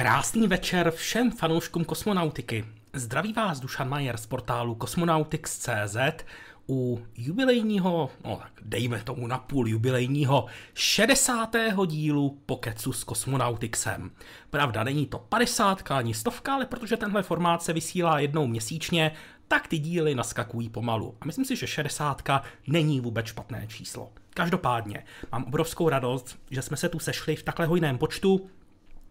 Krásný večer všem fanouškům kosmonautiky. Zdraví vás Dušan Majer z portálu Cosmonautics.cz u jubilejního, no tak dejme tomu na půl jubilejního 60. dílu Pokecu s kosmonautixem. Pravda, není to 50 ani stovka, ale protože tenhle formát se vysílá jednou měsíčně, tak ty díly naskakují pomalu. A myslím si, že 60 není vůbec špatné číslo. Každopádně, mám obrovskou radost, že jsme se tu sešli v takhle hojném počtu,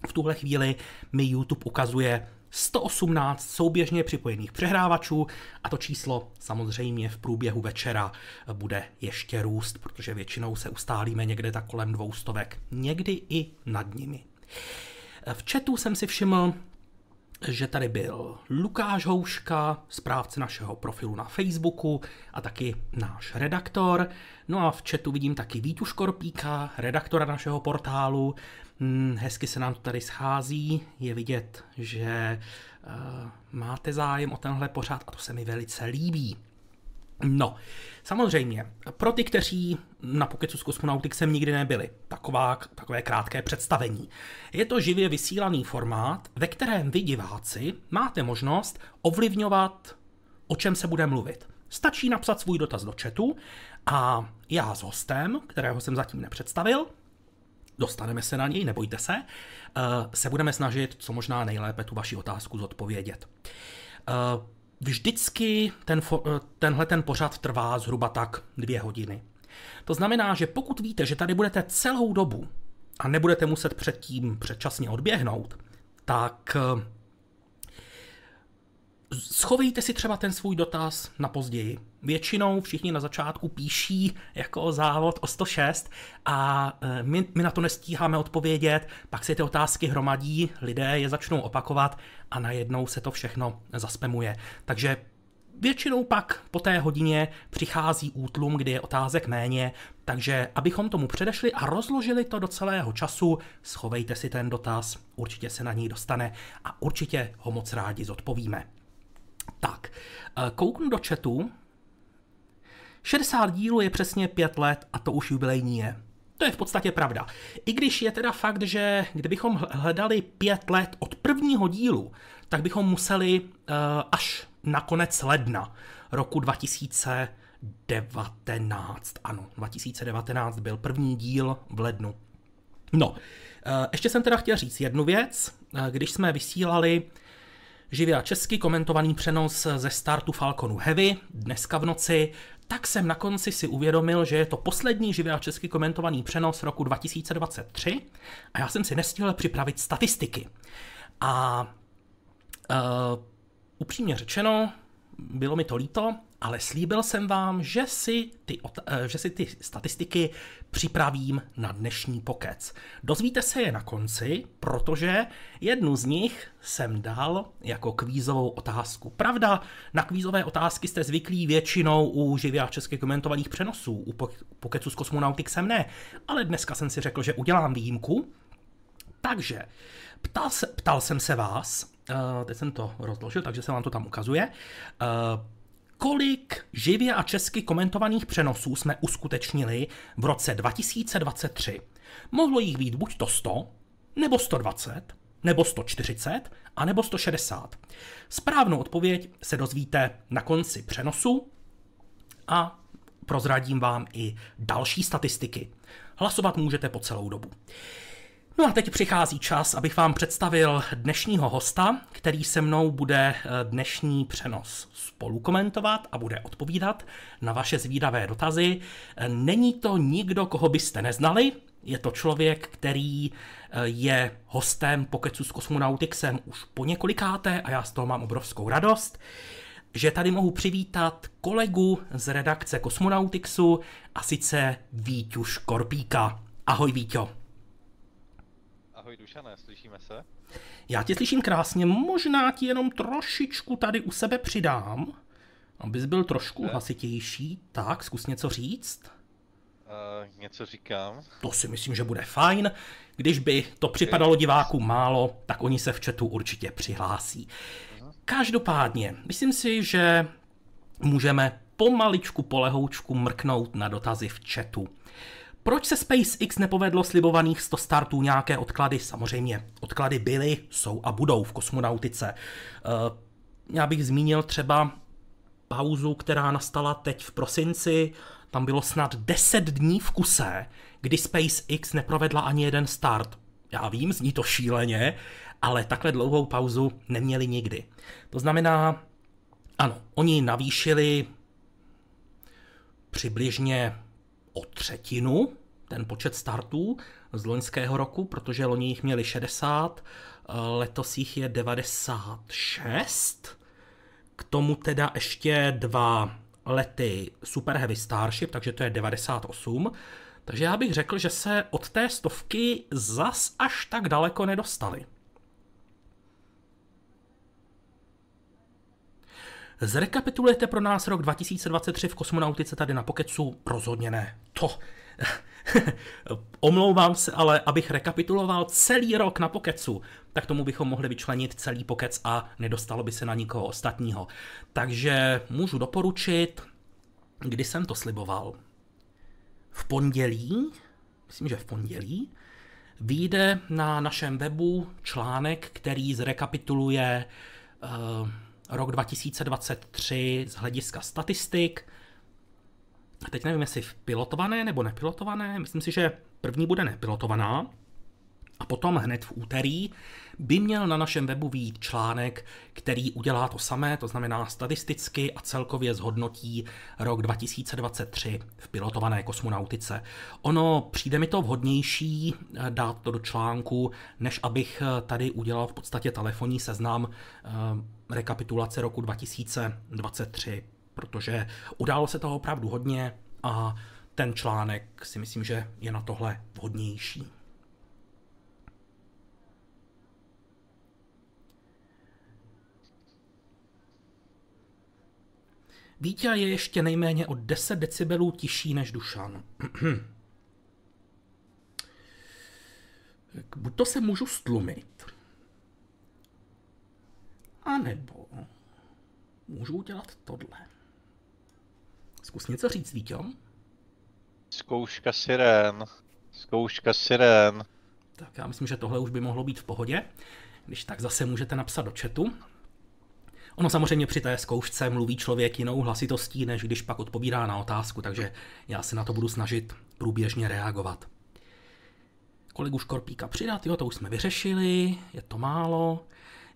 v tuhle chvíli mi YouTube ukazuje 118 souběžně připojených přehrávačů a to číslo samozřejmě v průběhu večera bude ještě růst, protože většinou se ustálíme někde tak kolem dvoustovek, někdy i nad nimi. V chatu jsem si všiml, že tady byl Lukáš Houška, správce našeho profilu na Facebooku a taky náš redaktor. No a v chatu vidím taky Vítu Škorpíka, redaktora našeho portálu. Hmm, hezky se nám to tady schází, je vidět, že uh, máte zájem o tenhle pořád a to se mi velice líbí. No, samozřejmě, pro ty, kteří na Pokecu s Cosmonautixem nikdy nebyli, taková, takové krátké představení. Je to živě vysílaný formát, ve kterém vy diváci máte možnost ovlivňovat, o čem se bude mluvit. Stačí napsat svůj dotaz do chatu a já s hostem, kterého jsem zatím nepředstavil, dostaneme se na něj, nebojte se, eh, se budeme snažit co možná nejlépe tu vaši otázku zodpovědět. Eh, vždycky ten, eh, tenhle ten pořad trvá zhruba tak dvě hodiny. To znamená, že pokud víte, že tady budete celou dobu a nebudete muset předtím předčasně odběhnout, tak Schovejte si třeba ten svůj dotaz na později. Většinou všichni na začátku píší jako závod o 106 a e, my, my na to nestíháme odpovědět, pak si ty otázky hromadí, lidé je začnou opakovat a najednou se to všechno zaspemuje. Takže Většinou pak po té hodině přichází útlum, kdy je otázek méně, takže abychom tomu předešli a rozložili to do celého času, schovejte si ten dotaz, určitě se na něj dostane a určitě ho moc rádi zodpovíme. Tak, eh, kouknu do chatu. 60 dílů je přesně 5 let a to už jubilejní je. To je v podstatě pravda. I když je teda fakt, že kdybychom hledali pět let od prvního dílu, tak bychom museli uh, až na konec ledna roku 2019. Ano, 2019 byl první díl v lednu. No, uh, ještě jsem teda chtěl říct jednu věc. Uh, když jsme vysílali živě a česky komentovaný přenos ze startu Falconu Heavy dneska v noci, tak jsem na konci si uvědomil, že je to poslední živě a česky komentovaný přenos roku 2023 a já jsem si nestihl připravit statistiky. A uh, upřímně řečeno, bylo mi to líto, ale slíbil jsem vám, že si ty, eh, že si ty statistiky připravím na dnešní pokec. Dozvíte se je na konci, protože jednu z nich jsem dal jako kvízovou otázku. Pravda, na kvízové otázky jste zvyklí většinou u živě a česky komentovaných přenosů, u pokecu s Cosmonautixem ne, ale dneska jsem si řekl, že udělám výjimku. Takže ptal, se, ptal jsem se vás, uh, teď jsem to rozložil, takže se vám to tam ukazuje, uh, kolik živě a česky komentovaných přenosů jsme uskutečnili v roce 2023. Mohlo jich být buď to 100, nebo 120, nebo 140, a nebo 160. Správnou odpověď se dozvíte na konci přenosu a prozradím vám i další statistiky. Hlasovat můžete po celou dobu. No a teď přichází čas, abych vám představil dnešního hosta, který se mnou bude eh, dnešní přenos spolu komentovat a bude odpovídat na vaše zvídavé dotazy. Eh, není to nikdo, koho byste neznali, je to člověk, který eh, je hostem Pokecu s kosmonautixem už po několikáté a já z toho mám obrovskou radost že tady mohu přivítat kolegu z redakce Kosmonautixu a sice Víťu Škorpíka. Ahoj Víťo. Ahoj Dušané, slyšíme se? Já tě slyším krásně, možná ti jenom trošičku tady u sebe přidám, abys byl trošku je. hlasitější. Tak, zkus něco říct. Uh, něco říkám. To si myslím, že bude fajn. Když by to připadalo divákům málo, tak oni se v chatu určitě přihlásí. Uh-huh. Každopádně, myslím si, že můžeme pomaličku, polehoučku mrknout na dotazy v chatu. Proč se SpaceX nepovedlo slibovaných 100 startů nějaké odklady? Samozřejmě, odklady byly, jsou a budou v kosmonautice. Uh, já bych zmínil třeba pauzu, která nastala teď v prosinci, tam bylo snad 10 dní v kuse, kdy SpaceX neprovedla ani jeden start. Já vím, zní to šíleně, ale takhle dlouhou pauzu neměli nikdy. To znamená, ano, oni navýšili přibližně o třetinu ten počet startů z loňského roku, protože loni jich měli 60, letos jich je 96. K tomu teda ještě dva lety Super Heavy Starship, takže to je 98. Takže já bych řekl, že se od té stovky zas až tak daleko nedostali. Zrekapitulujete pro nás rok 2023 v kosmonautice tady na Pokecu? Rozhodně ne. To... Omlouvám se, ale abych rekapituloval celý rok na Pokecu, tak tomu bychom mohli vyčlenit celý Pokec a nedostalo by se na nikoho ostatního. Takže můžu doporučit, kdy jsem to sliboval. V pondělí, myslím, že v pondělí, vyjde na našem webu článek, který zrekapituluje uh, rok 2023 z hlediska statistik. Teď nevím, jestli pilotované nebo nepilotované. Myslím si, že první bude nepilotovaná. A potom hned v úterý by měl na našem webu být článek, který udělá to samé, to znamená statisticky a celkově zhodnotí rok 2023 v pilotované kosmonautice. Ono přijde mi to vhodnější eh, dát to do článku, než abych eh, tady udělal v podstatě telefonní seznam eh, rekapitulace roku 2023, protože událo se toho opravdu hodně a ten článek si myslím, že je na tohle vhodnější. Vítě je ještě nejméně o 10 decibelů tižší než Dušan. Buď to se můžu stlumit, a nebo můžu udělat tohle. Zkus něco říct, Vítě. Zkouška sirén. Zkouška sirén. Tak já myslím, že tohle už by mohlo být v pohodě. Když tak zase můžete napsat do chatu. Ono samozřejmě při té zkoušce mluví člověk jinou hlasitostí, než když pak odpovídá na otázku, takže já se na to budu snažit průběžně reagovat. Kolegu Škorpíka přidat, jo, to už jsme vyřešili, je to málo.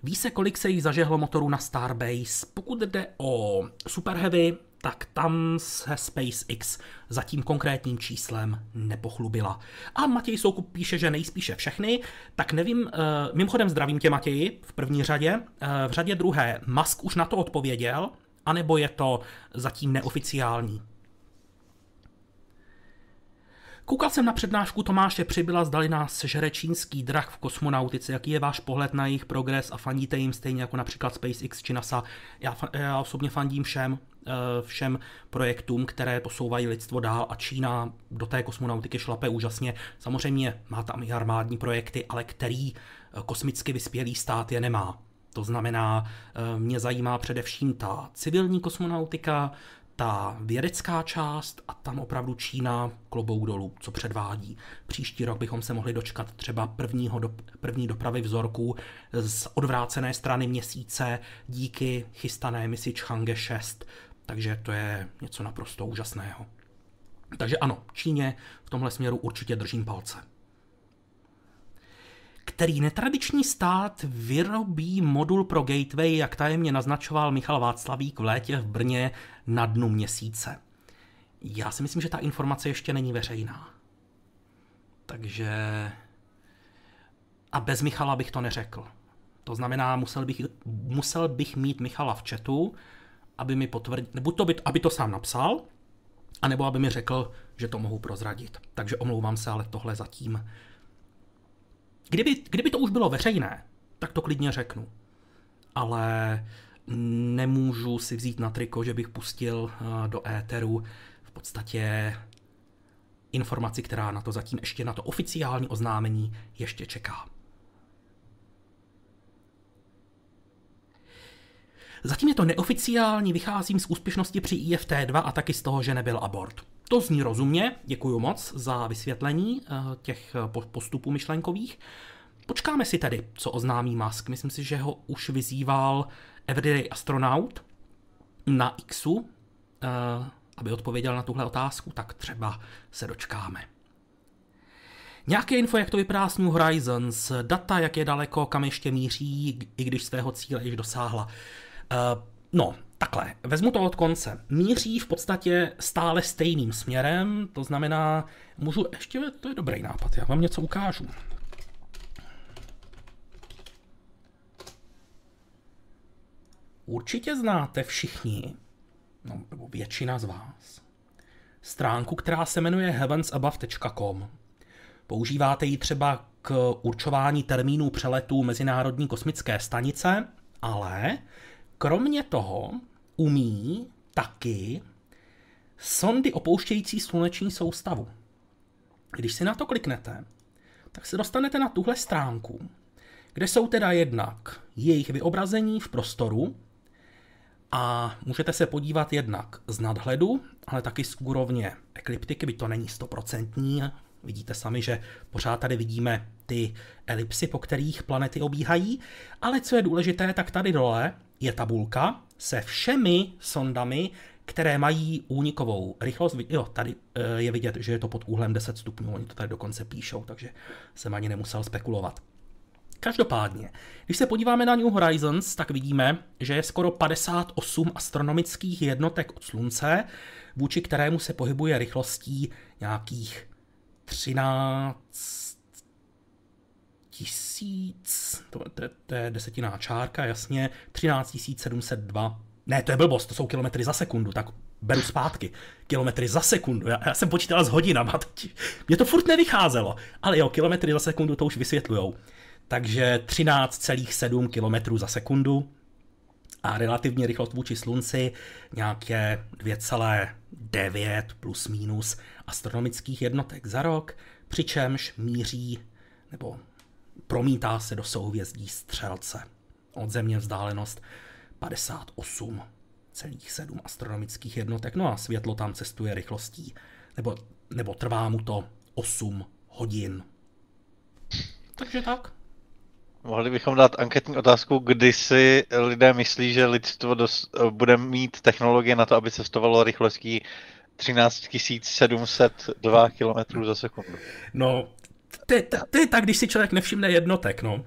Ví se, kolik se jich zažehlo motorů na Starbase. Pokud jde o Super Heavy, tak tam se SpaceX za tím konkrétním číslem nepochlubila. A Matěj Soukup píše, že nejspíše všechny, tak nevím, uh, mimochodem zdravím tě Matěji v první řadě, uh, v řadě druhé, Musk už na to odpověděl, anebo je to zatím neoficiální? Koukal jsem na přednášku Tomáše Přibyla, zdali nás sežere čínský drak v kosmonautice. Jaký je váš pohled na jejich progres a fandíte jim stejně jako například SpaceX či NASA? Já, já osobně fandím všem, eh, všem projektům, které posouvají lidstvo dál a Čína do té kosmonautiky šlape úžasně. Samozřejmě má tam i armádní projekty, ale který eh, kosmicky vyspělý stát je nemá. To znamená, eh, mě zajímá především ta civilní kosmonautika, ta vědecká část a tam opravdu Čína klobou dolů, co předvádí. Příští rok bychom se mohli dočkat třeba prvního do, první dopravy vzorků z odvrácené strany měsíce díky chystané misi Chang'e 6. Takže to je něco naprosto úžasného. Takže ano, Číně v tomhle směru určitě držím palce který netradiční stát vyrobí modul pro gateway, jak tajemně naznačoval Michal Václavík v létě v Brně na dnu měsíce. Já si myslím, že ta informace ještě není veřejná. Takže... A bez Michala bych to neřekl. To znamená, musel bych, musel bych mít Michala v chatu, aby mi potvrdil, buď to, by, aby to sám napsal, anebo aby mi řekl, že to mohu prozradit. Takže omlouvám se, ale tohle zatím Kdyby, kdyby to už bylo veřejné, tak to klidně řeknu. Ale nemůžu si vzít na triko, že bych pustil eh, do éteru v podstatě informaci, která na to zatím ještě na to oficiální oznámení ještě čeká. Zatím je to neoficiální, vycházím z úspěšnosti při IFT2 a taky z toho, že nebyl abort. To zní rozumně, děkuji moc za vysvětlení eh, těch postupů myšlenkových. Počkáme si tedy, co oznámí Musk. Myslím si, že ho už vyzýval Everyday Astronaut na Xu, aby odpověděl na tuhle otázku, tak třeba se dočkáme. Nějaké info, jak to vypadá s New Horizons, data, jak je daleko, kam ještě míří, i když svého cíle již dosáhla. No, takhle, vezmu to od konce. Míří v podstatě stále stejným směrem, to znamená, můžu ještě, to je dobrý nápad, já vám něco ukážu. Určitě znáte všichni, no, nebo většina z vás, stránku, která se jmenuje heavensabove.com. Používáte ji třeba k určování termínů přeletů Mezinárodní kosmické stanice, ale kromě toho umí taky sondy opouštějící sluneční soustavu. Když si na to kliknete, tak se dostanete na tuhle stránku, kde jsou teda jednak jejich vyobrazení v prostoru a můžete se podívat jednak z nadhledu, ale taky z úrovně ekliptiky, by to není stoprocentní, Vidíte sami, že pořád tady vidíme ty elipsy, po kterých planety obíhají, ale co je důležité, tak tady dole je tabulka se všemi sondami, které mají únikovou rychlost. Jo, tady eh, je vidět, že je to pod úhlem 10 stupňů, oni to tady dokonce píšou, takže jsem ani nemusel spekulovat. Každopádně, když se podíváme na New Horizons, tak vidíme, že je skoro 58 astronomických jednotek od Slunce, vůči kterému se pohybuje rychlostí nějakých 13 tisíc, to, to, to je desetiná čárka, jasně, 13 702, ne, to je blbost, to jsou kilometry za sekundu, tak beru zpátky. Kilometry za sekundu, já, já jsem počítal s hodinama, teď, mě to furt nevycházelo, ale jo, kilometry za sekundu to už vysvětlujou. Takže 13,7 km za sekundu a relativně rychlost vůči slunci nějaké 2,9 plus minus astronomických jednotek za rok, přičemž míří nebo promítá se do souhvězdí Střelce. Od Země vzdálenost 58,7 astronomických jednotek, no a světlo tam cestuje rychlostí, nebo, nebo trvá mu to 8 hodin. Takže tak. Mohli bychom dát anketní otázku, kdy si lidé myslí, že lidstvo dos- bude mít technologie na to, aby cestovalo rychlostí 13 702 km za sekundu. No, to je, to je tak, když si člověk nevšimne jednotek, no.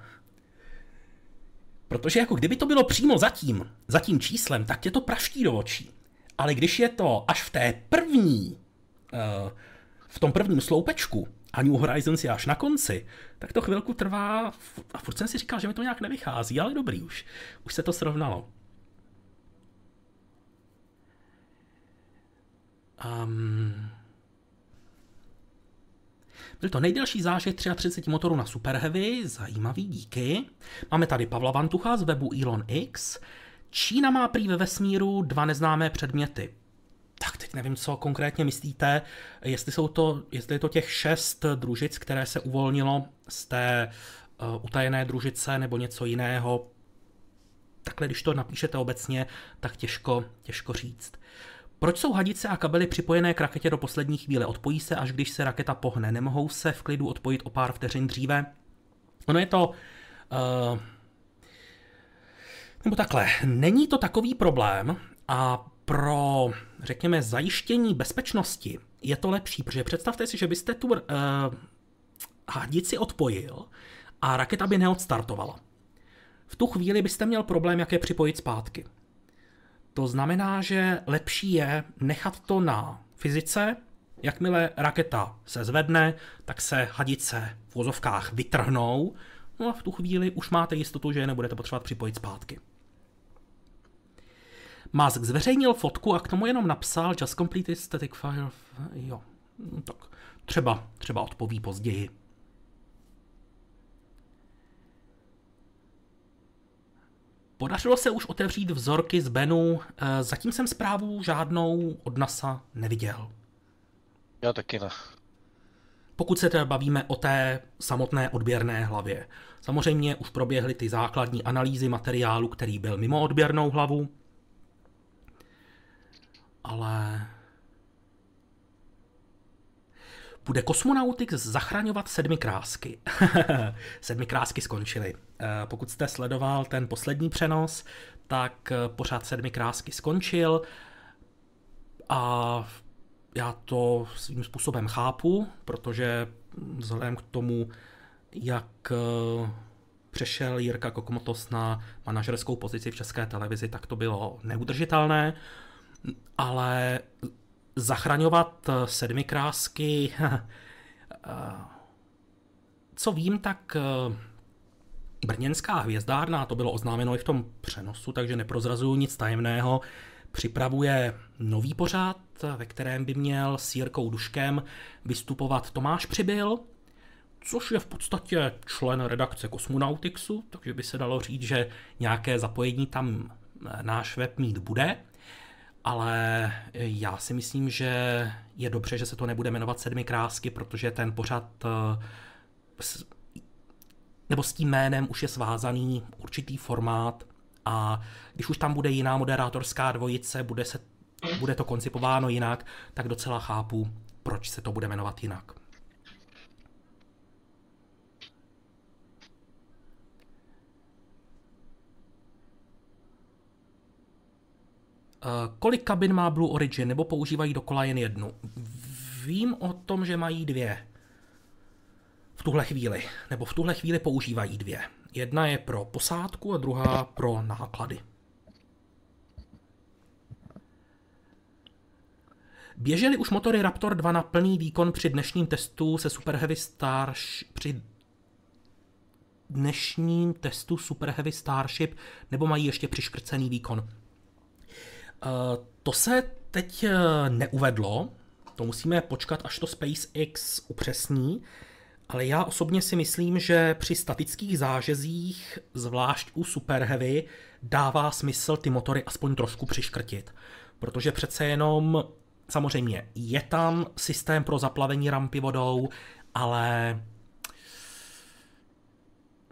Protože jako kdyby to bylo přímo za tím, za tím číslem, tak tě to praští do očí. Ale když je to až v té první, uh, v tom prvním sloupečku, a New Horizons je až na konci, tak to chvilku trvá a furt jsem si říkal, že mi to nějak nevychází, ale dobrý už. Už se to srovnalo. Um, byl to nejdelší zážeh 33 motorů na Super Heavy, zajímavý, díky. Máme tady Pavla Vantucha z webu Elon X. Čína má prý ve vesmíru dva neznámé předměty. Tak teď nevím, co konkrétně myslíte, jestli jsou to, jestli je to těch šest družic, které se uvolnilo z té uh, utajené družice nebo něco jiného. Takhle, když to napíšete obecně, tak těžko, těžko říct. Proč jsou hadice a kabely připojené k raketě do poslední chvíle? Odpojí se, až když se raketa pohne. Nemohou se v klidu odpojit o pár vteřin dříve? Ono je to... Uh, nebo takhle, není to takový problém a pro, řekněme, zajištění bezpečnosti je to lepší, protože představte si, že byste tu uh, hadici odpojil a raketa by neodstartovala. V tu chvíli byste měl problém, jak je připojit zpátky. To znamená, že lepší je nechat to na fyzice, jakmile raketa se zvedne, tak se hadice v vozovkách vytrhnou, no a v tu chvíli už máte jistotu, že je nebudete potřebovat připojit zpátky. Musk zveřejnil fotku a k tomu jenom napsal Just completed static fire. Jo, no tak třeba, třeba odpoví později. Podařilo se už otevřít vzorky z Benu, eh, zatím jsem zprávu žádnou od NASA neviděl. Já taky ne. Pokud se teda bavíme o té samotné odběrné hlavě. Samozřejmě už proběhly ty základní analýzy materiálu, který byl mimo odběrnou hlavu, ale bude kosmonautix zachraňovat sedmi krásky. sedmi krásky skončily. Eh, pokud jste sledoval ten poslední přenos, tak eh, pořád sedmi krásky skončil a já to svým způsobem chápu, protože vzhledem k tomu, jak eh, přešel Jirka Kokmotos na manažerskou pozici v české televizi, tak to bylo neudržitelné, ale zachraňovat sedmi krásky, co vím, tak Brněnská hvězdárna, to bylo oznámeno i v tom přenosu, takže neprozrazuju nic tajemného, připravuje nový pořád, ve kterém by měl s Jirkou Duškem vystupovat Tomáš Přibyl, což je v podstatě člen redakce Kosmonautixu, takže by se dalo říct, že nějaké zapojení tam náš web mít bude. Ale já si myslím, že je dobře, že se to nebude jmenovat Sedmi krásky, protože ten pořad nebo s tím jménem už je svázaný určitý formát a když už tam bude jiná moderátorská dvojice, bude, se, bude to koncipováno jinak, tak docela chápu, proč se to bude jmenovat jinak. Eh, kolik kabin má Blue Origin, nebo používají dokola jen jednu? Vím o tom, že mají dvě v tuhle chvíli, nebo v tuhle chvíli používají dvě. Jedna je pro posádku a druhá pro náklady. Běžely už motory Raptor 2 na plný výkon při dnešním testu se Super Heavy Starship, při dnešním testu Super Heavy Starship, nebo mají ještě přiškrcený výkon? Uh, to se teď eh, neuvedlo, to musíme počkat, až to SpaceX upřesní. Ale já osobně si myslím, že při statických zážezích, zvlášť u Super Heavy, dává smysl ty motory aspoň trošku přiškrtit. Protože přece jenom, samozřejmě, je tam systém pro zaplavení rampy vodou, ale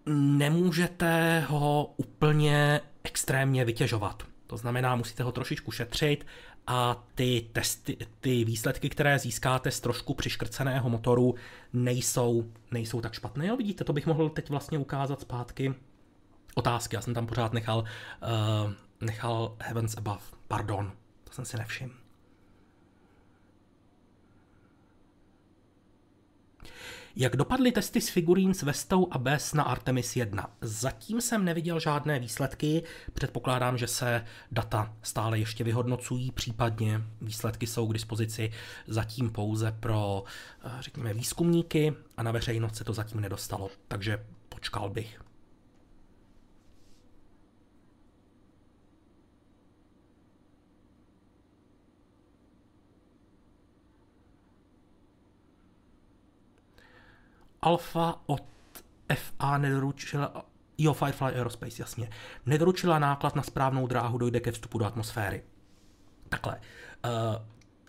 nemůžete ho úplně extrémně vytěžovat. To znamená, musíte ho trošičku šetřit a ty, testy, ty výsledky, které získáte z trošku přiškrceného motoru, nejsou, nejsou tak špatné. Jo, vidíte, to bych mohl teď vlastně ukázat zpátky. Otázky, já jsem tam pořád nechal, uh, nechal Heavens Above, pardon, to jsem si nevšiml. Jak dopadly testy s figurín s Vestou a bez na Artemis 1? Zatím jsem neviděl žádné výsledky, předpokládám, že se data stále ještě vyhodnocují, případně výsledky jsou k dispozici zatím pouze pro, eh, řekněme, výzkumníky a na veřejnost se to zatím nedostalo, takže počkal bych. Alfa od FA nedoručila, jo, Firefly Aerospace, jasně, nedoručila náklad na správnou dráhu, dojde ke vstupu do atmosféry. Takhle, uh,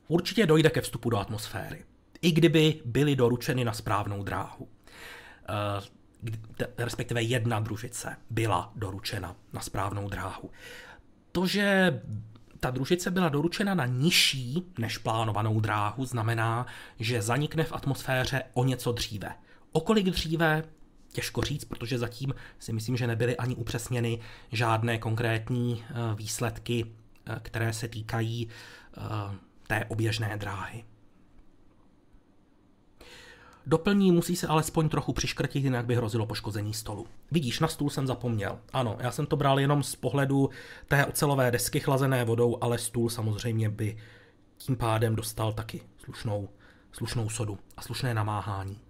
určitě dojde ke vstupu do atmosféry, i kdyby byly doručeny na správnou dráhu. Uh, respektive jedna družice byla doručena na správnou dráhu. To, že ta družice byla doručena na nižší než plánovanou dráhu, znamená, že zanikne v atmosféře o něco dříve. O kolik dříve, těžko říct, protože zatím si myslím, že nebyly ani upřesněny žádné konkrétní eh, výsledky, eh, které se týkají eh, té oběžné dráhy. Doplní musí se alespoň trochu přiškrtit, jinak by hrozilo poškození stolu. Vidíš, na stůl jsem zapomněl. Ano, já jsem to bral jenom z pohledu té ocelové desky chlazené vodou, ale stůl samozřejmě by tím pádem dostal taky slušnou, slušnou sodu a slušné namáhání.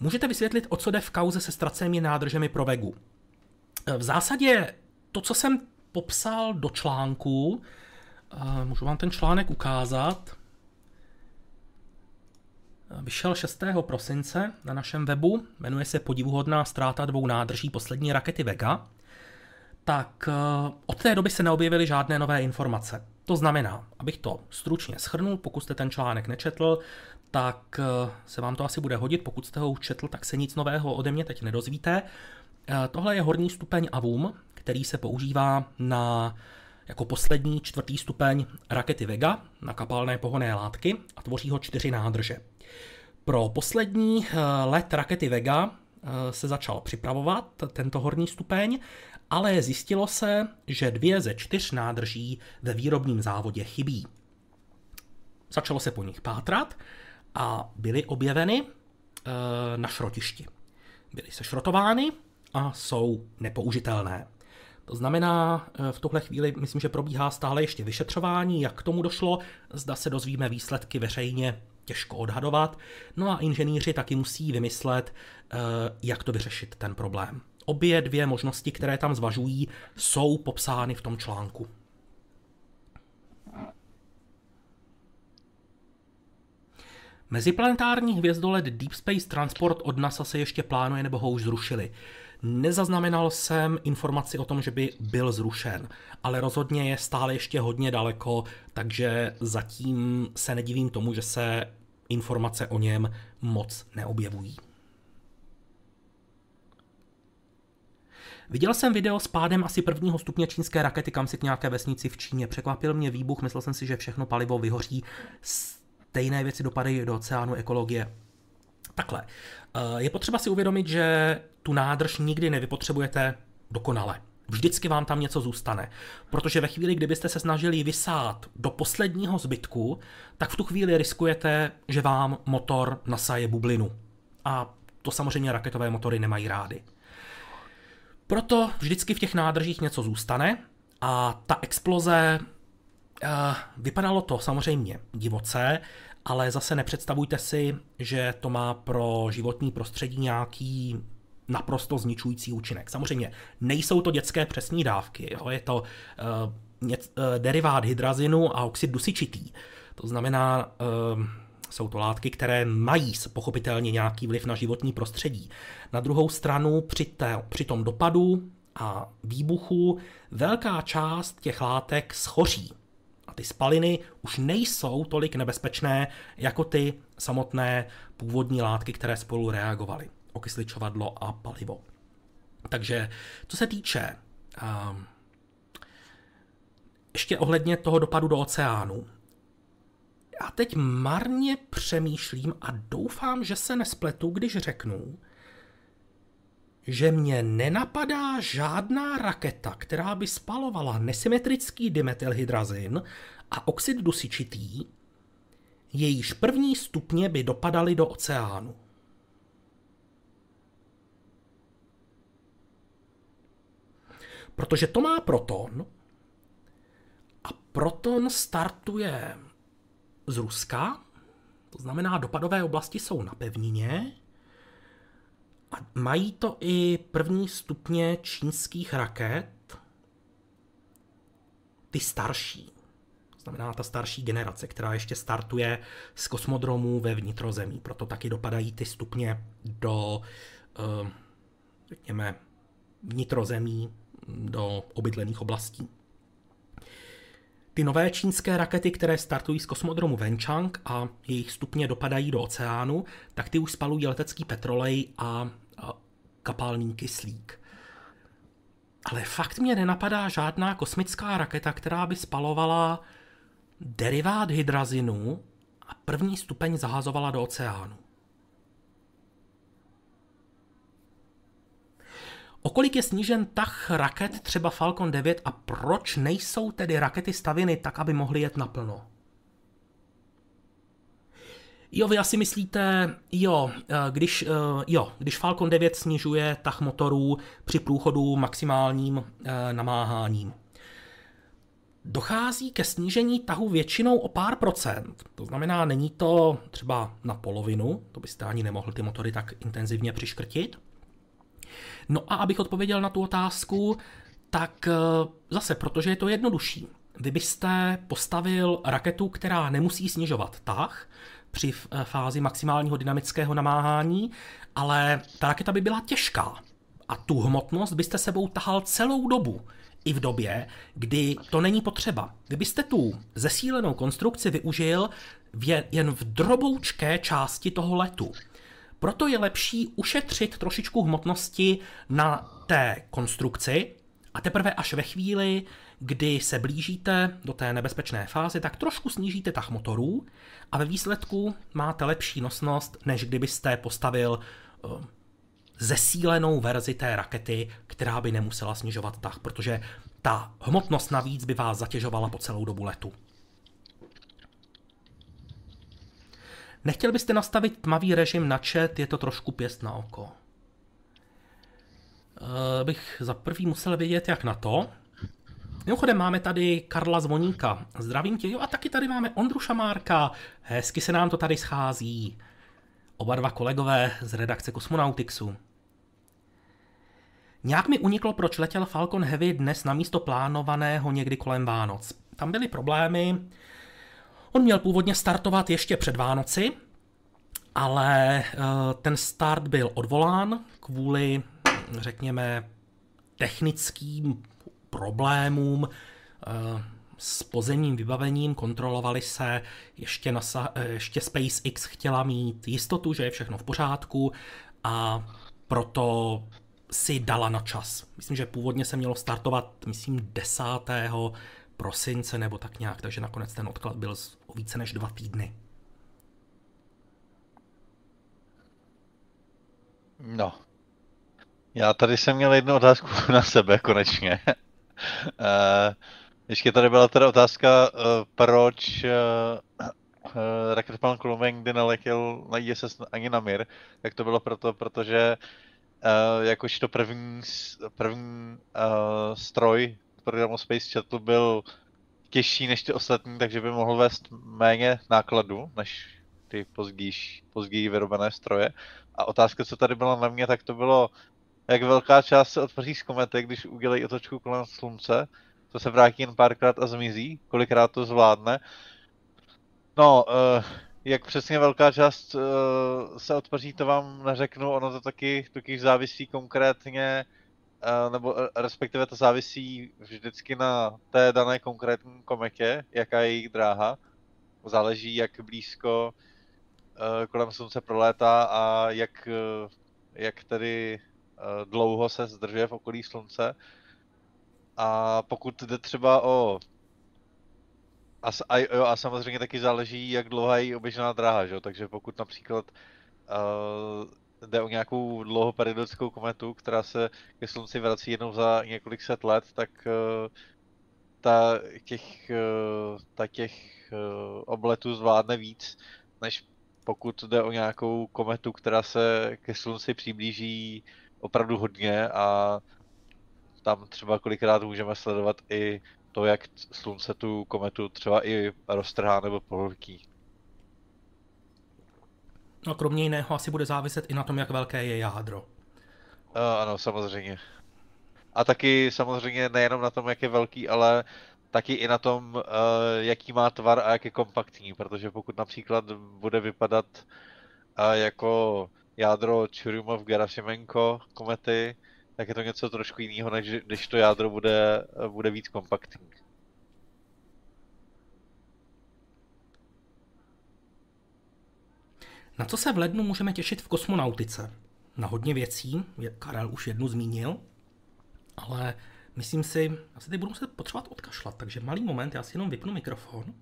Můžete vysvětlit, o co jde v kauze se ztracenými nádržemi pro Vegu? V zásadě to, co jsem popsal do článku, eh, můžu vám ten článek ukázat, vyšel 6. prosince na našem webu, jmenuje se Podivuhodná ztráta dvou nádrží poslední rakety Vega, tak od té doby se neobjevily žádné nové informace. To znamená, abych to stručně schrnul, pokud jste ten článek nečetl, tak eh, se vám to asi bude hodit. Pokud jste ho už četl, tak se nic nového ode mě teď nedozvíte. Eh, tohle je horní stupeň AVUM, který se používá na jako poslední čtvrtý stupeň rakety Vega na kapalné pohonné látky a tvoří ho čtyři nádrže. Pro poslední eh, let rakety Vega se začal připravovat tento horní stupeň, ale zjistilo se, že dvě ze čtyř nádrží ve výrobním závodě chybí. Začalo se po nich pátrat a byly objeveny e, na šrotišti. Byly sešrotovány a jsou nepoužitelné. To znamená, eh, v tuhle chvíli myslím, že probíhá stále ještě vyšetřování, jak k tomu došlo, zda se dozvíme výsledky veřejně, těžko odhadovat. No a inženýři taky musí vymyslet, eh, jak to vyřešit ten problém. Obě dvě možnosti, které tam zvažují, jsou popsány v tom článku. Meziplanetární hvězdolet Deep Space Transport od NASA se ještě plánuje nebo ho už zrušili. Nezaznamenal jsem informaci o tom, že by byl zrušen, ale rozhodně je stále ještě hodně daleko, takže zatím se nedivím tomu, že se informace o něm moc neobjevují. Viděl jsem video s pádem asi prvního stupně čínské rakety kam si k nějaké vesnici v Číně. Překvapil mě výbuch, myslel jsem si, že všechno palivo vyhoří. Stejné věci dopadají do oceánu ekologie. Takhle. Eh, je potřeba si uvědomit, že tu nádrž nikdy nevypotřebujete dokonale. Vždycky vám tam něco zůstane. Protože ve chvíli, kdybyste se snažili vysát do posledního zbytku, tak v tu chvíli riskujete, že vám motor nasaje bublinu. A to samozřejmě raketové motory nemají rády. Proto vždycky v těch nádržích něco zůstane a ta exploze vypadalo to samozřejmě divoce, ale zase nepředstavujte si, že to má pro životní prostředí nějaký naprosto zničující účinek. Samozřejmě nejsou to dětské přesní dávky, jo? je to uh, něc, uh, derivát hydrazinu a oxid dusičitý. To znamená, uh, jsou to látky, které mají pochopitelně nějaký vliv na životní prostředí. Na druhou stranu při, té, při tom dopadu a výbuchu velká část těch látek schoří. Ty spaliny už nejsou tolik nebezpečné jako ty samotné původní látky, které spolu reagovaly. Okysličovadlo a palivo. Takže co se týče uh, ještě ohledně toho dopadu do oceánu, já teď marně přemýšlím a doufám, že se nespletu, když řeknu, že mě nenapadá žádná raketa, která by spalovala nesymetrický dimetylhydrazin a oxid dusičitý, jejíž první stupně by dopadaly do oceánu. Protože to má proton a proton startuje z Ruska, to znamená dopadové oblasti jsou na pevnině a mají to i první stupně čínských raket, ty starší. Znamená ta starší generace, která ještě startuje z kosmodromů ve vnitrozemí. Proto taky dopadají ty stupně do, eh, řekněme, vnitrozemí, do obydlených oblastí. Ty nové čínské rakety, které startují z kosmodromu Wenchang a jejich stupně dopadají do oceánu, tak ty už spalují letecký petrolej a, kapalný kyslík. Ale fakt mě nenapadá žádná kosmická raketa, která by spalovala derivát hydrazinu a první stupeň zahazovala do oceánu. Okolik je snížen tah raket třeba Falcon 9 a proč nejsou tedy rakety stavěny tak, aby mohly jet naplno? Jo, vy asi myslíte, jo, eh, když, eh, jo, když Falcon 9 snižuje tah motorů při průchodu maximálním eh, namáháním. Dochází ke snížení tahu většinou o pár procent. To znamená, není to třeba na polovinu, to byste ani nemohli ty motory tak intenzivně přiškrtit, No a abych odpověděl na tu otázku, tak eh, zase, protože je to jednodušší. Vy byste postavil raketu, která nemusí snižovat tah při eh, fázi maximálního dynamického namáhání, ale ta raketa by byla těžká. A tu hmotnost byste sebou tahal celou dobu, i v době, kdy to není potřeba. Vy byste tu zesílenou konstrukci využil jen v droboučké části toho letu. Proto je lepší ušetřit trošičku hmotnosti na té konstrukci A teprve až ve chvíli, kdy se blížíte do té nebezpečné fáze, tak trošku snížíte tah motorů a ve výsledku máte lepší nosnost, než kdybyste postavil uh, zesílenou verzi té rakety, která by nemusela snižovat tah, protože ta hmotnost navíc by vás zatěžovala po celou dobu letu. Nechtěl byste nastavit tmavý režim na chat, je to trošku pěst na oko. Uh, bych za prvý musel vědět, jak na to. Mimochodem máme tady Karla Zvoníka. Zdravím tě. Jo, a taky tady máme Ondru Šamárka. Hezky se nám to tady schází. Oba dva kolegové z redakce Kosmonautixu. Nějak mi uniklo, proč letěl Falcon Heavy dnes na místo plánovaného někdy kolem Vánoc. Tam byly problémy. On měl původně startovat ještě před Vánoci, ale eh, ten start byl odvolán kvůli, řekněme, technickým problémům eh, s pozemním vybavením, kontrolovali se, ještě, NASA, eh, ještě SpaceX chtěla mít jistotu, že je všechno v pořádku a proto si dala na čas. Myslím, že původně se mělo startovat, myslím, 10. prosince nebo tak nějak, takže nakonec ten odklad byl o více než dva týdny. No. Já tady jsem měl jednu otázku na sebe konečně. uh, ještě tady byla teda otázka, uh, proč raketoplan Columbia kdy neletěl na ISS ani na Mir, tak to bylo proto, protože jakožto první, první stroj programu Space Shuttle byl těžší než ty ostatní, takže by mohl vést méně nákladu než ty později, později vyrobené stroje. A otázka, co tady byla na mě, tak to bylo, jak velká část se otvoří z komety, když udělají otočku kolem slunce, to se vrátí jen párkrát a zmizí, kolikrát to zvládne. No, uh, jak přesně velká část uh, se otvoří, to vám neřeknu, ono to taky taky závisí konkrétně, nebo uh, respektive to závisí vždycky na té dané konkrétní kometě, jaká je jejich dráha. Záleží, jak blízko uh, kolem slunce prolétá a jak, uh, jak tedy uh, dlouho se zdržuje v okolí slunce. A pokud jde třeba o a, a, jo, a samozřejmě taky záleží, jak dlouhá je oběžná dráha, že? takže pokud například uh, jde o nějakou dlouhoperiodickou kometu, která se ke slunci vrací jednou za několik set let, tak uh, ta těch, uh, ta těch uh, obletů zvládne víc, než pokud jde o nějakou kometu, která se ke slunci přiblíží opravdu hodně a tam třeba kolikrát můžeme sledovat i to, jak slunce tu kometu třeba i roztrhá nebo pohltí. No kromě jiného asi bude záviset i na tom, jak velké je jádro. Uh, ano, samozřejmě. A taky samozřejmě nejenom na tom, jak je velký, ale taky i na tom, uh, jaký má tvar a jak je kompaktní, protože pokud například bude vypadat uh, jako jádro Churyumov Gerasimenko komety, tak je to něco trošku jiného, než když to jádro bude, bude víc kompaktní. Na co se v lednu můžeme těšit v kosmonautice? Na hodně věcí, Karel už jednu zmínil, ale myslím si, se teď budu muset potřebovat odkašlat, takže malý moment, já si jenom vypnu mikrofon.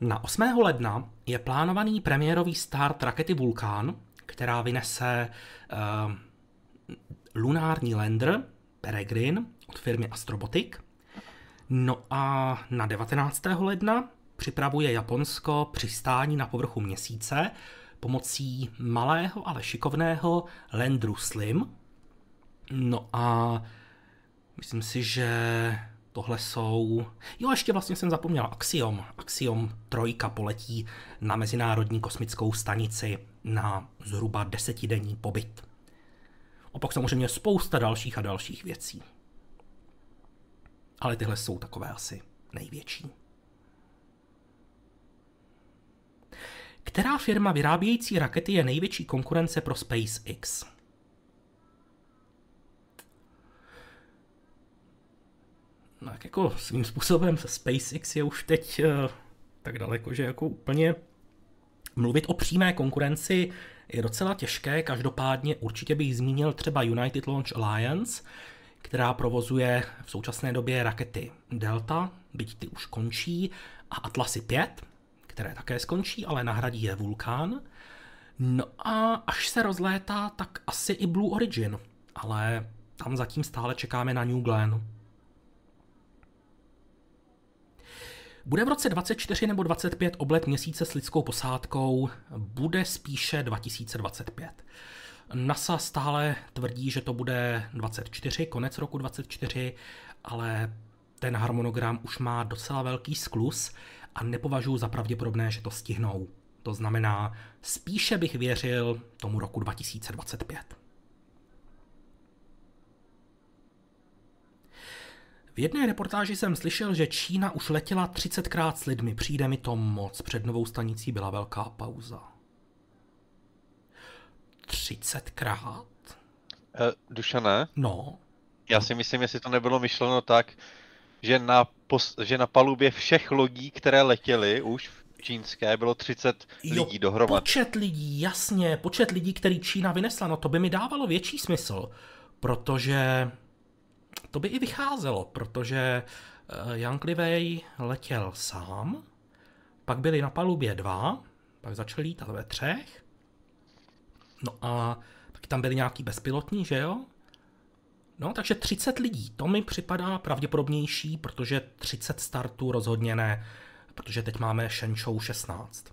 Na 8. ledna je plánovaný premiérový start rakety Vulkán, která vynese uh, lunární lander Peregrine od firmy Astrobotic. No a na 19. ledna připravuje Japonsko přistání na povrchu měsíce pomocí malého, ale šikovného Landru Slim. No a myslím si, že Tohle jsou... Jo, ještě vlastně jsem zapomněl Axiom. Axiom trojka poletí na Mezinárodní kosmickou stanici na zhruba desetidenní pobyt. A pak samozřejmě spousta dalších a dalších věcí. Ale tyhle jsou takové asi největší. Která firma vyrábějící rakety je největší konkurence pro SpaceX? no, tak jako svým způsobem SpaceX je už teď uh, tak daleko, že jako úplně mluvit o přímé konkurenci je docela těžké, každopádně určitě bych zmínil třeba United Launch Alliance, která provozuje v současné době rakety Delta, byť ty už končí, a Atlasy 5, které také skončí, ale nahradí je Vulkan. No a až se rozlétá, tak asi i Blue Origin, ale tam zatím stále čekáme na New Glenn. Bude v roce 24 nebo 25 oblet měsíce s lidskou posádkou? Bude spíše 2025. NASA stále tvrdí, že to bude 24, konec roku 24, ale ten harmonogram už má docela velký sklus a nepovažuji za pravděpodobné, že to stihnou. To znamená, spíše bych věřil tomu roku 2025. V jedné reportáži jsem slyšel, že Čína už letěla 30krát s lidmi. Přijde mi to moc. Před novou stanicí byla velká pauza. 30krát? Uh, Dušané? No. Já si myslím, jestli to nebylo myšleno tak, že na, pos- že na palubě všech lodí, které letěly už v čínské, bylo 30 Jo, lidí dohromady. Počet lidí, jasně, počet lidí, který Čína vynesla, no to by mi dávalo větší smysl, protože to by i vycházelo, protože eh, Yang Liwei letěl sám, pak byli na palubě dva, pak začali lítat ve třech, no a taky tam byli nějaký bezpilotní, že jo? No, takže 30 lidí, to mi připadá pravděpodobnější, protože 30 startů rozhodně ne, protože teď máme Shenzhou 16.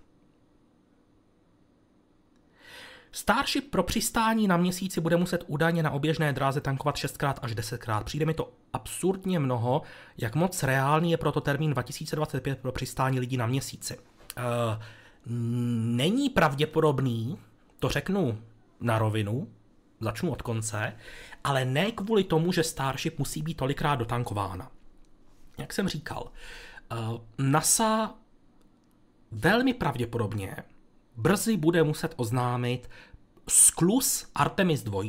Starship pro přistání na měsíci bude muset údajně na oběžné dráze tankovat 6x až 10x. Přijde mi to absurdně mnoho, jak moc reálný je proto termín 2025 pro přistání lidí na měsíci. Uh, není pravděpodobný, to řeknu na rovinu, začnu od konce, ale ne kvůli tomu, že Starship musí být tolikrát dotankována. Jak jsem říkal, uh, NASA velmi pravděpodobně brzy bude muset oznámit sklus Artemis 2,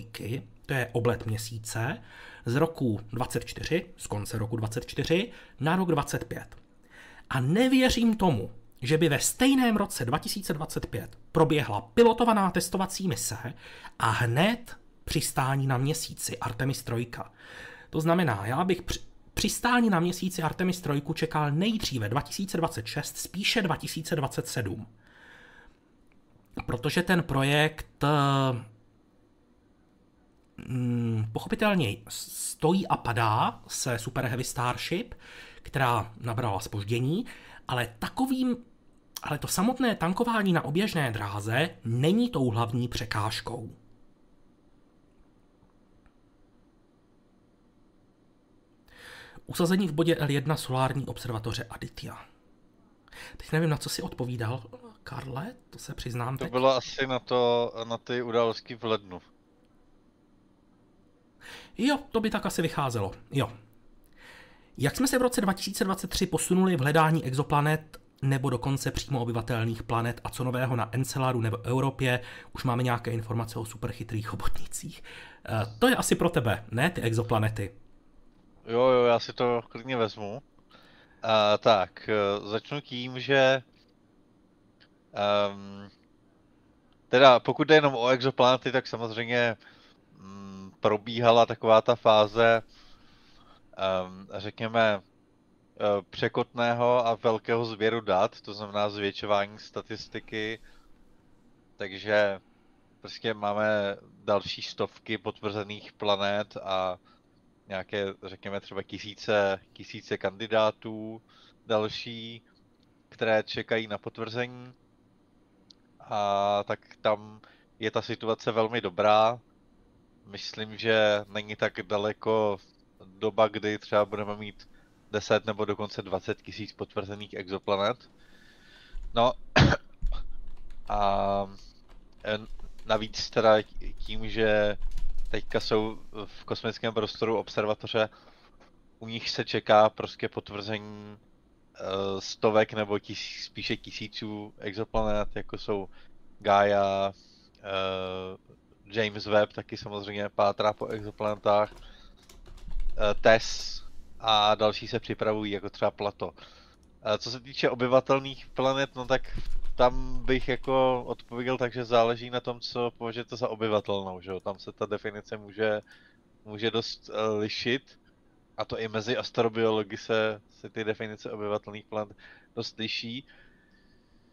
to je oblet měsíce, z roku 24, z konce roku 24, na rok 25. A nevěřím tomu, že by ve stejném roce 2025 proběhla pilotovaná testovací mise a hned přistání na měsíci Artemis 3. To znamená, já bych při, přistání na měsíci Artemis 3 čekal nejdříve 2026, spíše 2027 protože ten projekt mm, pochopitelně stojí a padá se Super Heavy Starship, která nabrala spoždění, ale takovým ale to samotné tankování na oběžné dráze není tou hlavní překážkou. Usazení v bodě L1 solární observatoře Aditya. Teď nevím, na co si odpovídal, Karle, to se přiznám To teď. bylo asi na, to, na ty události v lednu. Jo, to by tak asi vycházelo. Jo. Jak jsme se v roce 2023 posunuli v hledání exoplanet nebo dokonce přímo obyvatelných planet a co nového na Enceladu nebo Evropě, už máme nějaké informace o superchytrých chobotnicích. E, to je asi pro tebe, ne ty exoplanety. Jo, jo, já si to klidně vezmu. A, tak, eh, začnu tím, že um, teda pokud jde jenom o exoplanety, tak samozřejmě mm, probíhala taková ta fáze, um, řekněme, eh, překotného a velkého sběru dat, to znamená zvětšování statistiky, takže prostě máme další stovky potvrzených planet a nějaké, řekněme třeba tisíce, tisíce kandidátů další, které čekají na potvrzení. A tak tam je ta situace velmi dobrá. Myslím, že není tak daleko doba, kdy třeba budeme mít 10 nebo dokonce 20 tisíc potvrzených exoplanet. No a navíc teda tím, že teďka jsou v kosmickém prostoru observatoře, u nich se čeká prostě potvrzení uh, stovek nebo tis, spíše tisíců exoplanet, jako jsou Gaia, uh, James Webb taky samozřejmě pátrá po exoplanetách, TESS a další se připravují, jako třeba Plato. Uh, co se týče obyvatelných planet, no tak tam bych jako odpověděl tak, že záleží na tom, co považujete za obyvatelnou, že jo? Tam se ta definice může, může dost uh, lišit. A to i mezi astrobiology se, se ty definice obyvatelných planet dost liší.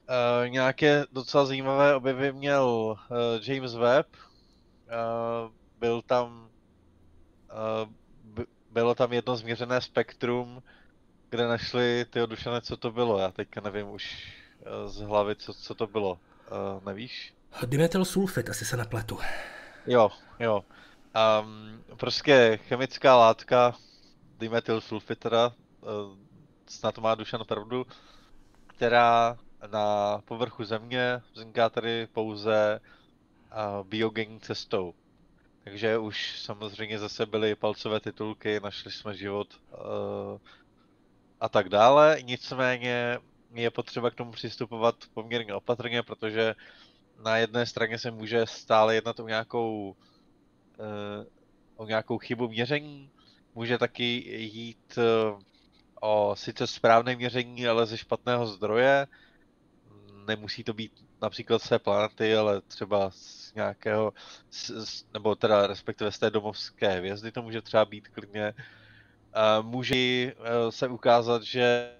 Uh, nějaké docela zajímavé objevy měl uh, James Webb. Uh, byl tam uh, bylo tam jedno změřené spektrum, kde našli ty Dušane, co to bylo. Já teďka nevím už uh, z hlavy, co, co to bylo. Uh, nevíš? Dimetyl sulfit, asi se nepletu. Jo, jo. Um, prostě chemická látka, dimetyl sulfit teda, uh, snad má Dušan pravdu, která na povrchu země vzniká tady pouze uh, biogenní cestou. Takže už samozřejmě zase byly palcové titulky, našli jsme život uh, a tak dále. Nicméně je potřeba k tomu přistupovat poměrně opatrně, protože na jedné straně se může stále jednat o nějakou, uh, o nějakou chybu měření, může taky jít uh, o sice správné měření, ale ze špatného zdroje. Nemusí to být například z té planety, ale třeba z nějakého, nebo teda respektive z té domovské hvězdy to může třeba být klidně. Může se ukázat, že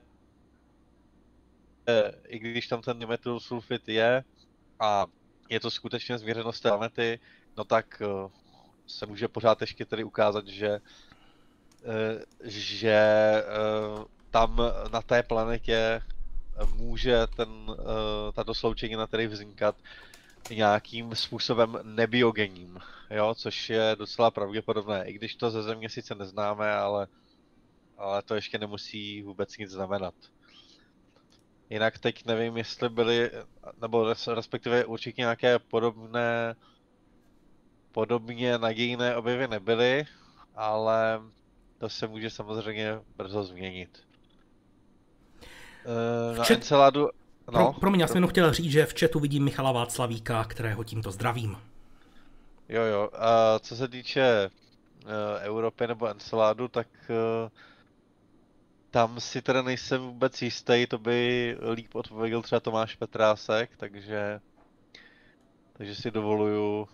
i když tam ten metyl sulfit je a je to skutečně změřeno té planety, no tak e, se může pořád ještě tedy ukázat, že e, že e, tam na té planetě může ten, tato sloučenina tedy vznikat nějakým způsobem nebiogenním, jo, což je docela pravděpodobné, i když to ze země sice neznáme, ale, ale to ještě nemusí vůbec nic znamenat. Jinak teď nevím, jestli byly, nebo respektive určitě nějaké podobné, podobně nadějné objevy nebyly, ale to se může samozřejmě brzo změnit. Uh, na Čet... Enceladu... No, Pro, promiň, já jsem jenom chtěl říct, že v chatu vidím Michala Václavíka, kterého tímto zdravím. Jo, jo. A co se týče uh, Evropy nebo Enceladu, tak uh, tam si teda nejsem vůbec jistý, to by líp odpověděl třeba Tomáš Petrásek, takže, takže si dovoluju uh,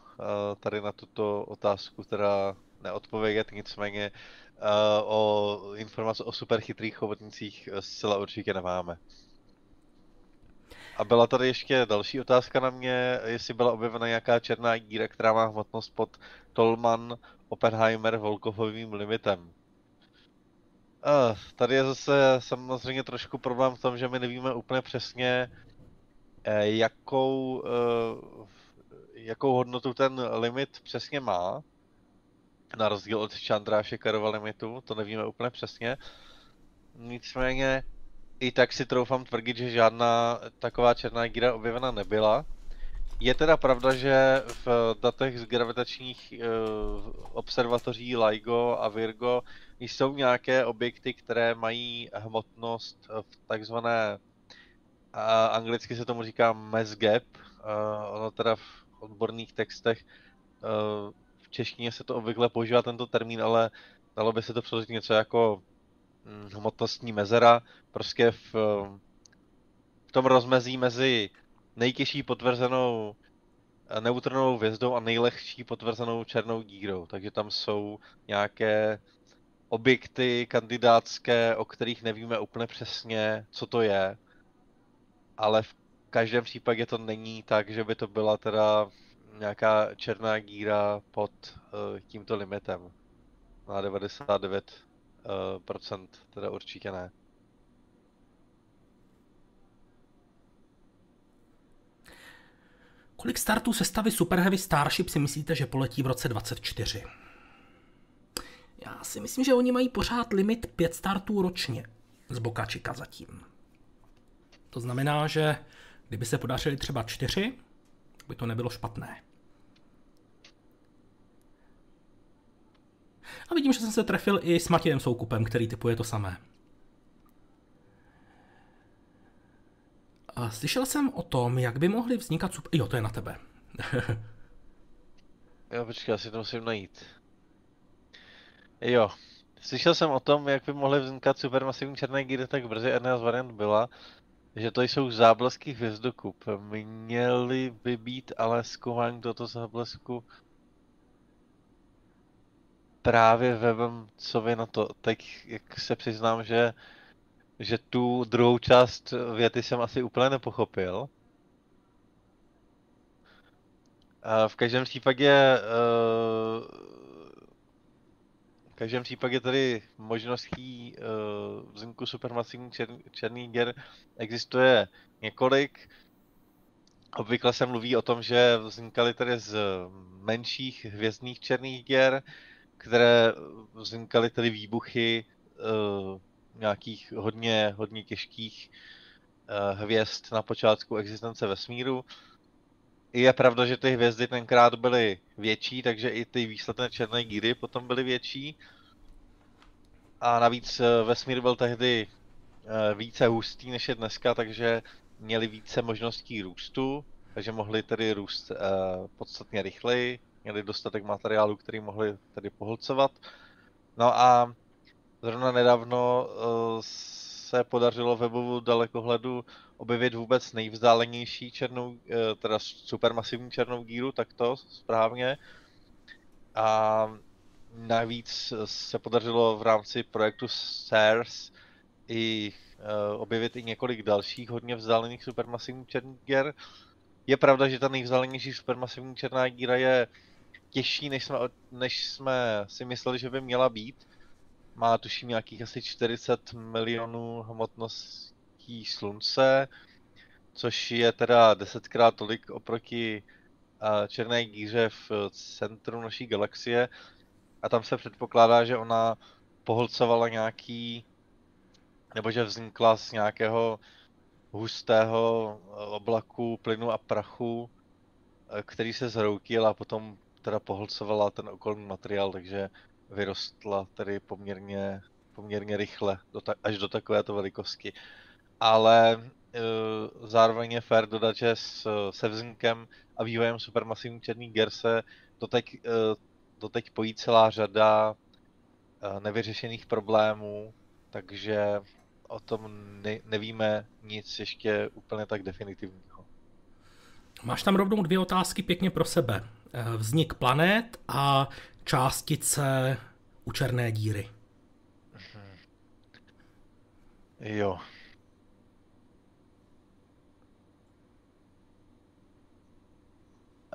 tady na tuto otázku teda neodpovědět, nicméně uh, o informace o superchytrých chobotnicích zcela určitě nemáme. A byla tady ještě další otázka na mě, jestli byla objevena nějaká černá díra, která má hmotnost pod Tolman Oppenheimer Volkovovým limitem. Uh, tady je zase samozřejmě trošku problém v tom, že my nevíme úplně přesně, eh, jakou, uh, jakou hodnotu ten limit přesně má na rozdíl od Chandráše Karova limitu, to nevíme úplně přesně. Nicméně i tak si troufám tvrdit, že žádná taková černá díra objevena nebyla. Je teda pravda, že v datech z gravitačních uh, observatoří LIGO a Virgo jsou nějaké objekty, které mají hmotnost v takzvané, uh, anglicky se tomu říká mass gap, uh, ono teda v odborných textech uh, češtině se to obvykle používá tento termín, ale dalo by se to přeložit něco jako hmotnostní mezera, prostě v, v tom rozmezí mezi nejtěžší potvrzenou eh, neutronovou hvězdou a nejlehčí potvrzenou černou dírou. Takže tam jsou nějaké objekty kandidátské, o kterých nevíme úplně přesně, co to je. Ale v každém případě to není tak, že by to byla teda nějaká černá díra pod uh, tímto limitem. Na 99 uh, procent, teda určitě ne. Kolik startů sestavy Super Heavy Starship si myslíte, že poletí v roce 24? Já si myslím, že oni mají pořád limit 5 startů ročně z Boka Chica zatím. To znamená, že kdyby se podařili třeba 4, by to nebylo špatné. A vidím, že jsem se trefil i s Matějem Soukupem, který typuje to samé. A slyšel jsem o tom, jak by mohly vznikat super... Jo, to je na tebe. jo, počkej, já si to musím najít. Jo, slyšel jsem o tom, jak by mohly vznikat supermasivní černé díry tak brzy. Jedna z variant byla, že to jsou záblesky hvězdokup. Měly by být ale zkoumání toto záblesku právě webem, co vy na to. Teď jak se přiznám, že, že tu druhou část věty jsem asi úplně nepochopil. A v každém případě uh, v každém případě tady možností uh, vzniku supermasivní čer, černý děr existuje několik. Obvykle se mluví o tom, že vznikaly tady z menších hvězdných černých děr, které vznikaly tady výbuchy uh, nějakých hodně, hodně těžkých uh, hvězd na počátku existence vesmíru. Je pravda, že ty hvězdy tenkrát byly větší, takže i ty výsledné černé díry potom byly větší. A navíc uh, vesmír byl tehdy více hustý než je dneska, takže měli více možností růstu, takže mohli tedy růst podstatně rychleji, měli dostatek materiálu, který mohli tedy pohlcovat. No a zrovna nedávno uh, se podařilo webovu dalekohledu objevit vůbec nejvzdálenější černou, uh, teda supermasivní černou díru, takto správně. A navíc se podařilo v rámci projektu SARS i objevit i několik dalších hodně vzdálených supermasivních černých děr. Je pravda, že ta nejvzdálenější supermasivní černá díra je těžší, než jsme, než jsme si mysleli, že by měla být. Má tuším nějakých asi 40 milionů hmotností slunce, což je teda desetkrát tolik oproti černé díře v centru naší galaxie. A tam se předpokládá, že ona pohlcovala nějaký, nebo že vznikla z nějakého hustého oblaku plynu a prachu, který se zhroutil a potom teda pohlcovala ten okolní materiál, takže vyrostla tedy poměrně, poměrně rychle, do ta, až do takovéto velikosti. Ale uh, zároveň je fér dodat, že s, se vznikem a vývojem supermasivní černý ger se doteď, uh, doteď pojí celá řada uh, nevyřešených problémů, takže o tom ne, nevíme nic ještě úplně tak definitivního. Máš tam rovnou dvě otázky pěkně pro sebe. Eh, vznik planet a částice u černé díry. Mhm. Jo.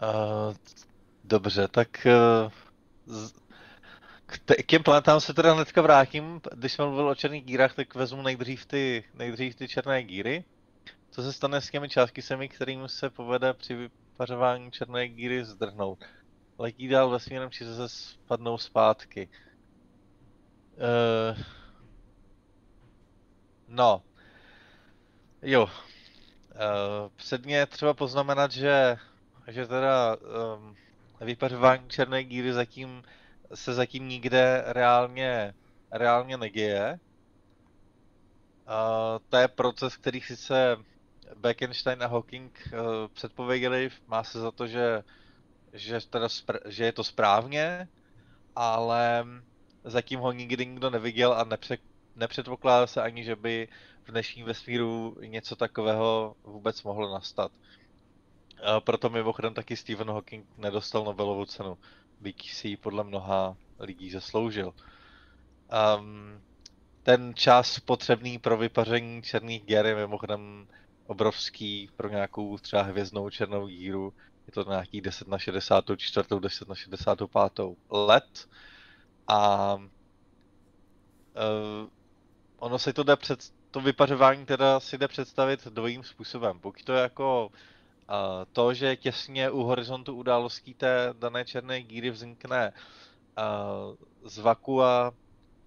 Uh, dobře, tak uh, k, těm planetám se teda hnedka vrátím. Když jsme mluvil o černých gírách, tak vezmu nejdřív ty, nejdřív ty černé gíry. Co se stane s těmi částicemi, kterým se povede při pařování černé gíry zdrhnout. Letí dál vesmírem, či se spadnou zpátky. Uh, no. Jo. Uh, předně třeba poznamenat, že, že teda um, vypařování černé gíry zatím se zatím nikde reálně, reálně neděje. Uh, to je proces, který sice Beckenstein a Hawking uh, předpověděli, má se za to, že, že, teda spr- že je to správně, ale zatím ho nikdy nikdo neviděl a nepře- nepředpokládá se ani, že by v dnešním vesmíru něco takového vůbec mohlo nastat. Uh, proto mimochodem taky Stephen Hawking nedostal Nobelovu cenu, byť si ji podle mnoha lidí zasloužil. Um, ten čas potřebný pro vypaření černých děr je mimochodem obrovský pro nějakou třeba hvězdnou černou díru. Je to nějaký 10 na 64, 10 na 65 let. A uh, ono se to jde před, to vypařování teda si jde představit dvojím způsobem. Pokud to jako uh, to, že těsně u horizontu událostí té dané černé díry vznikne uh, z vakua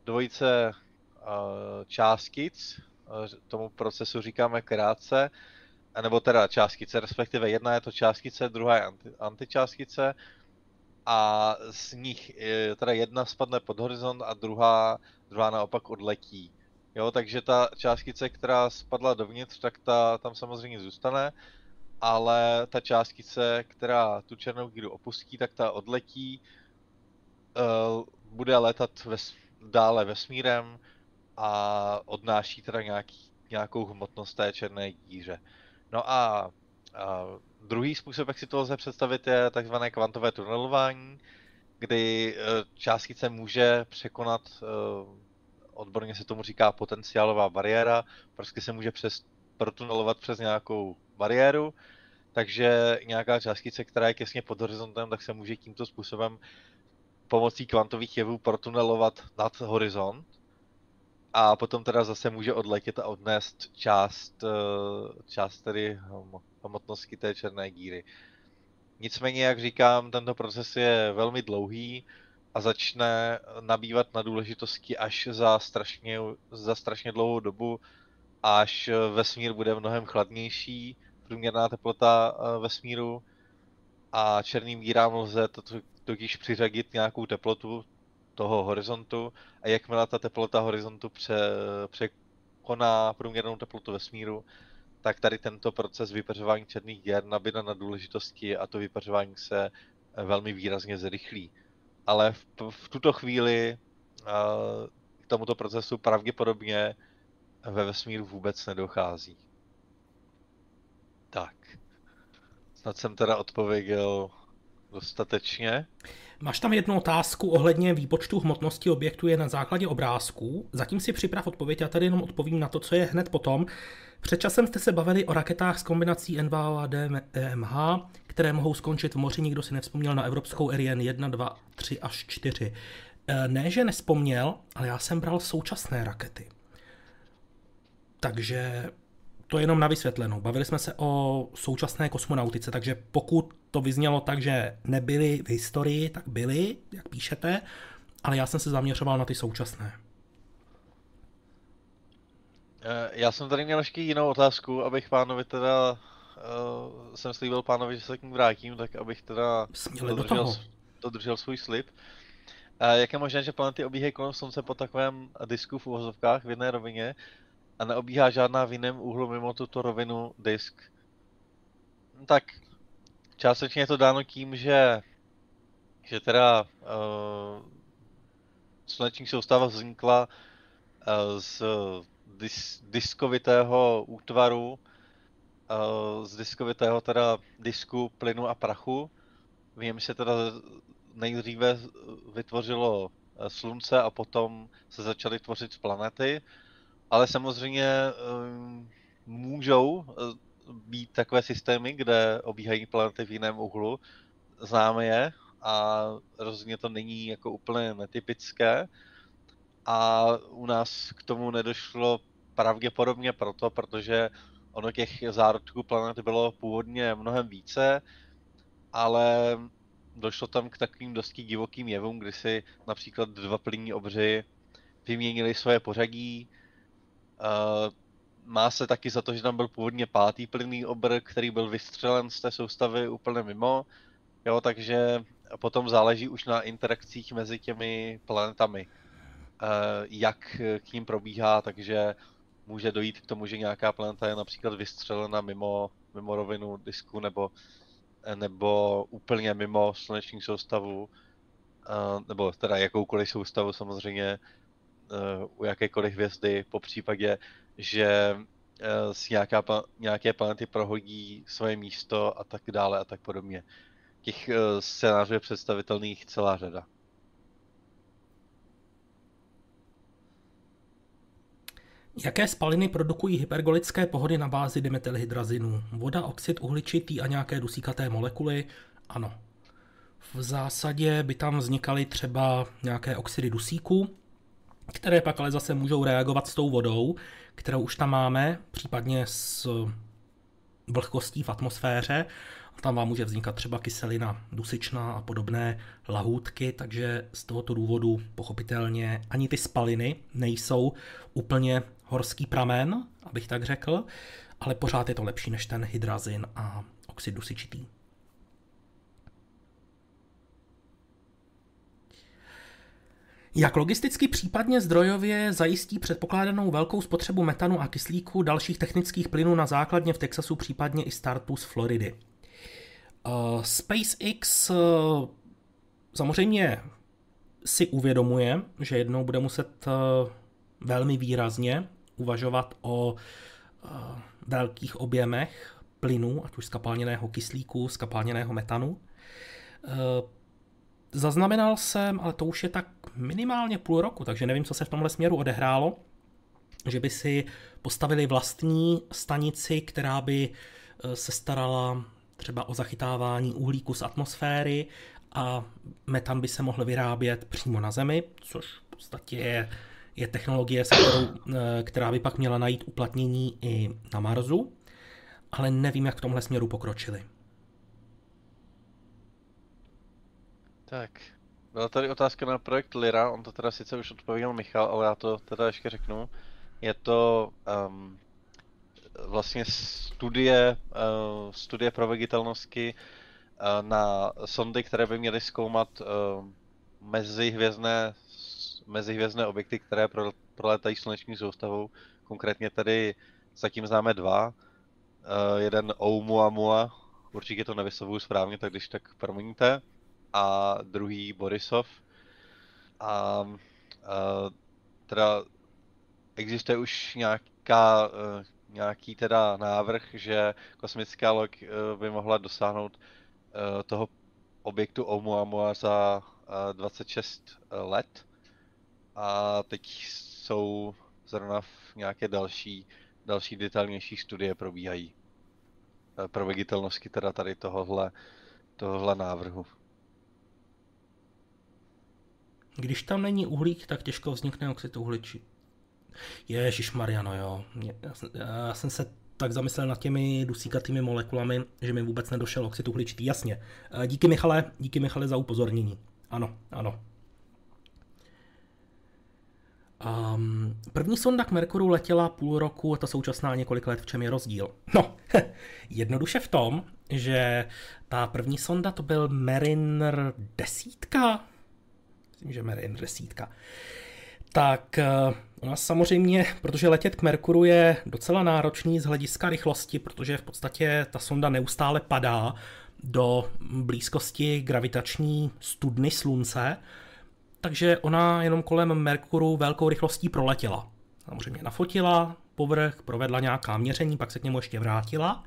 dvojice uh, částic, tomu procesu říkáme krátce, nebo teda částice, respektive jedna je to částice, druhá je anti, antičástice a z nich teda jedna spadne pod horizont a druhá, druhá naopak odletí. Jo, takže ta částice, která spadla dovnitř, tak ta tam samozřejmě zůstane, ale ta částice, která tu černou díru opustí, tak ta odletí, uh, bude letat ves, dále vesmírem, a odnáší teda nějaký nějakou hmotnost té černé díře. No a, a druhý způsob, jak si to lze představit, je takzvané kvantové tunelování, kdy e, částice může překonat, e, odborně se tomu říká potenciálová bariéra, prostě se může přes, protunelovat přes nějakou bariéru, takže nějaká částice, která je těsně pod horizontem, tak se může tímto způsobem pomocí kvantových jevů protunelovat nad horizont a potom teda zase může odletět a odnést část, eh, část tedy hmotnosti té černé díry. Nicméně, jak říkám, tento proces je velmi dlouhý a začne nabývat na důležitosti až za strašně, za strašně dlouhou dobu, až vesmír bude mnohem chladnější, průměrná teplota eh, vesmíru a černým dírám lze totiž přiřadit nějakou teplotu toho horizontu a jakmile ta teplota horizontu pře, překoná průměrnou teplotu vesmíru, tak tady tento proces vypařování černých děr nabíde na důležitosti a to vypařování se velmi výrazně zrychlí. Ale v, v tuto chvíli k tomuto procesu pravděpodobně ve vesmíru vůbec nedochází. Tak. Snad jsem teda odpověděl dostatečně. Máš tam jednu otázku ohledně výpočtu hmotnosti objektu je na základě obrázků. Zatím si připrav odpověď, já tady jenom odpovím na to, co je hned potom. Před časem jste se bavili o raketách s kombinací NVO a DMH, které mohou skončit v moři, nikdo si nevzpomněl na evropskou Ariane 1, 2, 3 až 4. E, ne, že nespomněl, ale já jsem bral současné rakety. Takže to je jenom na vysvětlenou. Bavili jsme se o současné kosmonautice, takže pokud to vyznělo tak, že nebyly v historii, tak byly, jak píšete, ale já jsem se zaměřoval na ty současné. Eh, já jsem tady měl ještě jinou otázku, abych pánovi teda, uh, jsem slíbil pánovi, že se k ní vrátím, tak abych teda dodržel, dodržel svůj slib. Uh, jak je možné, že planety obíhají kolem Slunce po takovém disku v uvozovkách v jedné rovině a neobíhá žádná v jiném úhlu mimo tuto rovinu disk? No tak částečně je to dáno tím, že, že teda uh, sluneční soustava vznikla uh, z dis, diskovitého útvaru, uh, z diskovitého teda disku plynu a prachu. V něm se teda nejdříve vytvořilo slunce a potom se začaly tvořit planety, ale samozřejmě uh, můžou být takové systémy, kde obíhají planety v jiném úhlu. Známe je a rozhodně to není jako úplně netypické. A u nás k tomu nedošlo pravděpodobně proto, protože ono těch zárodků planet bylo původně mnohem více, ale došlo tam k takovým dosti divokým jevům, kdy si například dva plynní obři vyměnili svoje pořadí, má se taky za to, že tam byl původně pátý plynný obr, který byl vystřelen z té soustavy úplně mimo. Jo, takže potom záleží už na interakcích mezi těmi planetami, eh, jak k ním probíhá, takže může dojít k tomu, že nějaká planeta je například vystřelena mimo, mimo rovinu disku nebo, nebo úplně mimo sluneční soustavu, eh, nebo teda jakoukoliv soustavu samozřejmě. eh, u jakékoliv hvězdy, po případě že eh, nějaká, nějaké planety prohodí svoje místo a tak dále a tak podobně. Těch eh, scénářů je představitelných celá řada. Jaké spaliny produkují hypergolické pohody na bázi dimetylhydrazinu? Voda, oxid uhličitý a nějaké dusíkaté molekuly? Ano. V zásadě by tam vznikaly třeba nějaké oxidy dusíku, které pak ale zase můžou reagovat s tou vodou, kterou už tam máme, případně s vlhkostí v atmosféře. A tam vám může vznikat třeba kyselina dusičná a podobné lahůdky, takže z tohoto důvodu pochopitelně ani ty spaliny nejsou úplně horský pramen, abych tak řekl, ale pořád je to lepší než ten hydrazin a oxid dusičitý. Jak logisticky případně zdrojově zajistí předpokládanou velkou spotřebu metanu a kyslíku dalších technických plynů na základně v Texasu, případně i startu z Floridy? Uh, SpaceX uh, samozřejmě si uvědomuje, že jednou bude muset uh, velmi výrazně uvažovat o velkých objemech plynu, ať už skapalněného kyslíku, skapalněného metanu. Zaznamenal jsem, ale to už je tak minimálně půl roku, takže nevím, co se v tomhle směru odehrálo, že by si postavili vlastní stanici, která by se starala třeba o zachytávání uhlíku z atmosféry a metan by se mohl vyrábět přímo na Zemi, což v podstatě je, je technologie, se kterou, eh, která by pak měla najít uplatnění i na Marsu, ale nevím, jak v tomhle směru pokročili. Tak, byla tady otázka na projekt Lira, on to teda sice už odpověděl Michal, ale já to teda ještě řeknu. Je to um, vlastně studie, uh, studie proveditelnosti uh, na sondy, které by měly zkoumat uh, mezihvězdné, mezihvězdné objekty, které pro, prolétají sluneční soustavou. Konkrétně tady zatím známe dva. Uh, jeden Oumuamua, určitě to nevyslovuju správně, tak když tak promiňte. A druhý Borisov. A uh, teda existuje už nějaká uh, nějaký teda návrh, že kosmická loď eh, by mohla dosáhnout eh, toho objektu Oumuamua za 26 eh, let. A teď jsou zrovna v nějaké další, další detailnější studie probíhají. Proveditelnosti teda tady tohohle, tohohle návrhu. Když tam není uhlík, tak těžko vznikne oxid uhličitý. Ježíš Mariano, jo. Já jsem, já jsem se tak zamyslel nad těmi dusíkatými molekulami, že mi vůbec nedošel oxid uhličitý. Jasně. Eh, díky Michale, díky Michale za upozornění. Ano, ano. Um, první sonda k Merkuru letěla půl roku, a ta současná několik let, v čem je rozdíl? No, jednoduše v tom, že ta první sonda to byl Mariner desítka, myslím, že Mariner desítka, tak Ona samozřejmě, protože letět k Merkuru je docela náročný z hlediska rychlosti, protože v podstatě ta sonda neustále padá do blízkosti gravitační studny Slunce, takže ona jenom kolem Merkuru velkou rychlostí proletěla. Samozřejmě nafotila povrch, provedla nějaká měření, pak se k němu ještě vrátila,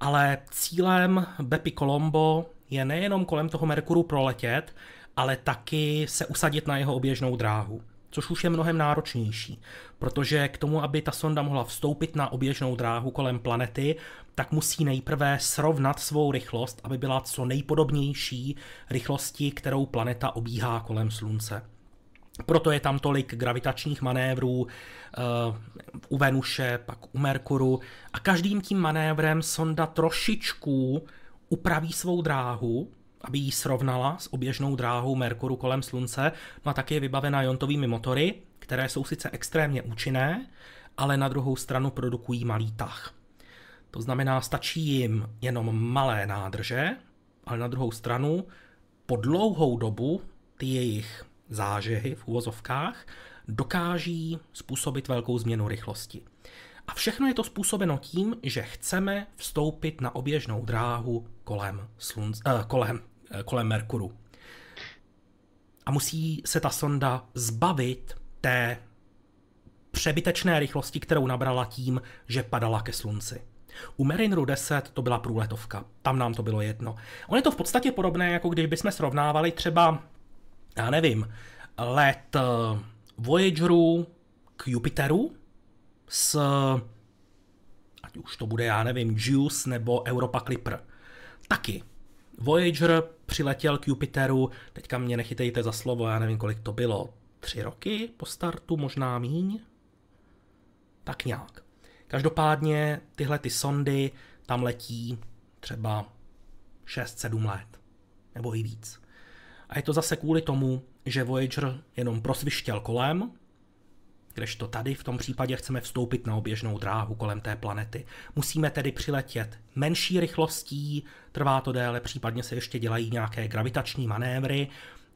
ale cílem Bepi Colombo je nejenom kolem toho Merkuru proletět, ale taky se usadit na jeho oběžnou dráhu což už je mnohem náročnější, protože k tomu, aby ta sonda mohla vstoupit na oběžnou dráhu kolem planety, tak musí nejprve srovnat svou rychlost, aby byla co nejpodobnější rychlosti, kterou planeta obíhá kolem Slunce. Proto je tam tolik gravitačních manévrů uh, u Venuše, pak u Merkuru a každým tím manévrem sonda trošičku upraví svou dráhu, aby ji srovnala s oběžnou dráhou Merkuru kolem Slunce, no a taky je vybavena jontovými motory, které jsou sice extrémně účinné, ale na druhou stranu produkují malý tah. To znamená, stačí jim jenom malé nádrže, ale na druhou stranu po dlouhou dobu ty jejich zážehy v úvozovkách dokáží způsobit velkou změnu rychlosti. A všechno je to způsobeno tím, že chceme vstoupit na oběžnou dráhu kolem, slunce, eh, kolem kolem Merkuru. A musí se ta sonda zbavit té přebytečné rychlosti, kterou nabrala tím, že padala ke slunci. U Mariner 10 to byla průletovka, tam nám to bylo jedno. On je to v podstatě podobné, jako když bychom srovnávali třeba, já nevím, let eh, Voyageru k Jupiteru s, ať už to bude, já nevím, Juice nebo Europa Clipper. Taky Voyager přiletěl k Jupiteru, teďka mě nechytejte za slovo, já nevím, kolik to bylo, tři roky po startu, možná míň? Tak nějak. Každopádně tyhle ty sondy tam letí třeba 6-7 let, nebo i víc. A je to zase kvůli tomu, že Voyager jenom prosvištěl kolem, kdežto tady v tom případě chceme vstoupit na oběžnou dráhu kolem té planety. Musíme tedy přiletět menší rychlostí, trvá to déle, případně se ještě dělají nějaké gravitační manévry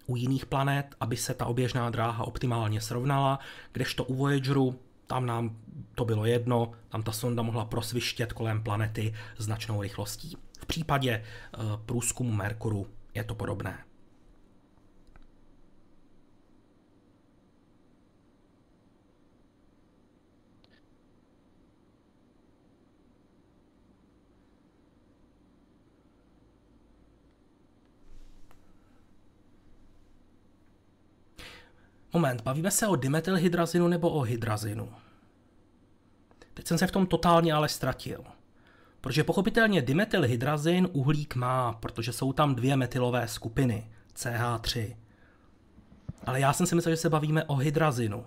u jiných planet, aby se ta oběžná dráha optimálně srovnala, kdežto u Voyageru tam nám to bylo jedno, tam ta sonda mohla prosvištět kolem planety značnou rychlostí. V případě uh, průzkumu Merkuru je to podobné. Moment, bavíme se o dimetylhydrazinu nebo o hydrazinu? Teď jsem se v tom totálně ale ztratil. Protože pochopitelně dimetylhydrazin uhlík má, protože jsou tam dvě metylové skupiny, CH3. Ale já jsem si myslel, že se bavíme o hydrazinu,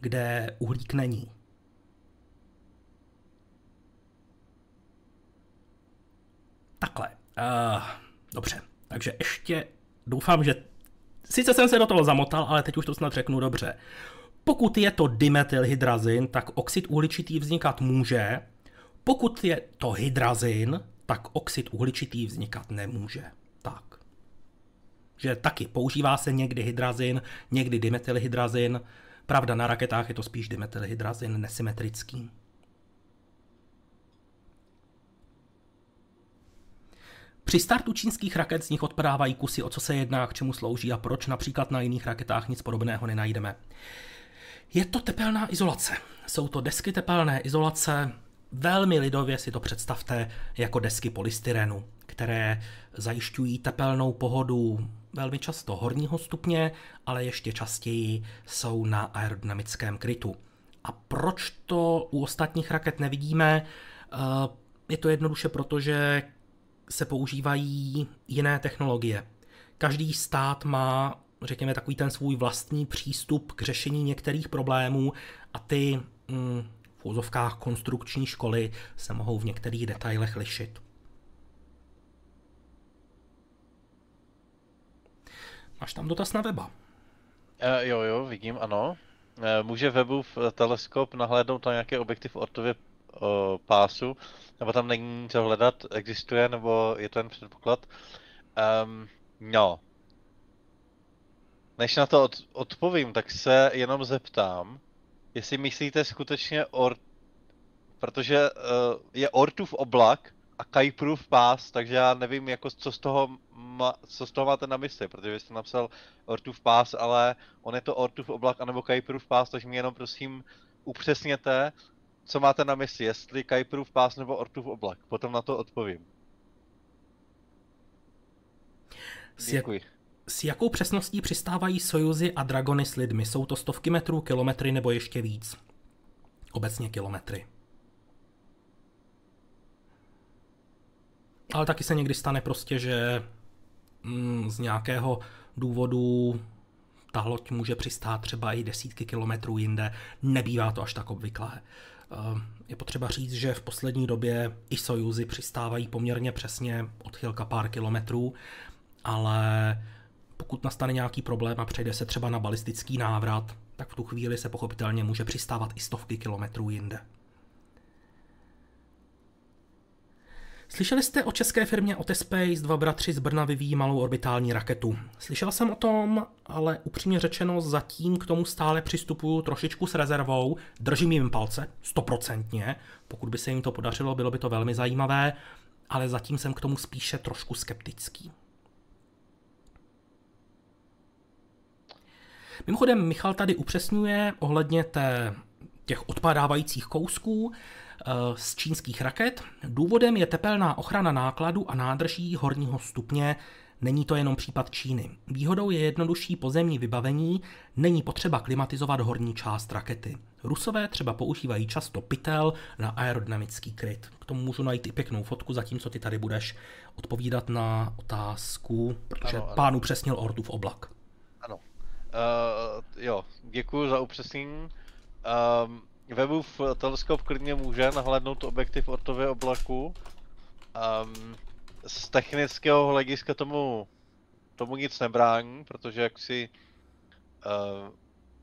kde uhlík není. Takhle. Uh, dobře, takže ještě doufám, že sice jsem se do toho zamotal, ale teď už to snad řeknu dobře. Pokud je to dimetylhydrazin, tak oxid uhličitý vznikat může. Pokud je to hydrazin, tak oxid uhličitý vznikat nemůže. Tak. Že taky používá se někdy hydrazin, někdy dimetylhydrazin. Pravda, na raketách je to spíš dimetylhydrazin nesymetrický. Při startu čínských raket z nich odpadávají kusy, o co se jedná, k čemu slouží a proč například na jiných raketách nic podobného nenajdeme. Je to tepelná izolace. Jsou to desky tepelné izolace, velmi lidově si to představte jako desky polystyrenu, které zajišťují tepelnou pohodu velmi často horního stupně, ale ještě častěji jsou na aerodynamickém krytu. A proč to u ostatních raket nevidíme? Eh, je to jednoduše proto, že se používají jiné technologie. Každý stát má, řekněme, takový ten svůj vlastní přístup k řešení některých problémů a ty mm, v úzovkách konstrukční školy se mohou v některých detailech lišit. Máš tam dotaz na weba? Uh, jo, jo, vidím, ano. Uh, může webův teleskop nahlédnout na nějaké objekty v ortově uh, pásu nebo tam není co hledat, existuje, nebo je to jen předpoklad. Um, no. Než na to od, odpovím, tak se jenom zeptám, jestli myslíte skutečně or... Protože uh, je Ortův oblak a Kuiperův pás, takže já nevím, jako, co, z toho ma, co z toho máte na mysli, protože jste napsal Ortův pás, ale on je to Ortův oblak anebo Kuiperův pás, takže mi jenom prosím upřesněte, máte na mysli, jestli Kuiperův pás nebo Ortův oblak. Potom na to odpovím. S, jak, s jakou přesností přistávají Sojuzy a Dragony s lidmi? Jsou to stovky metrů, kilometry nebo ještě víc? Obecně kilometry. Ale taky se někdy stane prostě, že mm, z nějakého důvodu ta loď může přistát třeba i desítky kilometrů jinde. Nebývá to až tak obvyklé. Eh, je potřeba říct, že v poslední době i Sojuzy přistávají poměrně přesně odchylka pár kilometrů, ale pokud nastane nějaký problém a přejde se třeba na balistický návrat, tak v tu chvíli se pochopitelně může přistávat i stovky kilometrů jinde. Slyšeli jste o české firmě Otespace, dva bratři z Brna vyvíjí malou orbitální raketu. Slyšel jsem o tom, ale upřímně řečeno zatím k tomu stále přistupuju trošičku s rezervou, držím jim palce, stoprocentně, pokud by se jim to podařilo, bylo by to velmi zajímavé, ale zatím jsem k tomu spíše trošku skeptický. Mimochodem, Michal tady upřesňuje ohledně té, těch odpadávajících kousků, z čínských raket. Důvodem je tepelná ochrana nákladu a nádrží horního stupně. Není to jenom případ Číny. Výhodou je jednodušší pozemní vybavení, není potřeba klimatizovat horní část rakety. Rusové třeba používají často pytel na aerodynamický kryt. K tomu můžu najít i pěknou fotku, zatímco ty tady budeš odpovídat na otázku, protože ano, ano. pán upřesnil Ortův oblak. Ano. Uh, jo, děkuji za upřesnění. Um, Webův teleskop klidně může nahlédnout objektiv ortově oblaku. Um, z technického hlediska tomu, tomu nic nebrání, protože jak si uh,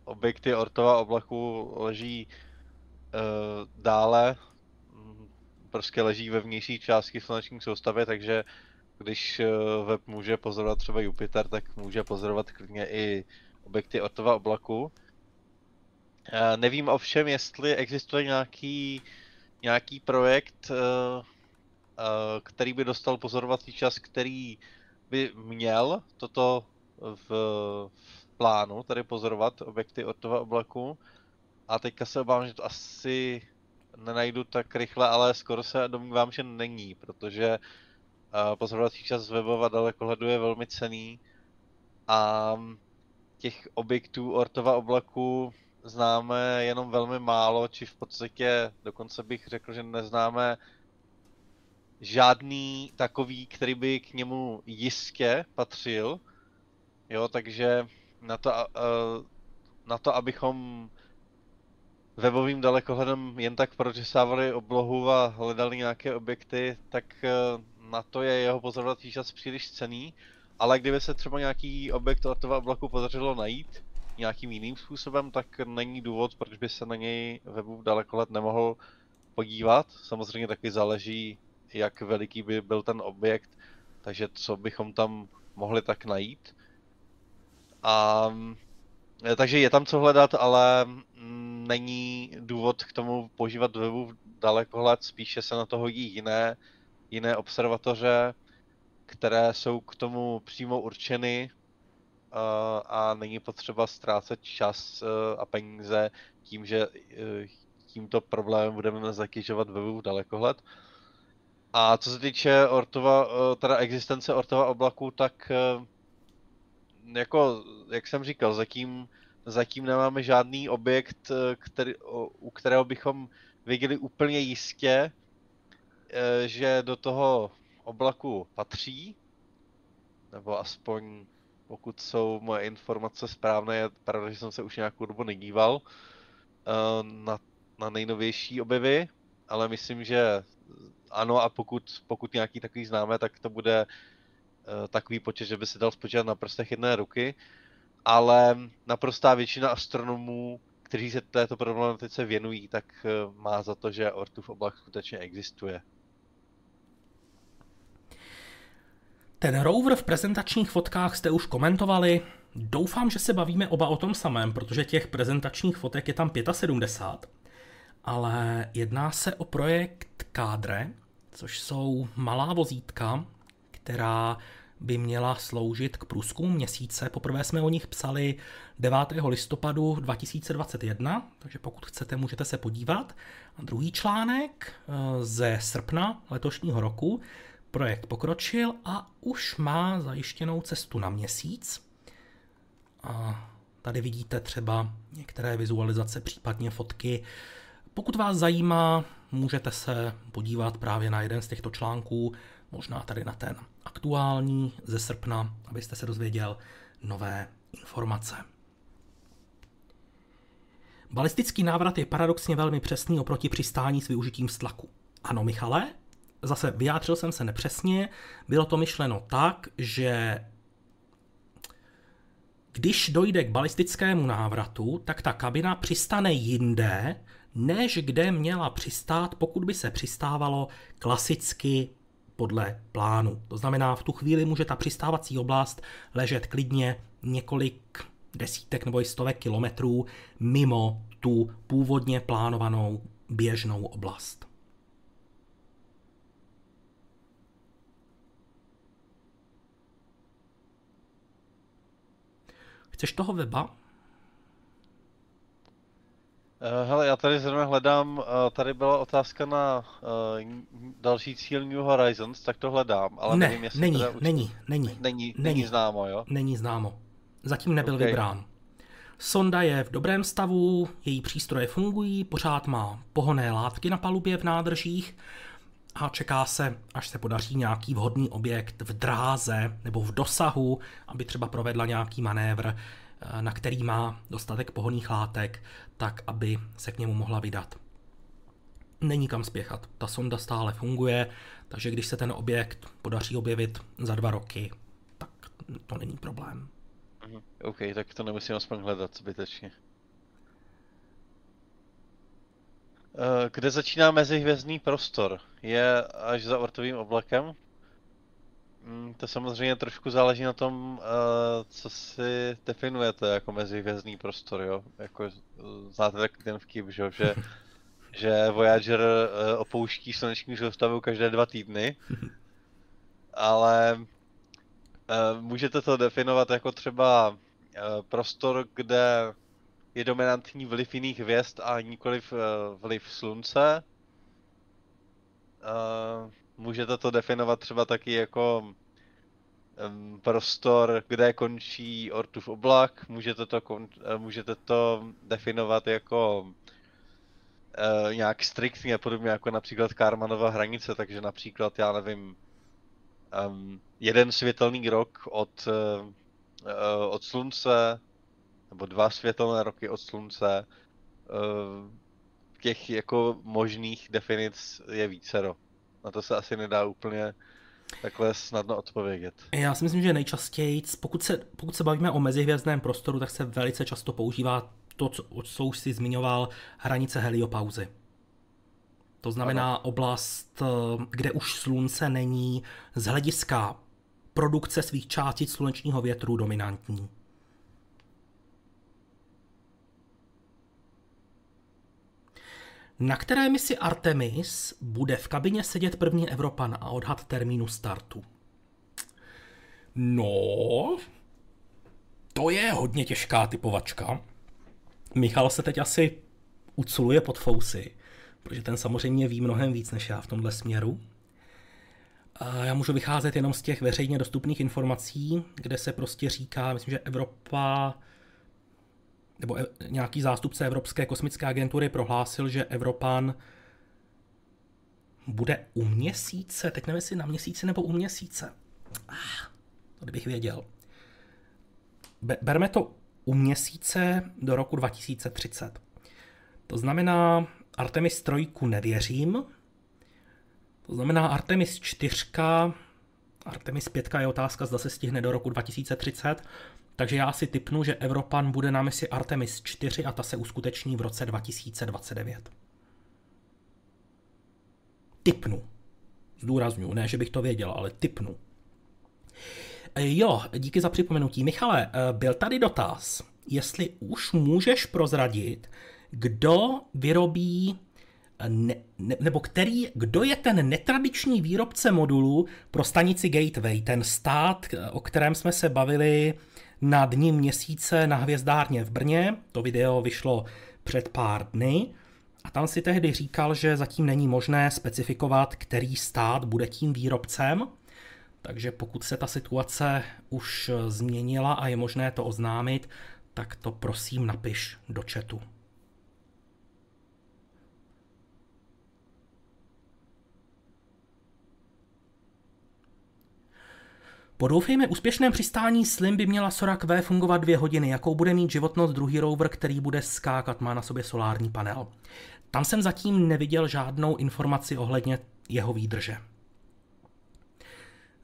objekty ortova oblaku leží uh, dále, mm, prostě leží ve vnější části sluneční soustavy, takže když uh, web může pozorovat třeba Jupiter, tak může pozorovat klidně i objekty ortova oblaku. Eh, nevím ovšem, jestli existuje nějaký, nějaký projekt, eh, eh, který by dostal pozorovací čas, který by měl toto v, v plánu, tady pozorovat objekty Ortova oblaku. A teďka se obávám, že to asi nenajdu tak rychle, ale skoro se domnívám, že není, protože pozorovací čas z webova dalekohledu je velmi cený a těch objektů Ortova oblaku známe jenom velmi málo, či v podstatě dokonce bych řekl, že neznáme žádný takový, který by k němu jistě patřil. Jo, takže na to, na to abychom webovým dalekohledem jen tak prořesávali oblohu a hledali nějaké objekty, tak e, na to je jeho pozorovací čas příliš cený. Ale kdyby se třeba nějaký objekt od toho oblaku podařilo najít nějakým jiným způsobem, tak není důvod, proč by se na něj webův dalekohled nemohl podívat. Samozřejmě taky záleží, jak veliký by byl ten objekt, takže co bychom tam mohli tak najít. A e, takže je tam co hledat, ale mm, není důvod k tomu používat webu dalekohled, spíše se na to hodí jiné, jiné observatoře, které jsou k tomu přímo určeny a není potřeba ztrácet čas e, a peníze tím, že e, tímto problémem budeme zatěžovat webu dalekohled. A co se týče Ortova, teda existence Ortova oblaku, tak jako, jak jsem říkal, zatím, zatím nemáme žádný objekt, který, u kterého bychom věděli úplně jistě, že do toho oblaku patří, nebo aspoň pokud jsou moje informace správné, je pravda, že jsem se už nějakou dobu nedíval na, na nejnovější objevy, ale myslím, že ano a pokud, pokud nějaký takový známe, tak to bude takový počet, že by se dal spočítat na prstech jedné ruky, ale naprostá většina astronomů, kteří se této problematice věnují, tak má za to, že Ortův oblak skutečně existuje. Ten rover v prezentačních fotkách jste už komentovali. Doufám, že se bavíme oba o tom samém, protože těch prezentačních fotek je tam 75. Ale jedná se o projekt Kádre, což jsou malá vozítka, která by měla sloužit k průzkumu měsíce. Poprvé jsme o nich psali 9. listopadu 2021, takže pokud chcete, můžete se podívat. A druhý článek eh, ze srpna letošního roku Projekt pokročil a už má zajištěnou cestu na měsíc. A tady vidíte třeba některé vizualizace, případně fotky. Pokud vás zajímá, můžete se podívat právě na jeden z těchto článků, možná tady na ten aktuální ze srpna, abyste se dozvěděl nové informace. Balistický návrat je paradoxně velmi přesný oproti přistání s využitím stlaku. Ano, Michale, zase vyjádřil jsem se nepřesně, bylo to myšleno tak, že když dojde k balistickému návratu, tak ta kabina přistane jinde, než kde měla přistát, pokud by se přistávalo klasicky podle plánu. To znamená, v tu chvíli může ta přistávací oblast ležet klidně několik desítek nebo i stovek kilometrů mimo tu původně plánovanou běžnou oblast. Chceš toho weba? Uh, hele, já tady zrovna hledám, uh, tady byla otázka na uh, další cíl New Horizons, tak to hledám, ale ne, nevím, jestli není, teda už... není, není, není, není, není známo, jo? Není známo. Zatím nebyl okay. vybrán. Sonda je v dobrém stavu, její přístroje fungují, pořád má pohonné látky na palubě v nádržích a čeká se, až se podaří nějaký vhodný objekt v dráze nebo v dosahu, aby třeba provedla nějaký manévr, eh, na který má dostatek pohonných látek, tak aby se k němu mohla vydat. Není kam spěchat, ta sonda stále funguje, takže když se ten objekt podaří objevit za dva roky, tak to není problém. Mhm. OK, tak to nemusím aspoň hledat zbytečně. Eh, kde začíná mezihvězdný prostor? Je až za ortovým oblakem? Mm, to samozřejmě trošku záleží na tom, eh, co si definujete jako mezihvězdný prostor, jo? Jako, eh, znáte taky ten vtip, že, že, že Voyager opouští sluneční soustavu každé dva týdny, ale můžete to definovat jako třeba prostor, kde je dominantní vliv jiných hvězd a nikoliv uh, vliv slunce. Uh, můžete to definovat třeba taky jako prostor, kde končí Ortův oblak, můžete to, kon, uh, můžete to definovat jako nějak striktně, podobně jako například Karmanova hranice, takže například, já nevím, jeden světelný rok od, od slunce, nebo dva světelné roky od slunce, uh, těch jako možných definic je vícero. Na to se asi nedá úplně takhle snadno odpovědět. Já si myslím, že nejčastěji, pokud se, pokud se bavíme o mezihvězdném prostoru, tak se velice často používá to, co, co už si zmiňoval, hranice heliopauzy. To znamená ano. oblast, kde už slunce není z hlediska produkce svých částic slunečního větru dominantní. Na které misi Artemis bude v kabině sedět první Evropan a odhad termínu startu? No, to je hodně těžká typovačka. Michal se teď asi uculuje pod fousy, protože ten samozřejmě ví mnohem víc než já v tomhle směru. Já můžu vycházet jenom z těch veřejně dostupných informací, kde se prostě říká, myslím, že Evropa nebo e, nějaký zástupce Evropské kosmické agentury prohlásil, že Evropan bude u měsíce, teď nevím, jestli na měsíci nebo u měsíce. Ah, to bych věděl. Berme to u měsíce do roku 2030. To znamená, Artemis 3 nevěřím. To znamená, Artemis 4, Artemis 5 je otázka, zda se stihne do roku 2030. Takže já si typnu, že Evropan bude na misi Artemis 4 a ta se uskuteční v roce 2029. Typnu. Zdůraznuju, ne, že bych to věděl, ale typnu. E, jo, díky za připomenutí. Michale, e, byl tady dotaz, jestli už můžeš prozradit, kdo vyrobí ne, ne, nebo který, kdo je ten netradiční výrobce modulu pro stanici Gateway, ten stát, o kterém jsme se bavili na dní měsíce na hvězdárně v Brně. To video vyšlo před pár dny. A tam si tehdy říkal, že zatím není možné specifikovat, který stát bude tím výrobcem. Takže pokud se ta situace už změnila a je možné to oznámit, tak to prosím napiš do chatu. Po doufejme úspěšném přistání Slim by měla Sora Q fungovat dvě hodiny. Jakou bude mít životnost druhý rover, který bude skákat, má na sobě solární panel. Tam jsem zatím neviděl žádnou informaci ohledně jeho výdrže.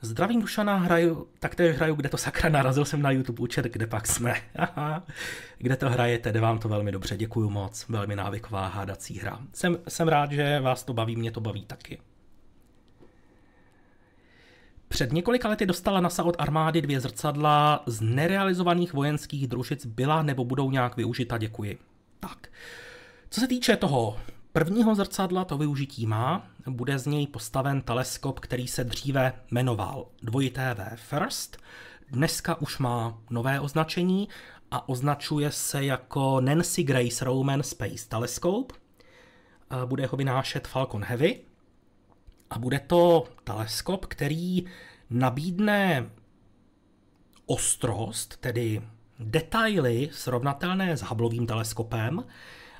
Zdravím Dušana, hraju, taktéž hraju, kde to sakra narazil jsem na YouTube účet, kde pak jsme. kde to hrajete, jde vám to velmi dobře, děkuju moc, velmi návyková hádací hra. Jsem, jsem rád, že vás to baví, mě to baví taky. Před několika lety dostala NASA od armády dvě zrcadla z nerealizovaných vojenských družic byla nebo budou nějak využita, děkuji. Tak, co se týče toho prvního zrcadla, to využití má, bude z něj postaven teleskop, který se dříve jmenoval dvojité V First, dneska už má nové označení a označuje se jako Nancy Grace Roman Space Telescope. Bude ho vynášet Falcon Heavy, a bude to teleskop, který nabídne ostrost, tedy detaily srovnatelné s Hubbleovým teleskopem,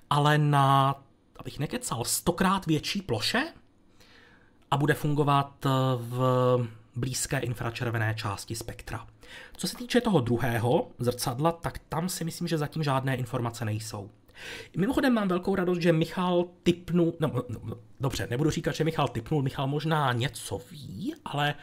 ale na, abych nekecal, stokrát větší ploše a bude fungovat v blízké infračervené části spektra. Co se týče toho druhého zrcadla, tak tam si myslím, že zatím žádné informace nejsou. Mimochodem mám velkou radost, že Michal typnul, no, no, no, dobře, nebudu říkat, že Michal typnul, Michal možná něco ví, ale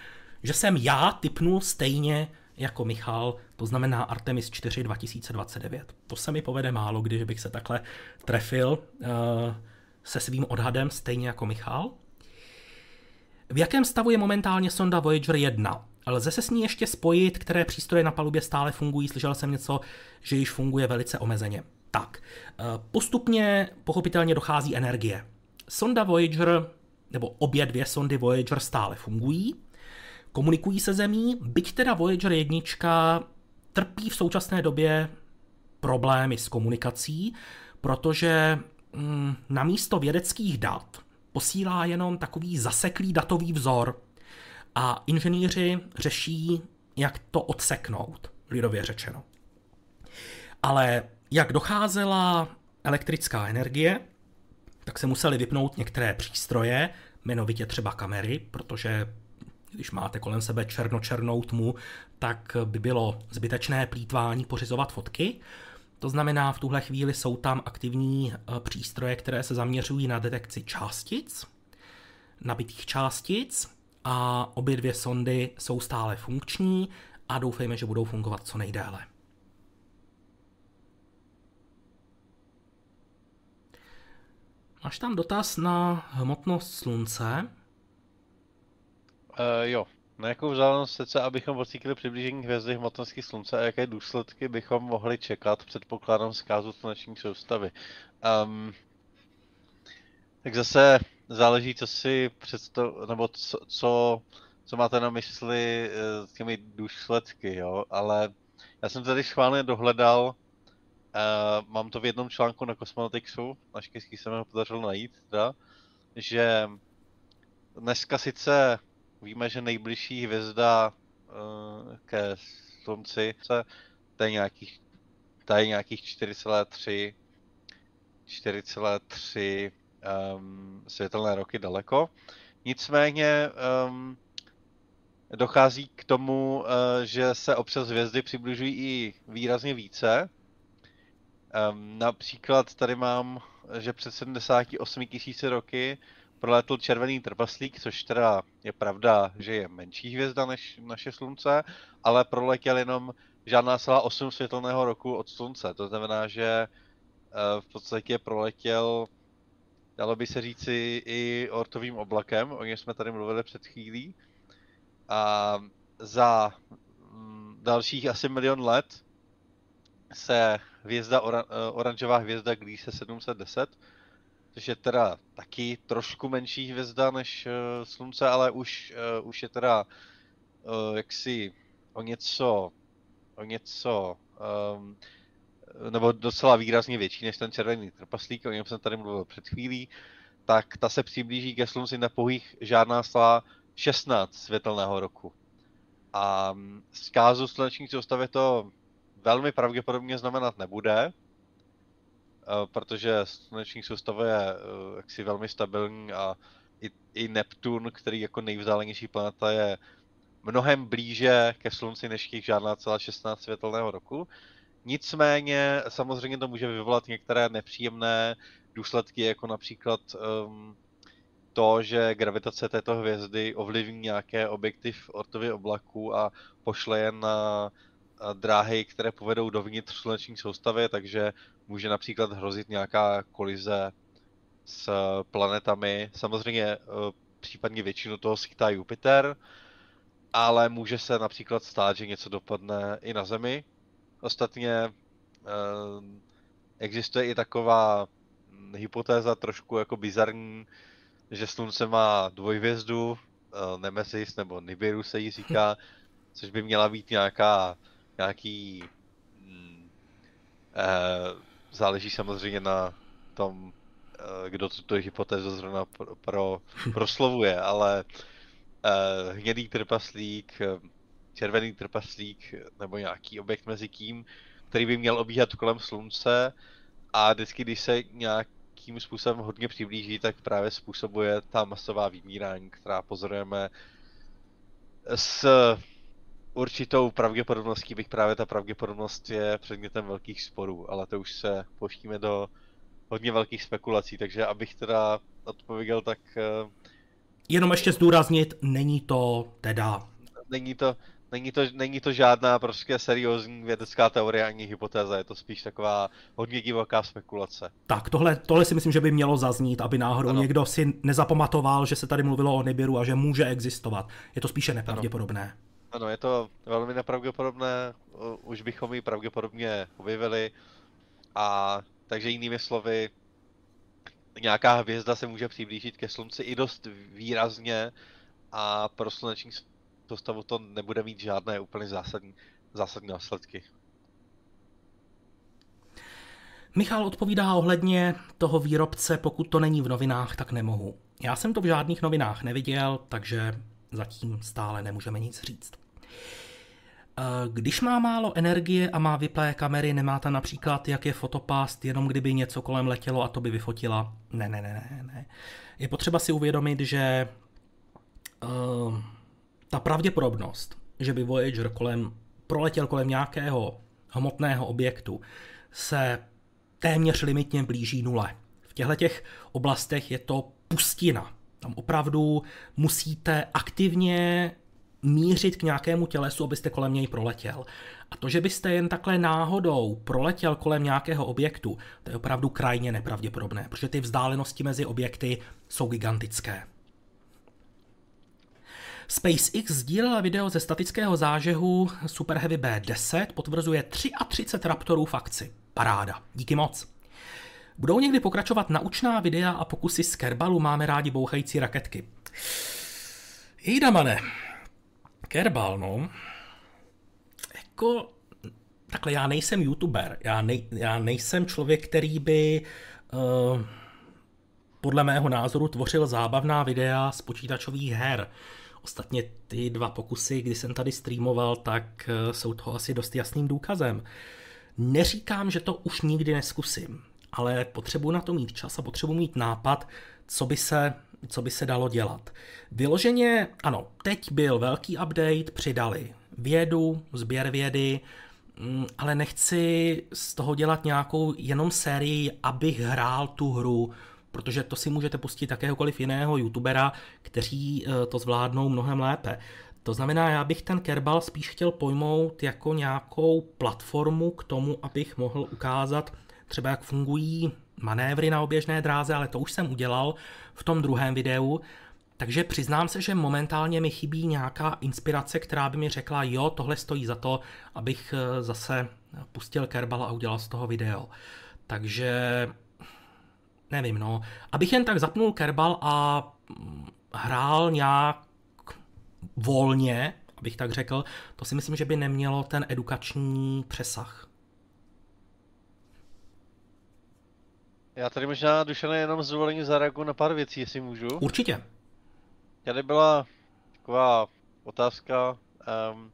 že jsem já typnul stejně jako Michal, to znamená Artemis 4 2029. To se mi povede málo, když bych se takhle trefil uh, se svým odhadem stejně jako Michal. V jakém stavu je momentálně sonda Voyager 1? Lze se s ní ještě spojit, které přístroje na palubě stále fungují? Slyšel jsem něco, že již funguje velice omezeně. Tak, eh, postupně pochopitelně dochází energie. Sonda Voyager, nebo obě dvě sondy Voyager stále fungují, komunikují se zemí, byť teda Voyager 1 trpí v současné době problémy s komunikací, protože mm, na místo vědeckých dat posílá jenom takový zaseklý datový vzor a inženýři řeší, jak to odseknout, lidově řečeno. Ale jak docházela elektrická energie, tak se museli vypnout některé přístroje, jmenovitě třeba kamery, protože když máte kolem sebe černočernou tmu, tak by bylo zbytečné plítvání pořizovat fotky. To znamená, v tuhle chvíli jsou tam aktivní eh, přístroje, které se zaměřují na detekci částic, nabitých částic a obě dvě sondy jsou stále funkční a doufejme, že budou fungovat co nejdéle. Máš tam dotaz na hmotnost slunce? Uh, jo. Na jakou vzdálenost srdce, abychom pocítili přiblížení hvězdy hmotnosti slunce a jaké důsledky bychom mohli čekat, předpokládám zkázu sluneční soustavy. Um, tak zase záleží, co si představ, nebo co, co, co máte na mysli eh, s těmi důsledky, jo, ale já jsem tady schválně dohledal, uh, mám to v jednom článku na Cosmonautixu, naštěstí se mi ho podařilo najít, teda, že dneska sice víme, že nejbližší hvězda uh, ke Slunci se, to je nějakých, to je nějakých 4,3 4,3 um, světelné roky daleko. Nicméně um, dochází k tomu, uh, že se občas hvězdy přibližují i výrazně více. Um, například tady mám, že před 78 tisíci roky prolétl červený trpaslík, což teda je pravda, že je menší hvězda než naše slunce, ale proletěl jenom žádná celá 8 světelného roku od slunce. To znamená, že uh, v podstatě proletěl dalo by se říci i ortovým oblakem, o něm jsme tady mluvili před chvílí. A za mm, dalších asi milion let se hvězda, oran, eh, oranžová hvězda Gliese 710, což je teda taky trošku menší hvězda než uh, Slunce, ale už, uh, už je teda jaksi o něco, o něco um, nebo docela výrazně větší než ten červený trpaslík, o něm jsem tady mluvil před chvílí, tak ta se přiblíží ke slunci na pouhých žádná slá 16 světelného roku. A zkázu sluneční soustavy to velmi pravděpodobně znamenat nebude, eh, protože sluneční soustava je eh, jaksi velmi stabilní a i, i Neptun, který jako nejvzdálenější planeta je mnohem blíže ke slunci než těch žádná celá 16 světelného roku. Nicméně samozřejmě to může vyvolat některé nepříjemné důsledky, jako například um, to, že gravitace této hvězdy ovlivní nějaké objekty v ortově oblaku a pošle je na dráhy, které povedou dovnitř sluneční soustavy, takže může například hrozit nějaká kolize s planetami. Samozřejmě e, případně většinu toho schytá Jupiter, ale může se například stát, že něco dopadne i na Zemi, Ostatně eh, existuje i taková hypotéza trošku jako bizarní, že slunce má dvojvězdu, eh, Nemesis nebo Nibiru se jí říká, což by měla být nějaká, nějaký, mm, eh, záleží samozřejmě na tom, eh, kdo tuto hypotézu zrovna pro, pro, proslovuje, ale eh, hnědý trpaslík, červený trpaslík nebo nějaký objekt mezi tím, který by měl obíhat kolem slunce a vždycky, když se nějakým způsobem hodně přiblíží, tak právě způsobuje ta masová vymírání, která pozorujeme s určitou pravděpodobností, bych právě ta pravděpodobnost je předmětem velkých sporů, ale to už se pouštíme do hodně velkých spekulací, takže abych teda odpověděl, tak... Eh, Jenom ještě zdůraznit, není to teda... Není to, Není to, není to žádná prostě seriózní vědecká teorie ani hypotéza, je to spíš taková hodně divoká spekulace. Tak, tohle, tohle si myslím, že by mělo zaznít, aby náhodou ano. někdo si nezapamatoval, že se tady mluvilo o Nibiru a že může existovat. Je to spíše nepravděpodobné. Ano, ano je to velmi nepravděpodobné, už bychom ji pravděpodobně objevili. A takže jinými slovy, nějaká hvězda se může přiblížit ke slunci i dost výrazně a pro sluneční postavu to nebude mít žádné úplně zásadní, zásadní následky. Michal odpovídá ohledně toho výrobce, pokud to není v novinách, tak nemohu. Já jsem to v žádných novinách neviděl, takže zatím stále nemůžeme nic říct. Když má málo energie a má vyplé kamery, nemá tam například, jak je fotopast, jenom kdyby něco kolem letělo a to by vyfotila. Ne, ne, ne, ne, ne. Je potřeba si uvědomit, že uh, ta pravděpodobnost, že by Voyager kolem, proletěl kolem nějakého hmotného objektu, se téměř limitně blíží nule. V těchto těch oblastech je to pustina. Tam opravdu musíte aktivně mířit k nějakému tělesu, abyste kolem něj proletěl. A to, že byste jen takhle náhodou proletěl kolem nějakého objektu, to je opravdu krajně nepravděpodobné, protože ty vzdálenosti mezi objekty jsou gigantické. SpaceX sdílela video ze statického zážehu Super Heavy B10, potvrzuje 33 Raptorů v akci. Paráda, díky moc. Budou někdy pokračovat naučná videa a pokusy z Kerbalu, máme rádi bouchající raketky. Jídamane, Kerbal, no, jako, takhle já nejsem youtuber, já, nej, já nejsem člověk, který by uh, podle mého názoru tvořil zábavná videa z počítačových her. Ostatně ty dva pokusy, kdy jsem tady streamoval, tak uh, jsou toho asi dost jasným důkazem. Neříkám, že to už nikdy neskusím, ale potřebuji na to mít čas a potřebuji mít nápad, co by se co by se dalo dělat. Vyloženě, ano, teď byl velký update, přidali vědu, sběr vědy, mm, ale nechci z toho dělat nějakou jenom sérii, abych hrál tu hru, protože to si můžete pustit jakéhokoliv jiného youtubera, kteří eh, to zvládnou mnohem lépe. To znamená, já bych ten Kerbal spíš chtěl pojmout jako nějakou platformu k tomu, abych mohl ukázat třeba, jak fungují manévry na oběžné dráze, ale to už jsem udělal v tom druhém videu. Takže přiznám se, že momentálně mi chybí nějaká inspirace, která by mi řekla, jo, tohle stojí za to, abych eh, zase pustil Kerbal a udělal z toho video. Takže nevím, no. Abych jen tak zapnul Kerbal a mm, hrál nějak volně, abych tak řekl, to si myslím, že by nemělo ten edukační přesah. Já tady možná, Dušane, jenom z dovolení zareaguju na pár věcí, jestli můžu. Určitě. Tady byla taková otázka, um,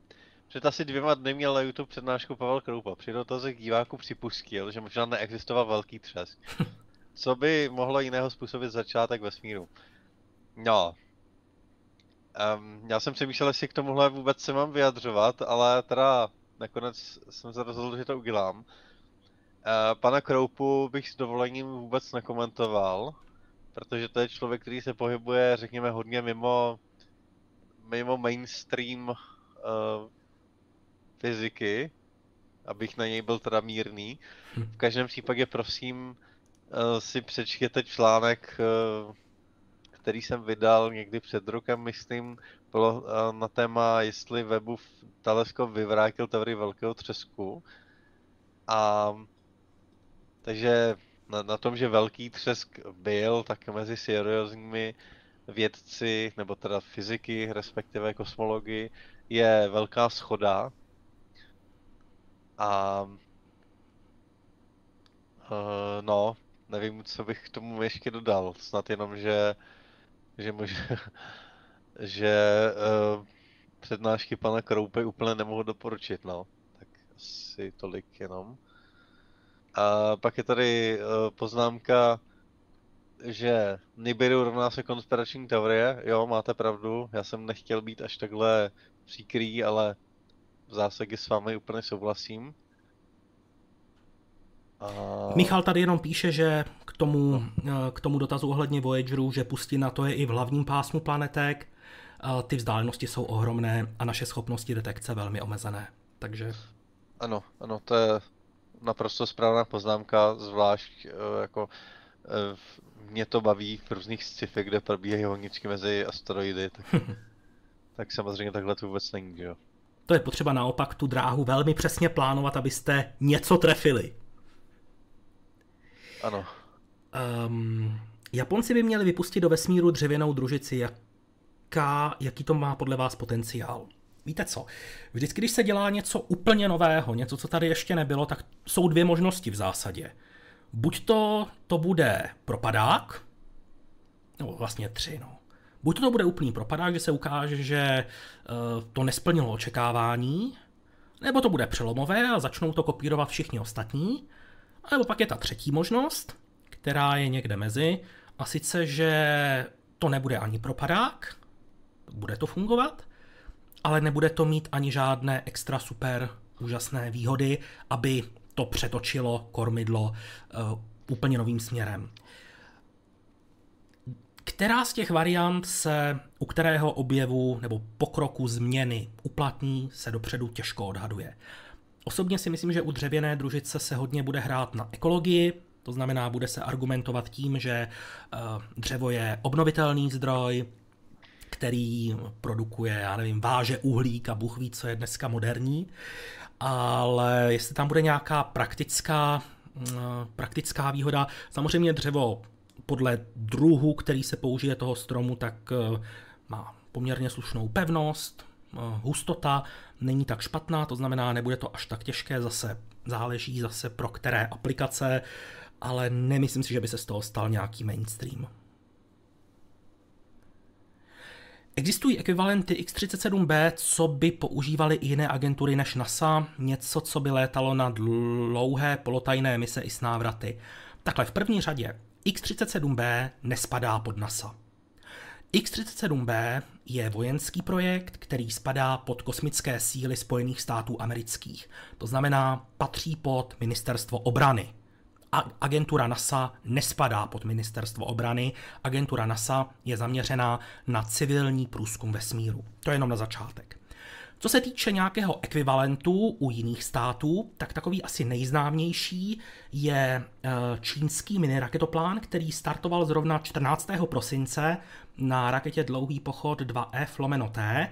před asi dvěma dny měl na YouTube přednášku Pavel Kroupa. Při dotazech diváků připustil, že možná neexistoval velký třesk. Co by mohlo jiného způsobit začátek vesmíru? No. Um, já jsem přemýšlel, jestli k tomuhle vůbec se mám vyjadřovat, ale teda nakonec jsem se rozhodl, že to udělám. Uh, pana Kroupu bych s dovolením vůbec nekomentoval, protože to je člověk, který se pohybuje, řekněme, hodně mimo, mimo mainstream uh, fyziky, abych na něj byl teda mírný. Hm. V každém případě prosím uh, si přečtěte článek, uh, který jsem vydal někdy před rokem, myslím, bylo uh, na téma, jestli webův teleskop vyvrátil teorii velkého třesku. A takže na, na tom, že velký třesk byl, tak mezi seriózními vědci, nebo teda fyziky, respektive kosmologi, je velká schoda. A uh, no, nevím, co bych k tomu ještě dodal. Snad jenom, že, že může, že uh, přednášky pana Kroupy úplně nemohu doporučit, no. Tak asi tolik jenom. A pak je tady uh, poznámka, že Nibiru rovná se konspirační teorie. Jo, máte pravdu, já jsem nechtěl být až takhle příkrý, ale v zásadě s vámi úplně souhlasím. A... Michal tady jenom píše, že k tomu, no. k tomu dotazu ohledně Voyageru, že pustina to je i v hlavním pásmu planetek, ty vzdálenosti jsou ohromné a naše schopnosti detekce velmi omezené. Takže... Ano, ano, to je, naprosto správná poznámka, zvlášť eh, jako eh, mě to baví v různých sci-fi, kde probíhají honičky mezi asteroidy, tak, tak samozřejmě takhle to vůbec není, jo. To je potřeba naopak tu dráhu velmi přesně plánovat, abyste něco trefili. Ano. Um, Japonci by měli vypustit do vesmíru dřevěnou družici. Jaká, jaký to má podle vás potenciál? Víte co, vždycky, když se dělá něco úplně nového, něco, co tady ještě nebylo, tak jsou dvě možnosti v zásadě. Buď to, to bude propadák, nebo vlastně tři, no. Buď to bude úplný propadák, že se ukáže, že uh, to nesplnilo očekávání, nebo to bude přelomové a začnou to kopírovat všichni ostatní, nebo pak je ta třetí možnost, která je někde mezi, a sice, že to nebude ani propadák, bude to fungovat, ale nebude to mít ani žádné extra super úžasné výhody, aby to přetočilo kormidlo uh, úplně novým směrem. Která z těch variant se u kterého objevu nebo pokroku změny uplatní, se dopředu těžko odhaduje. Osobně si myslím, že u dřevěné družice se hodně bude hrát na ekologii, to znamená, bude se argumentovat tím, že eh, dřevo je obnovitelný zdroj, který produkuje, já nevím, váže uhlík a Bůh ví, co je dneska moderní, ale jestli tam bude nějaká praktická, eh, praktická výhoda, samozřejmě dřevo podle druhu, který se použije toho stromu, tak eh, má poměrně slušnou pevnost, hustota není tak špatná, to znamená, nebude to až tak těžké, zase záleží zase pro které aplikace, ale nemyslím si, že by se z toho stal nějaký mainstream. Existují ekvivalenty X-37B, co by používaly i jiné agentury než NASA, něco, co by létalo na dlouhé polotajné mise i s návraty. Takhle v první řadě X-37B nespadá pod NASA. X-37B je vojenský projekt, který spadá pod kosmické síly Spojených států amerických. To znamená, patří pod ministerstvo obrany. Agentura NASA nespadá pod ministerstvo obrany. Agentura NASA je zaměřená na civilní průzkum vesmíru. To je jenom na začátek. Co se týče nějakého ekvivalentu u jiných států, tak takový asi nejznámější je eh, čínský miniraketoplán, který startoval zrovna 14. prosince na raketě Dlouhý pochod 2F lomeno T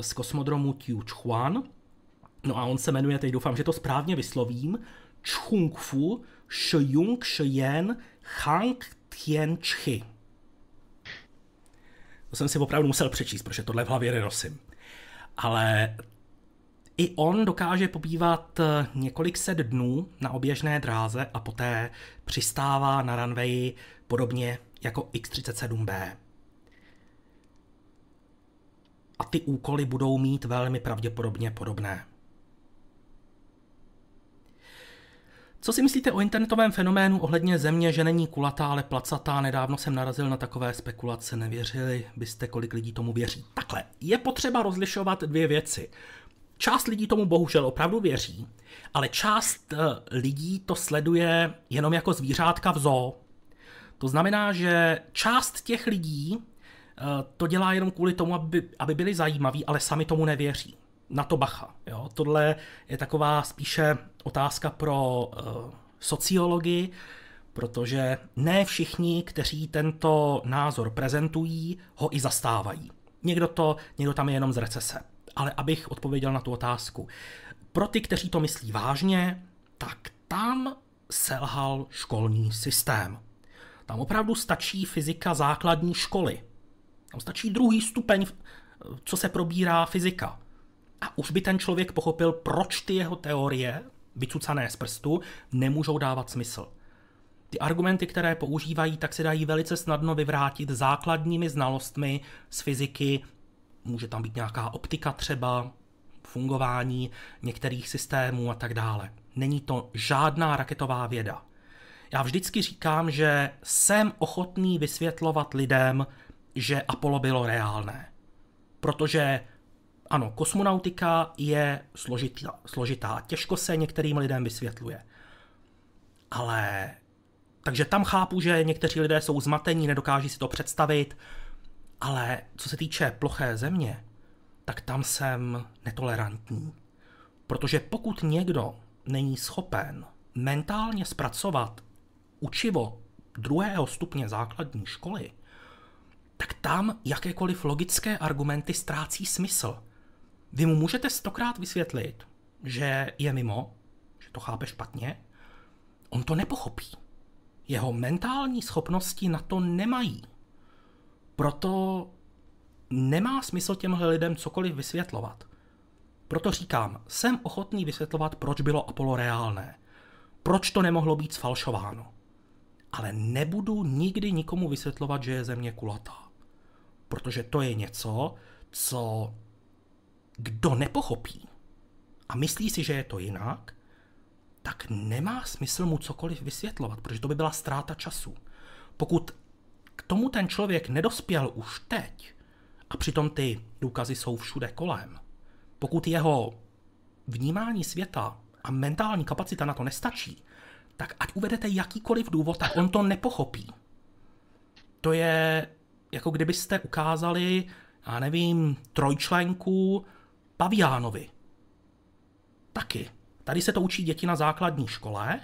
z kosmodromu Tiuchuan. No a on se jmenuje, teď doufám, že to správně vyslovím, Chungfu Shiyung Shiyen Hang Tian Chi. To jsem si opravdu musel přečíst, protože tohle v hlavě nenosím ale i on dokáže pobývat eh, několik set dnů na oběžné dráze a poté přistává na runwayi podobně jako X-37B. A ty úkoly budou mít velmi pravděpodobně podobné. Co si myslíte o internetovém fenoménu ohledně země, že není kulatá, ale placatá? Nedávno jsem narazil na takové spekulace, nevěřili byste, kolik lidí tomu věří. Takhle, je potřeba rozlišovat dvě věci. Část lidí tomu bohužel opravdu věří, ale část eh, lidí to sleduje jenom jako zvířátka v zoo. To znamená, že část těch lidí eh, to dělá jenom kvůli tomu, aby, aby byli zajímaví, ale sami tomu nevěří na to bacha. Jo? Tohle je taková spíše otázka pro uh, sociologii, protože ne všichni, kteří tento názor prezentují, ho i zastávají. Někdo, to, někdo tam je jenom z recese. Ale abych odpověděl na tu otázku. Pro ty, kteří to myslí vážně, tak tam selhal školní systém. Tam opravdu stačí fyzika základní školy. Tam stačí druhý stupeň, co se probírá fyzika. A už by ten člověk pochopil, proč ty jeho teorie, vycucané z prstu, nemůžou dávat smysl. Ty argumenty, které používají, tak se dají velice snadno vyvrátit základními znalostmi z fyziky. Může tam být nějaká optika třeba, fungování některých systémů a tak dále. Není to žádná raketová věda. Já vždycky říkám, že jsem ochotný vysvětlovat lidem, že Apollo bylo reálné. Protože ano, kosmonautika je složitá, složitá, těžko se některým lidem vysvětluje. Ale takže tam chápu, že někteří lidé jsou zmatení, nedokáží si to představit, ale co se týče ploché země, tak tam jsem netolerantní. Protože pokud někdo není schopen mentálně zpracovat učivo druhého stupně základní školy, tak tam jakékoliv logické argumenty ztrácí smysl. Vy mu můžete stokrát vysvětlit, že je mimo, že to chápe špatně, on to nepochopí. Jeho mentální schopnosti na to nemají. Proto nemá smysl těmhle lidem cokoliv vysvětlovat. Proto říkám, jsem ochotný vysvětlovat, proč bylo Apollo reálné. Proč to nemohlo být sfalšováno. Ale nebudu nikdy nikomu vysvětlovat, že je země kulatá. Protože to je něco, co kdo nepochopí a myslí si, že je to jinak, tak nemá smysl mu cokoliv vysvětlovat, protože to by byla ztráta času. Pokud k tomu ten člověk nedospěl už teď, a přitom ty důkazy jsou všude kolem, pokud jeho vnímání světa a mentální kapacita na to nestačí, tak ať uvedete jakýkoliv důvod, tak on to nepochopí. To je jako kdybyste ukázali, já nevím, trojčlenku Paviánovi. Taky. Tady se to učí děti na základní škole,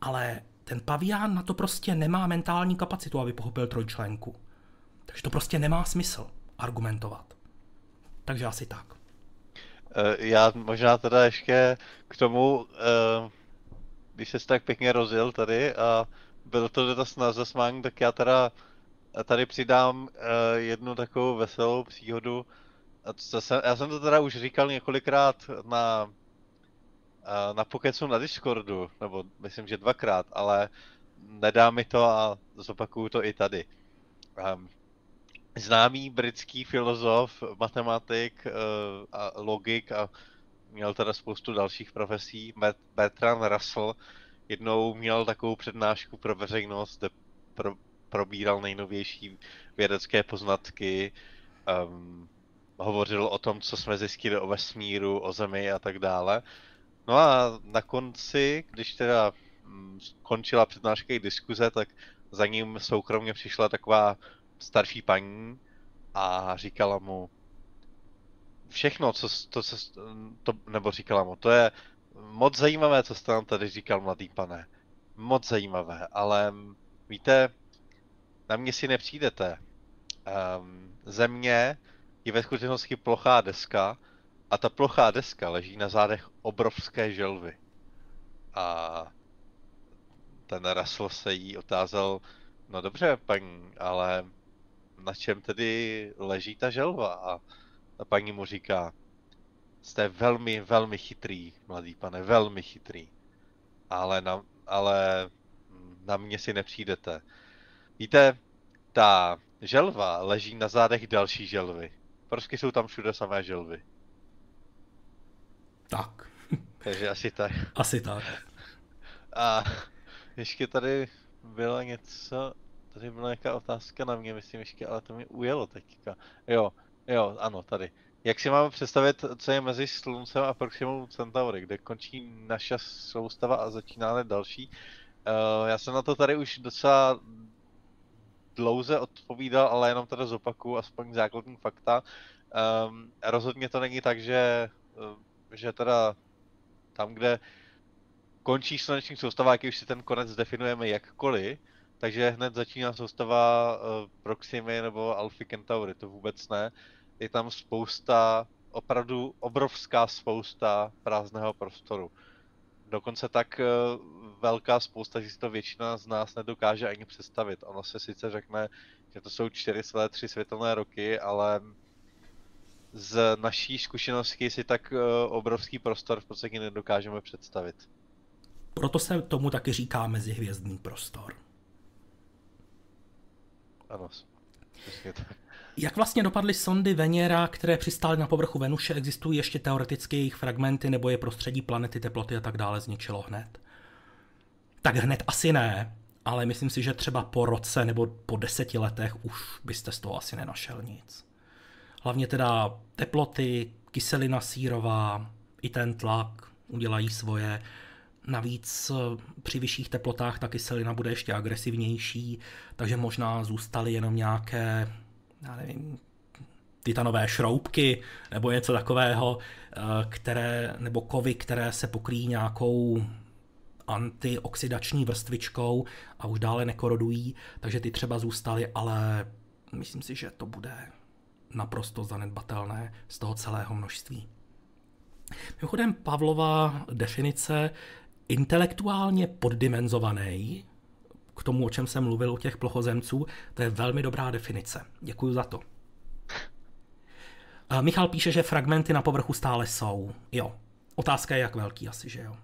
ale ten pavián na to prostě nemá mentální kapacitu, aby pochopil trojčlenku. Takže to prostě nemá smysl argumentovat. Takže asi tak. Eh, já možná teda ještě k tomu, eh, když se tak pěkně rozjel tady a byl to dotaz na zasmání, tak já teda tady přidám eh, jednu takovou veselou příhodu. Zase, já jsem to teda už říkal několikrát na, na Pokecu na Discordu, nebo myslím, že dvakrát, ale nedá mi to a zopakuju to i tady. Um, známý britský filozof, matematik uh, a logik a měl teda spoustu dalších profesí, Bertrand Russell, jednou měl takovou přednášku pro veřejnost, kde pro, probíral nejnovější vědecké poznatky, um, hovořil o tom, co jsme zjistili o vesmíru, o Zemi a tak dále. No a na konci, když teda um, končila přednáška i diskuze, tak za ním soukromně přišla taková starší paní a říkala mu všechno, co to, co, to, nebo říkala mu, to je moc zajímavé, co jste nám tady říkal, mladý pane. Moc zajímavé, ale víte, na mě si nepřijdete. Um, země je ve skutečnosti plochá deska a ta plochá deska leží na zádech obrovské želvy. A ten Russell se jí otázal, no dobře, paní, ale na čem tedy leží ta želva? A ta paní mu říká, jste velmi, velmi chytrý, mladý pane, velmi chytrý. Ale na, ale na mě si nepřijdete. Víte, ta želva leží na zádech další želvy. Prostě jsou tam všude samé želvy. Tak. Takže asi tak. Asi tak. A ještě tady bylo něco, tady byla nějaká otázka na mě, myslím ještě, ale to mi ujelo teďka. Jo, jo, ano, tady. Jak si máme představit, co je mezi Sluncem a Proximou Centauri, kde končí naša soustava a začíná další? Uh, já jsem na to tady už docela dlouze odpovídal, ale jenom teda zopaku aspoň základní fakta. Um, rozhodně to není tak, že, eh, že teda tam, kde končí sluneční soustava, jak už si ten konec definujeme jakkoliv, takže hned začíná soustava uh, Proximy nebo Alpha Centauri, to vůbec ne. Je tam spousta, opravdu obrovská spousta prázdného prostoru. Dokonce tak uh, velká spousta, že si to většina z nás nedokáže ani představit. Ono se sice řekne, že to jsou 4,3 světelné roky, ale z naší zkušenosti si tak uh, obrovský prostor v podstatě nedokážeme představit. Proto se tomu taky říká mezihvězdný prostor. Ano, přesně tak. Jak vlastně dopadly sondy Veněra, které přistály na povrchu Venuše? Existují ještě teoreticky jejich fragmenty, nebo je prostředí planety, teploty a tak dále zničilo hned? Tak hned asi ne, ale myslím si, že třeba po roce nebo po deseti letech už byste z toho asi nenašel nic. Hlavně teda teploty, kyselina sírová, i ten tlak udělají svoje. Navíc eh, při vyšších teplotách ta kyselina bude ještě agresivnější, takže možná zůstaly jenom nějaké, já nevím, titanové šroubky nebo něco takového, eh, které, nebo kovy, které se pokryjí nějakou antioxidační vrstvičkou a už dále nekorodují, takže ty třeba zůstaly, ale myslím si, že to bude naprosto zanedbatelné z toho celého množství. Mimochodem Pavlova definice intelektuálně poddimenzovaný, k tomu, o čem jsem mluvil u těch plochozemců, to je velmi dobrá definice. Děkuji za to. Michal píše, že fragmenty na povrchu stále jsou. Jo. Otázka je, jak velký asi, že jo.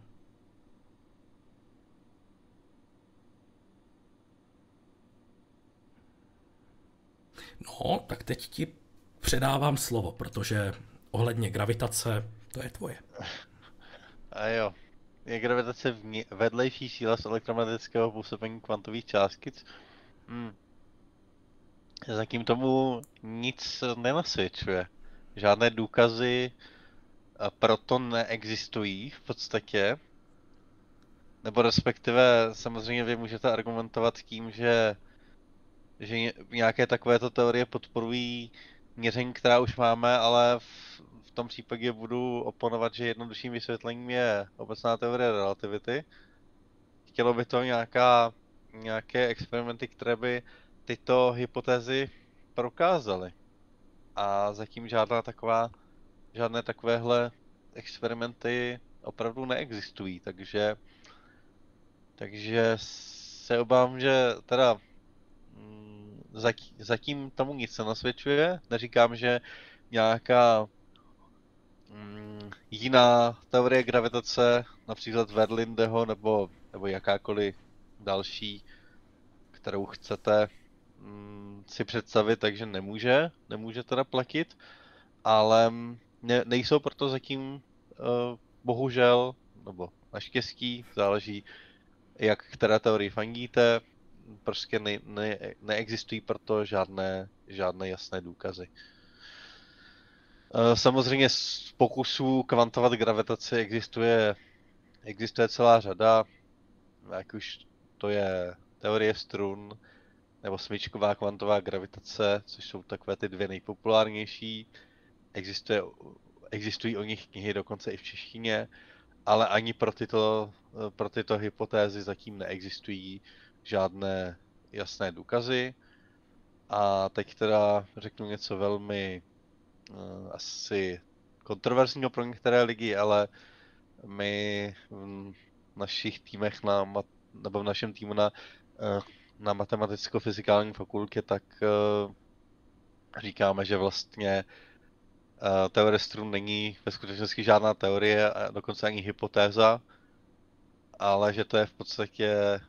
No, tak teď ti předávám slovo, protože ohledně gravitace to je tvoje. A jo. Je gravitace vně, vedlejší síla z elektromagnetického působení kvantových částic? Hmm. Zatím tomu nic nenasvědčuje. Žádné důkazy proto neexistují v podstatě. Nebo respektive samozřejmě vy můžete argumentovat tím, že, že nějaké takovéto teorie podporují měření, která už máme, ale v, v tom případě budu oponovat, že jednodušším vysvětlením je obecná teorie relativity. Chtělo by to nějaká, nějaké experimenty, které by tyto hypotézy prokázaly. A zatím žádná taková, žádné takovéhle experimenty opravdu neexistují, takže takže se obávám, že teda mm, zatím tomu nic se nasvědčuje. Neříkám, že nějaká mm, jiná teorie gravitace, například Verlindeho nebo, nebo jakákoliv další, kterou chcete mm, si představit, takže nemůže, nemůže teda platit, ale ne, nejsou proto zatím uh, bohužel, nebo naštěstí, záleží, jak které teorii fandíte, prostě ne, ne, neexistují proto žádné, žádné jasné důkazy. Eh, samozřejmě z pokusů kvantovat gravitaci existuje, existuje celá řada, jak už to je teorie strun, nebo smyčková kvantová gravitace, což jsou takové ty dvě nejpopulárnější. Existuje, existují o nich knihy dokonce i v češtině ale ani pro tyto, pro tyto hypotézy zatím neexistují žádné jasné důkazy. A teď teda řeknu něco velmi asi kontroverzního pro některé lidi, ale my v našich týmech na, nebo v našem týmu na, uh, na matematicko-fyzikální fakultě, tak uh, říkáme, že vlastně Eh, teorie strun není ve skutečnosti žádná teorie a dokonce ani hypotéza, ale že to je v podstatě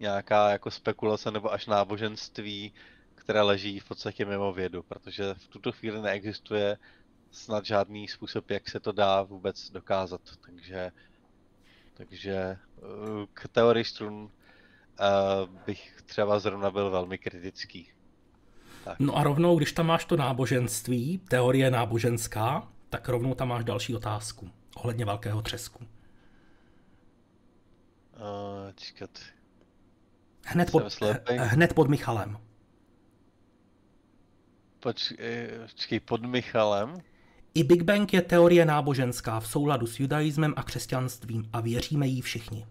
nějaká jako spekulace nebo až náboženství, které leží v podstatě mimo vědu, protože v tuto chvíli neexistuje snad žádný způsob, jak se to dá vůbec dokázat. Takže, takže eh, k teorii strun eh, bych třeba zrovna byl velmi kritický. Tak. No a rovnou, když tam máš to náboženství, teorie náboženská, tak rovnou tam máš další otázku ohledně velkého třesku. Uh, čekat. Hned pod, hned pod Michalem. Počkej, pod Michalem? I Big Bang je teorie náboženská v souladu s judaismem a křesťanstvím a věříme jí všichni.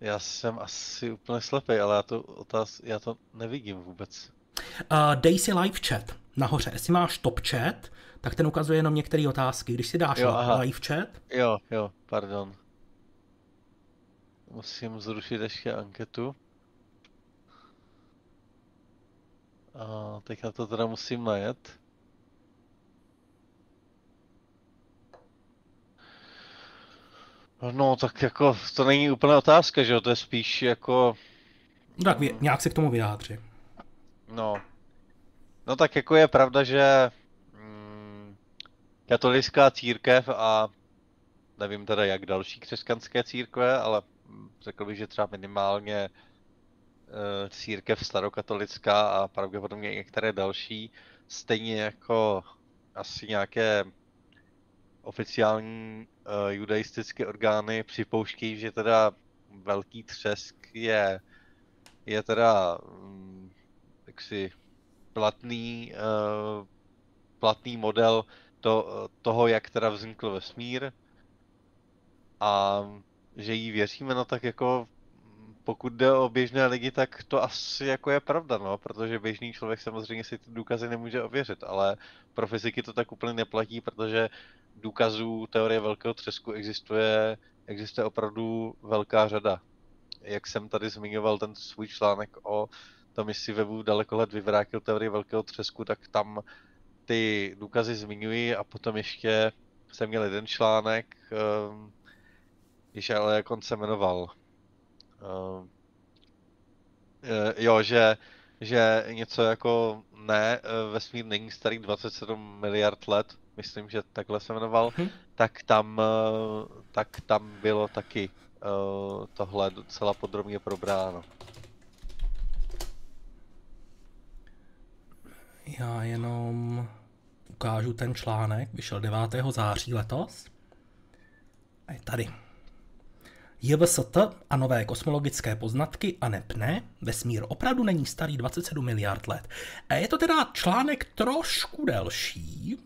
Já jsem asi úplně slepý, ale já to, otáz, já to nevidím vůbec. Uh, dej si live chat nahoře. Jestli máš top chat, tak ten ukazuje jenom některé otázky. Když si dáš jo, live chat... Jo, jo, pardon. Musím zrušit ještě anketu. A teď na to teda musím najet. No, tak jako to není úplně otázka, že jo, to je spíš jako... No, tak nějak se k tomu vyjádři. No. No tak jako je pravda, že mm, katolická církev a nevím teda jak další křesťanské církve, ale řekl bych, že třeba minimálně e, církev starokatolická a pravděpodobně i některé další, stejně jako asi nějaké oficiální uh, judaistické orgány připouštějí, že teda velký třesk je, je teda um, jaksi platný, uh, platný model to, toho, jak teda vznikl vesmír a že jí věříme, no tak jako pokud jde o běžné lidi, tak to asi jako je pravda, no, protože běžný člověk samozřejmě si ty důkazy nemůže ověřit, ale pro fyziky to tak úplně neplatí, protože důkazů teorie velkého třesku existuje, existuje opravdu velká řada. Jak jsem tady zmiňoval ten svůj článek o tom, jestli webu dalekohled vyvrátil teorii velkého třesku, tak tam ty důkazy zmiňují a potom ještě jsem měl jeden článek, um, ale jak on se jmenoval. Um, jo, že, že něco jako ne, vesmír není starý 27 miliard let, myslím, že takhle se jmenoval, Hm. tak tam, eh, tak tam bylo taky eh, tohle docela podrobně probráno. Já jenom ukážu ten článek, vyšel 9. září letos. A je tady. JVST a nové kosmologické poznatky a nepne, vesmír opravdu není starý 27 miliard let. A je to teda článek trošku delší,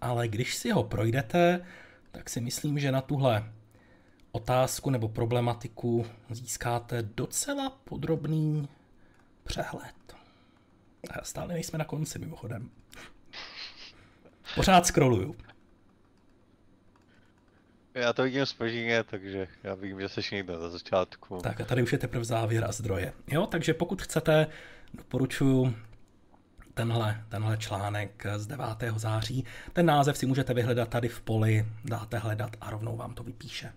ale když si ho projdete, tak si myslím, že na tuhle otázku nebo problematiku získáte docela podrobný přehled. Stále nejsme na konci mimochodem. Pořád scrolluju. Já to vidím spožděně, takže já vím, že seš někde za začátku. Tak a tady už je teprve závěr a zdroje. Jo, takže pokud chcete, doporučuji tenhle, tenhle článek z 9. září. Ten název si můžete vyhledat tady v poli, dáte hledat a rovnou vám to vypíše.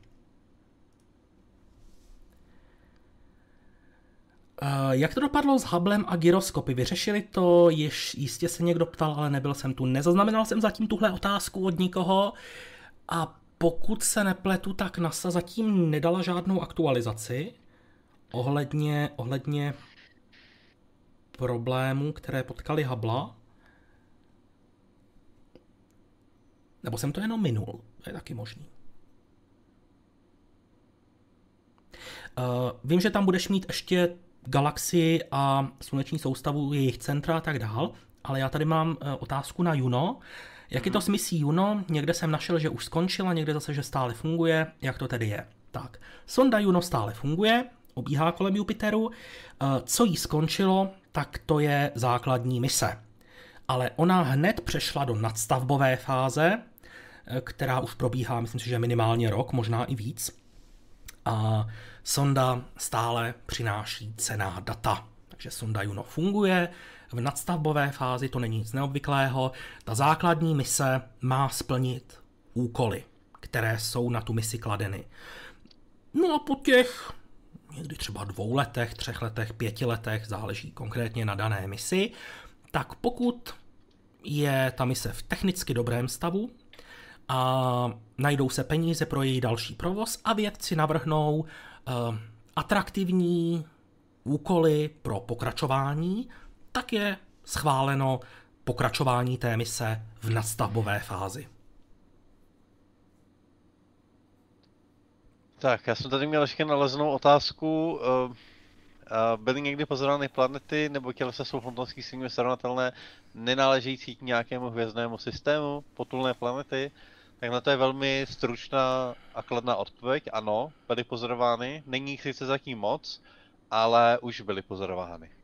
Jak to dopadlo s Hublem a gyroskopy? Vyřešili to, jež jistě se někdo ptal, ale nebyl jsem tu. Nezaznamenal jsem zatím tuhle otázku od nikoho a pokud se nepletu, tak NASA zatím nedala žádnou aktualizaci ohledně, ohledně problémů, které potkali Hubble. Nebo jsem to jenom minul, to je taky možný. Uh, vím, že tam budeš mít ještě galaxii a sluneční soustavu, jejich centra a tak dál, ale já tady mám uh, otázku na Juno. Jak je to s misí Juno? Někde jsem našel, že už skončila, někde zase, že stále funguje. Jak to tedy je? Tak, sonda Juno stále funguje, obíhá kolem Jupiteru. Eh, Co jí skončilo, tak to je základní mise. Ale ona hned přešla do nadstavbové fáze, eh, která už probíhá, myslím si, že minimálně rok, možná i víc. A sonda stále přináší cená data. Takže sonda Juno funguje, v nadstavbové fázi to není nic neobvyklého. Ta základní mise má splnit úkoly, které jsou na tu misi kladeny. No a po těch někdy třeba dvou letech, třech letech, pěti letech, záleží konkrétně na dané misi, tak pokud je ta mise v technicky dobrém stavu a najdou se peníze pro její další provoz a vědci navrhnou uh, atraktivní úkoly pro pokračování, tak je schváleno pokračování té mise v nadstavbové fázi. Tak, já jsem tady měl ještě nalezenou otázku. eh, Byly někdy pozorovány planety nebo tělesa jsou fantomský s nimi srovnatelné, nenáležející k nějakému hvězdnému systému, potulné planety? Tak na to je velmi stručná a kladná odpověď. Ano, byly pozorovány. Není jich sice zatím moc, ale už byly pozorovány.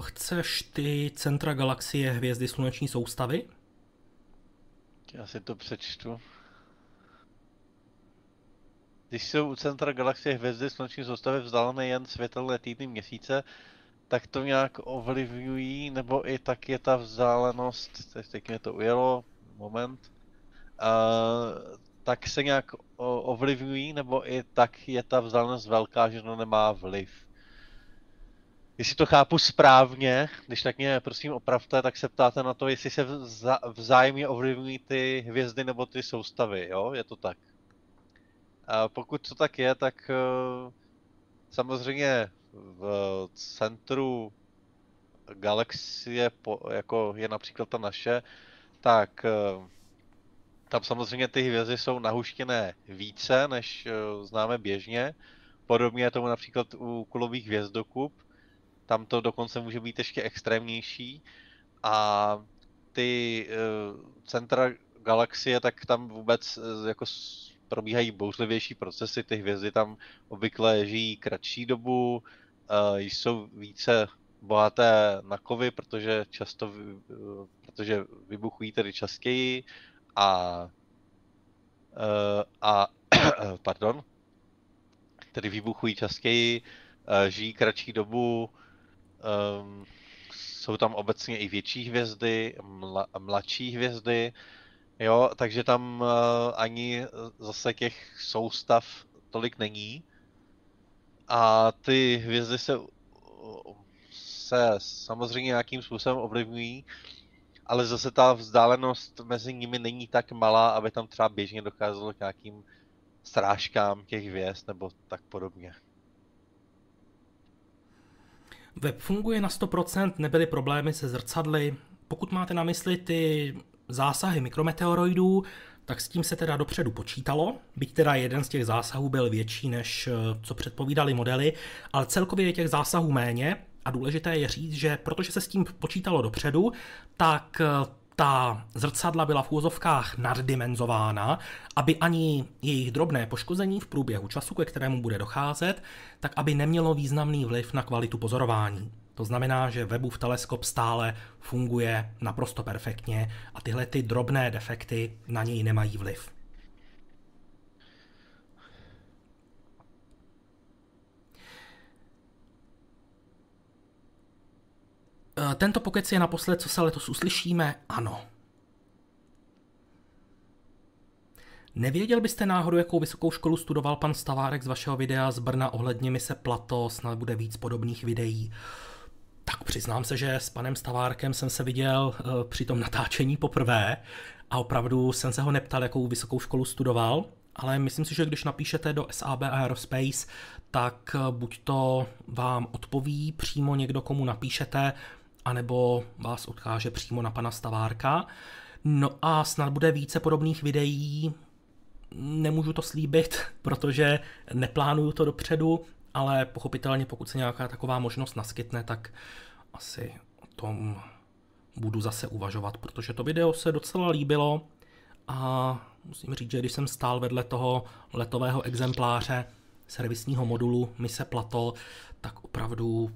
Chceš ty centra galaxie hvězdy sluneční soustavy? Já si to přečtu. Když jsou u centra galaxie hvězdy sluneční soustavy vzdálené jen světelné týdny měsíce, tak to nějak ovlivňují, nebo i tak je ta vzdálenost, teď, teď mě to ujelo, moment, uh, tak se nějak ovlivňují, nebo i tak je ta vzdálenost velká, že to nemá vliv. Jestli to chápu správně, když tak mě prosím opravte, tak se ptáte na to, jestli se vzá, vzájemně ovlivňují ty hvězdy nebo ty soustavy, jo? Je to tak? A pokud to tak je, tak uh, samozřejmě v centru galaxie, jako je například ta naše, tak uh, tam samozřejmě ty hvězdy jsou nahuštěné více, než známe běžně. Podobně je tomu například u kulových hvězdokup. Tam to dokonce může být ještě extrémnější. A ty uh, centra galaxie, tak tam vůbec uh, jako probíhají bouřlivější procesy, ty hvězdy tam obvykle žijí kratší dobu, uh, jsou více bohaté na kovy, protože často, protože vybuchují tedy častěji a, a pardon, tedy vybuchují častěji, žijí kratší dobu, um, jsou tam obecně i větší hvězdy, mla, mladší hvězdy, jo, takže tam uh, ani zase těch soustav tolik není. A ty hvězdy se, se samozřejmě nějakým způsobem ovlivňují, ale zase ta vzdálenost mezi nimi není tak malá, aby tam třeba běžně docházelo k nějakým srážkám těch hvězd nebo tak podobně. Web funguje na 100%, nebyly problémy se zrcadly. Pokud máte na mysli ty zásahy mikrometeoroidů, tak s tím se teda dopředu počítalo, byť teda jeden z těch zásahů byl větší, než eh, co předpovídali modely, ale celkově je těch zásahů méně a důležité je říct, že protože se s tím počítalo dopředu, tak eh, ta zrcadla byla v úzovkách naddimenzována, aby ani jejich drobné poškození v průběhu času, ke kterému bude docházet, tak aby nemělo významný vliv na kvalitu pozorování. To znamená, že Webův teleskop stále funguje naprosto perfektně a tyhle ty drobné defekty na něj nemají vliv. Tento pokec je naposled, co se letos uslyšíme? Ano. Nevěděl byste náhodou, jakou vysokou školu studoval pan Stavárek z vašeho videa z Brna ohledně mise Plato, snad bude víc podobných videí. Tak přiznám se, že s panem Stavárkem jsem se viděl uh, při tom natáčení poprvé a opravdu jsem se ho neptal, jakou vysokou školu studoval, ale myslím si, že když napíšete do SAB Aerospace, tak uh, buď to vám odpoví přímo někdo, komu napíšete, anebo vás odkáže přímo na pana Stavárka. No a snad bude více podobných videí, nemůžu to slíbit, protože neplánuju to dopředu, ale pochopitelně pokud se nějaká taková možnost naskytne, tak asi o tom budu zase uvažovat, protože to video se docela líbilo a musím říct, že když jsem stál vedle toho letového exempláře servisního modulu mise Plato, tak opravdu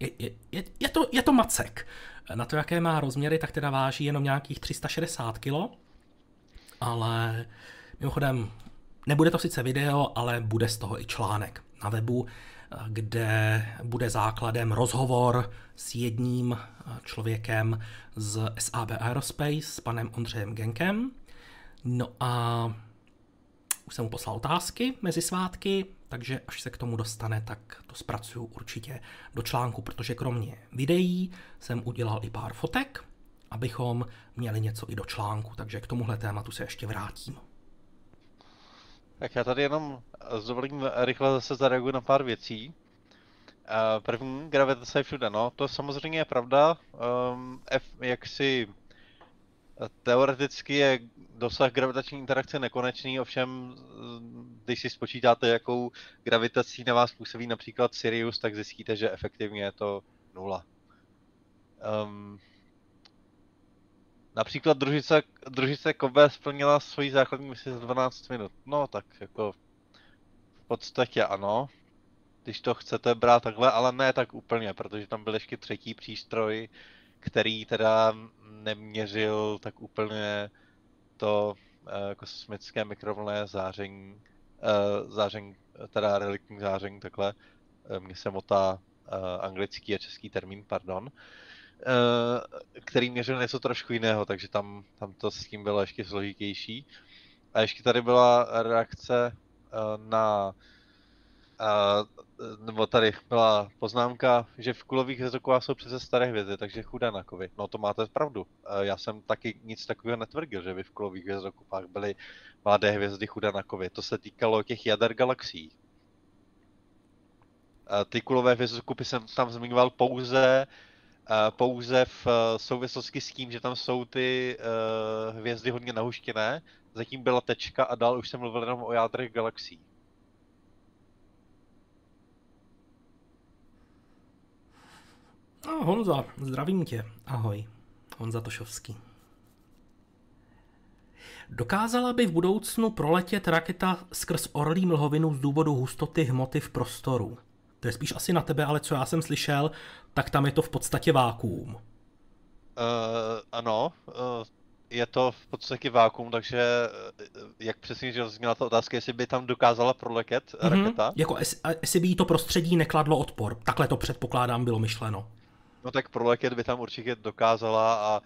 je, je, to, je to macek. Na to, jaké má rozměry, tak teda váží jenom nějakých 360 kg, ale mimochodem nebude to sice video, ale bude z toho i článek na webu, kde bude základem rozhovor s jedním člověkem z SAB Aerospace, s panem Ondřejem Genkem. No a už jsem mu poslal otázky mezi svátky, takže až se k tomu dostane, tak to zpracuju určitě do článku, protože kromě videí jsem udělal i pár fotek, abychom měli něco i do článku, takže k tomuhle tématu se ještě vrátím. Tak já tady jenom s rychle zase zareaguji na pár věcí. První, gravitace je všude, no, to samozřejmě je pravda. Um, F, jak si teoreticky je dosah gravitační interakce nekonečný, ovšem když si spočítáte, jakou gravitací na vás působí například Sirius, tak zjistíte, že efektivně je to nula. Um, Například družice, družice Kobe splnila svoji základní misi za 12 minut. No tak jako v podstatě ano, když to chcete brát takhle, ale ne tak úplně, protože tam byl ještě třetí přístroj, který teda neměřil tak úplně to uh, kosmické mikrovlné záření, uh, záření, teda reliktní záření, takhle, uh, mě se motá anglický a český termín, pardon. Eh, který měřil něco trošku jiného, takže tam, tam to s tím bylo ještě složitější. A ještě tady byla reakce eh, na nebo tady byla poznámka, že v kulových hvězdokovách jsou přece staré hvězdy, takže chudé na kovy. No to máte pravdu. Já jsem taky nic takového netvrdil, že by v kulových hvězdokovách byly mladé hvězdy chudé na kovy. To se týkalo těch jader galaxií. Ty kulové hvězdokupy jsem tam zmiňoval pouze pouze v souvislosti s tím, že tam jsou ty hvězdy hodně nahuštěné. Zatím byla tečka a dál už jsem mluvil jenom o jádrech galaxií. No, Honza, zdravím tě. Ahoj. Honza Tošovský. Dokázala by v budoucnu proletět raketa skrz orlí mlhovinu z důvodu hustoty hmoty v prostoru? To je spíš asi na tebe, ale co já jsem slyšel, tak tam je to v podstatě vákuum. Uh, ano, uh, je to v podstatě vákuum, takže jak přesně, že zněla ta otázka, jestli by tam dokázala proletět mm-hmm. raketa? Jako jestli by jí to prostředí nekladlo odpor. Takhle to předpokládám bylo myšleno. No tak proletět by tam určitě dokázala a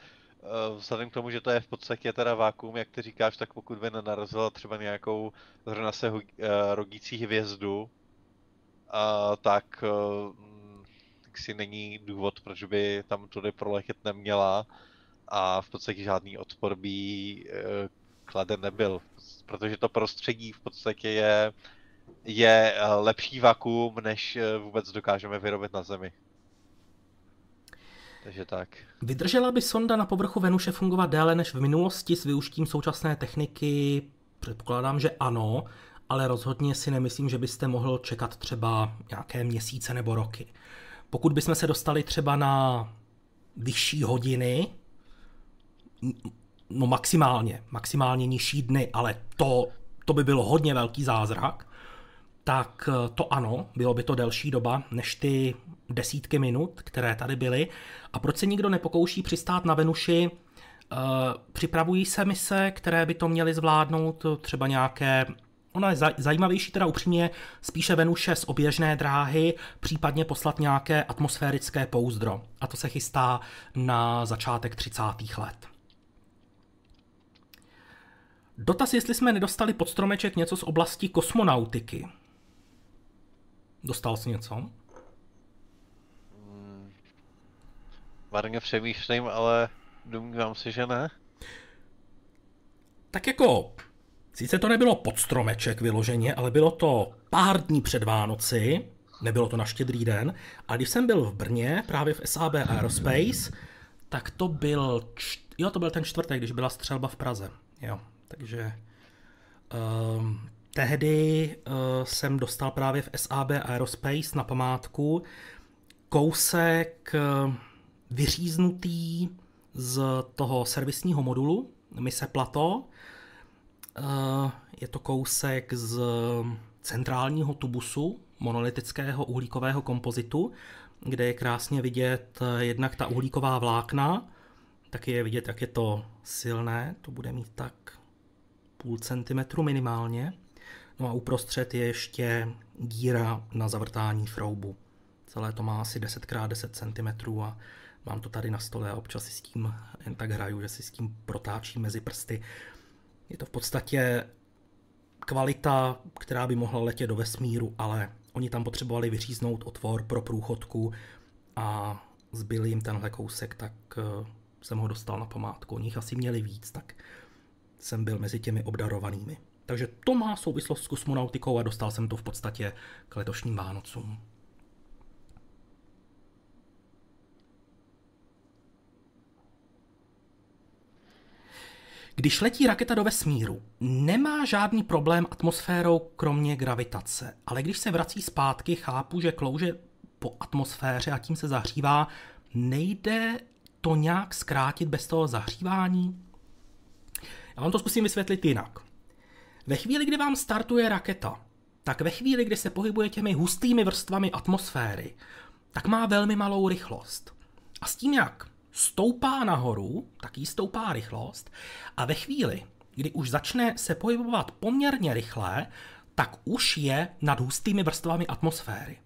vzhledem k tomu, že to je v podstatě teda vákuum, jak ty říkáš, tak pokud by nenarazila třeba nějakou zrovna se rodící hvězdu, a tak, tak si není důvod, proč by tam tudy proletět neměla a v podstatě žádný odpor by kladen nebyl, protože to prostředí v podstatě je, je lepší vakuum, než vůbec dokážeme vyrobit na Zemi. Takže tak. Vydržela by sonda na povrchu Venuše fungovat déle než v minulosti s využitím současné techniky? Předpokládám, že ano, ale rozhodně si nemyslím, že byste mohl čekat třeba nějaké měsíce nebo roky. Pokud bychom se dostali třeba na vyšší hodiny, no maximálně, maximálně nižší dny, ale to, to by bylo hodně velký zázrak, tak to ano, bylo by to delší doba než ty desítky minut, které tady byly. A proč se nikdo nepokouší přistát na Venuši? Uh, připravují se mise, které by to měly zvládnout, třeba nějaké Ona je zajímavější teda upřímně spíše Venuše z oběžné dráhy, případně poslat nějaké atmosférické pouzdro. A to se chystá na začátek 30. let. Dotaz, jestli jsme nedostali pod stromeček něco z oblasti kosmonautiky. Dostal jsi něco? Marně přemýšlím, ale domnívám se, že ne. Tak jako, sice to nebylo pod stromeček vyloženě, ale bylo to pár dní před Vánoci, nebylo to na štědrý den, a když jsem byl v Brně, právě v SAB Aerospace, tak to byl, jo, to byl ten čtvrtek, když byla střelba v Praze, jo, takže um, tehdy uh, jsem dostal právě v SAB Aerospace na památku kousek uh, vyříznutý z toho servisního modulu mise Plato. Eh, je to kousek z centrálního tubusu monolitického uhlíkového kompozitu, kde je krásně vidět eh, jednak ta uhlíková vlákna, taky je vidět, jak je to silné, to bude mít tak půl centimetru minimálně. No a uprostřed je ještě díra na zavrtání šroubu. Celé to má asi 10x10 cm a Mám to tady na stole a občas si s tím jen tak hraju, že si s tím protáčím mezi prsty. Je to v podstatě kvalita, která by mohla letět do vesmíru, ale oni tam potřebovali vyříznout otvor pro průchodku a zbyl jim tenhle kousek, tak eh, jsem ho dostal na památku. Oni asi měli víc, tak jsem byl mezi těmi obdarovanými. Takže to má souvislost s kosmonautikou a dostal jsem to v podstatě k letošním Vánocům. Když letí raketa do vesmíru, nemá žádný problém atmosférou kromě gravitace, ale když se vrací zpátky, chápu, že klouže po atmosféře a tím se zahřívá, nejde to nějak zkrátit bez toho zahřívání? Já vám to zkusím vysvětlit jinak. Ve chvíli, kdy vám startuje raketa, tak ve chvíli, kdy se pohybuje těmi hustými vrstvami atmosféry, tak má velmi malou rychlost. A s tím, jak stoupá nahoru, tak jí stoupá rychlost a ve chvíli, kdy už začne se pohybovat poměrně rychle, tak už je nad hustými vrstvami atmosféry.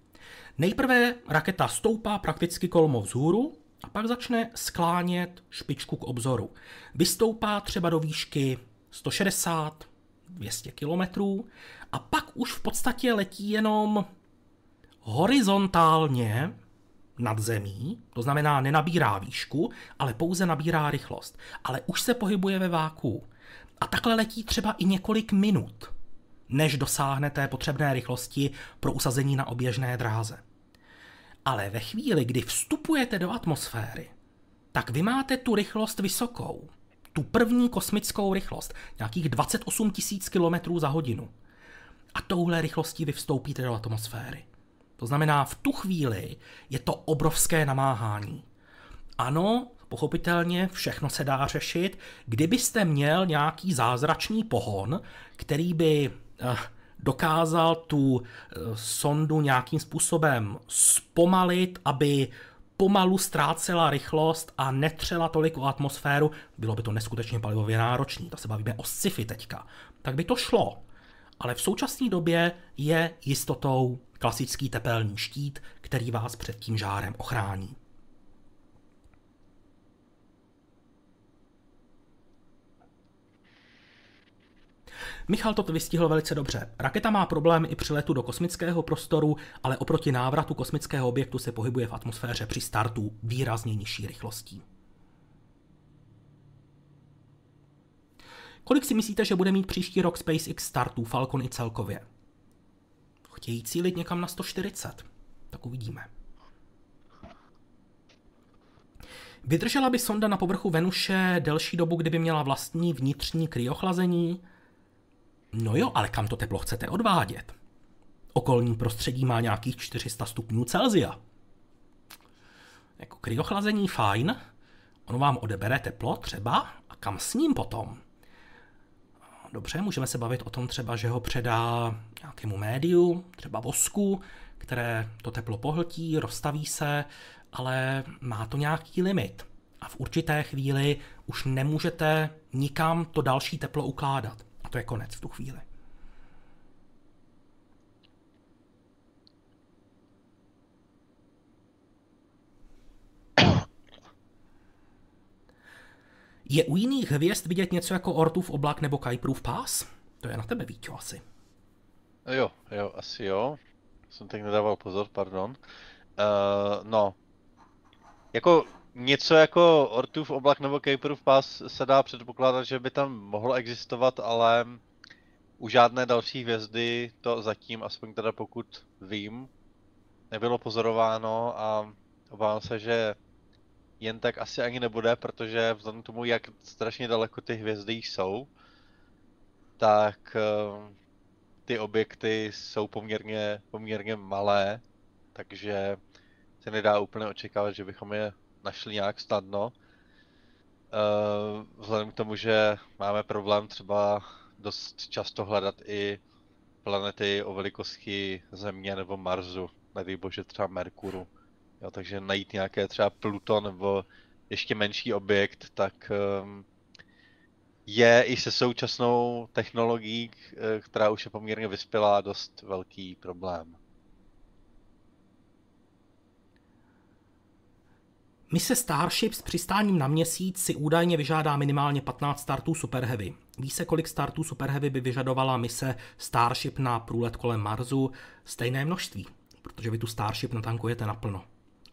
Nejprve raketa stoupá prakticky kolmo vzhůru a pak začne sklánět špičku k obzoru. Vystoupá třeba do výšky 160, 200 kilometrů a pak už v podstatě letí jenom horizontálně nad zemí, to znamená nenabírá výšku, ale pouze nabírá rychlost. Ale už se pohybuje ve váku. A takhle letí třeba i několik minut, než dosáhne té potřebné rychlosti pro usazení na oběžné dráze. Ale ve chvíli, kdy vstupujete do atmosféry, tak vy máte tu rychlost vysokou. Tu první kosmickou rychlost, nějakých 28 000 km za hodinu. A touhle rychlostí vy vstoupíte do atmosféry. To znamená, v tu chvíli je to obrovské namáhání. Ano, pochopitelně všechno se dá řešit. Kdybyste měl nějaký zázračný pohon, který by eh, dokázal tu eh, sondu nějakým způsobem zpomalit, aby pomalu ztrácela rychlost a netřela tolik o atmosféru, bylo by to neskutečně palivově náročné. To se bavíme o sci-fi teďka. Tak by to šlo. Ale v současné době je jistotou klasický tepelný štít, který vás před tím žárem ochrání. Michal to vystihl velice dobře. Raketa má problém i při letu do kosmického prostoru, ale oproti návratu kosmického objektu se pohybuje v atmosféře při startu výrazně nižší rychlostí. Kolik si myslíte, že bude mít příští rok SpaceX startů Falcon i celkově? Chtějí cílit někam na 140. Tak uvidíme. Vydržela by sonda na povrchu Venuše delší dobu, kdyby měla vlastní vnitřní kryochlazení? No jo, ale kam to teplo chcete odvádět? Okolní prostředí má nějakých 400 stupňů Celzia. Jako kryochlazení fajn, ono vám odebere teplo třeba a kam s ním potom? Dobře, můžeme se bavit o tom třeba, že ho předá nějakému médiu, třeba vosku, které to teplo pohltí, rozstaví se, ale má to nějaký limit. A v určité chvíli už nemůžete nikam to další teplo ukládat. A to je konec v tu chvíli. Je u jiných hvězd vidět něco jako Ortův oblak nebo Kuiperův pás? To je na tebe, Víťo, asi. Jo, jo, asi jo. Jsem teď nedával pozor, pardon. Uh, no, jako něco jako Ortův oblak nebo Kuiperův pás se dá předpokládat, že by tam mohlo existovat, ale u žádné další hvězdy to zatím, aspoň teda pokud vím, nebylo pozorováno a obávám se, že jen tak asi ani nebude, protože vzhledem tomu, jak strašně daleko ty hvězdy jsou, tak eh, ty objekty jsou poměrně, poměrně malé, takže se nedá úplně očekávat, že bychom je našli nějak snadno. Eh, vzhledem k tomu, že máme problém třeba dost často hledat i planety o velikosti Země nebo Marsu, nedej bože třeba Merkuru. Jo, takže najít nějaké třeba Pluto nebo ještě menší objekt, tak um, je i se současnou technologií, eh, která už je poměrně vyspělá, dost velký problém. Mise Starship s přistáním na měsíc si údajně vyžádá minimálně 15 startů Super Heavy. Ví se, kolik startů Super Heavy by vyžadovala mise Starship na průlet kolem Marsu? Stejné množství, protože vy tu Starship natankujete naplno.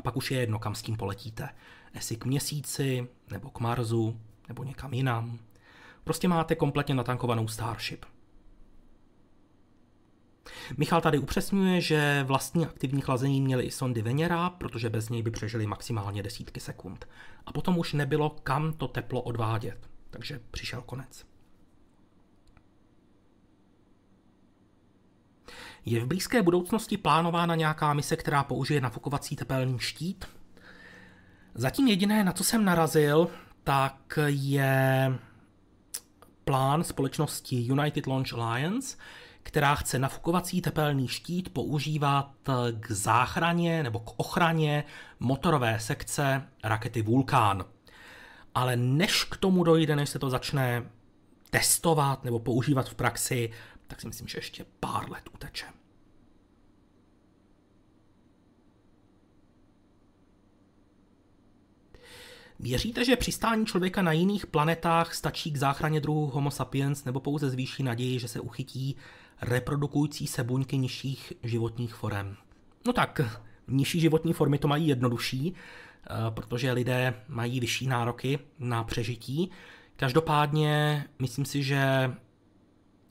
Pak už je jedno, kam s tím poletíte. Jestli k měsíci, nebo k Marsu, nebo někam jinam. Prostě máte kompletně natankovanou Starship. Michal tady upřesňuje, že vlastní aktivní chlazení měly i sondy Venera, protože bez něj by přežili maximálně desítky sekund. A potom už nebylo kam to teplo odvádět, takže přišel konec. Je v blízké budoucnosti plánována nějaká mise, která použije nafukovací tepelný štít? Zatím jediné, na co jsem narazil, tak je plán společnosti United Launch Alliance, která chce nafukovací tepelný štít používat k záchraně nebo k ochraně motorové sekce rakety Vulkán. Ale než k tomu dojde, než se to začne testovat nebo používat v praxi, tak si myslím, že ještě pár let uteče. Věříte, že přistání člověka na jiných planetách stačí k záchraně druhu Homo sapiens nebo pouze zvýší naději, že se uchytí reprodukující se buňky nižších životních forem? No tak, nižší životní formy to mají jednodušší, eh, protože lidé mají vyšší nároky na přežití. Každopádně myslím si, že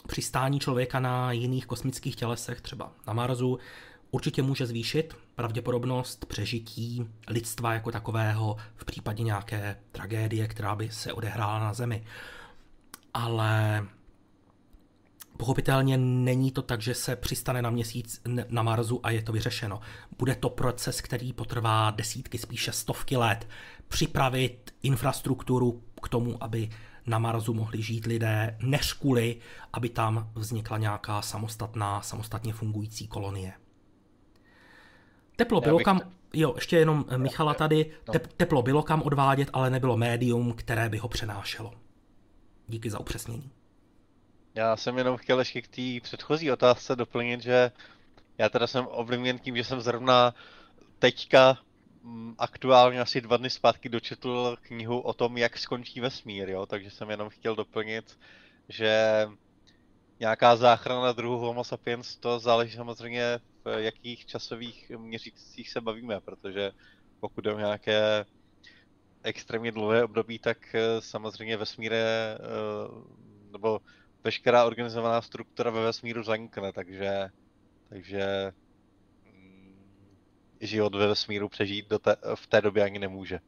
přistání člověka na jiných kosmických tělesech, třeba na Marsu, určitě může zvýšit pravděpodobnost přežití lidstva jako takového v případě nějaké tragédie, která by se odehrála na Zemi. Ale pochopitelně není to tak, že se přistane na měsíc na Marsu a je to vyřešeno. Bude to proces, který potrvá desítky, spíše stovky let. Připravit infrastrukturu k tomu, aby na Marsu mohli žít lidé, než kvůli, aby tam vznikla nějaká samostatná, samostatně fungující kolonie. Teplo bylo kam, jo, ještě jenom eh, Michala tady, no. Tep, teplo bylo kam odvádět, ale nebylo médium, které by ho přenášelo. Díky za upřesnění. Já jsem jenom chtěl ještě k té předchozí otázce doplnit, že já teda jsem ovlivněn tím, že jsem zrovna teďka aktuálně asi dva dny zpátky dočetl knihu o tom, jak skončí vesmír, jo? takže jsem jenom chtěl doplnit, že nějaká záchrana druhu Homo sapiens, to záleží samozřejmě v jakých časových měřících se bavíme, protože pokud jde o nějaké extrémně dlouhé období, tak eh, samozřejmě vesmír je, nebo veškerá organizovaná struktura ve vesmíru zanikne, takže, takže mm, život ve vesmíru přežít do té, v té době ani nemůže.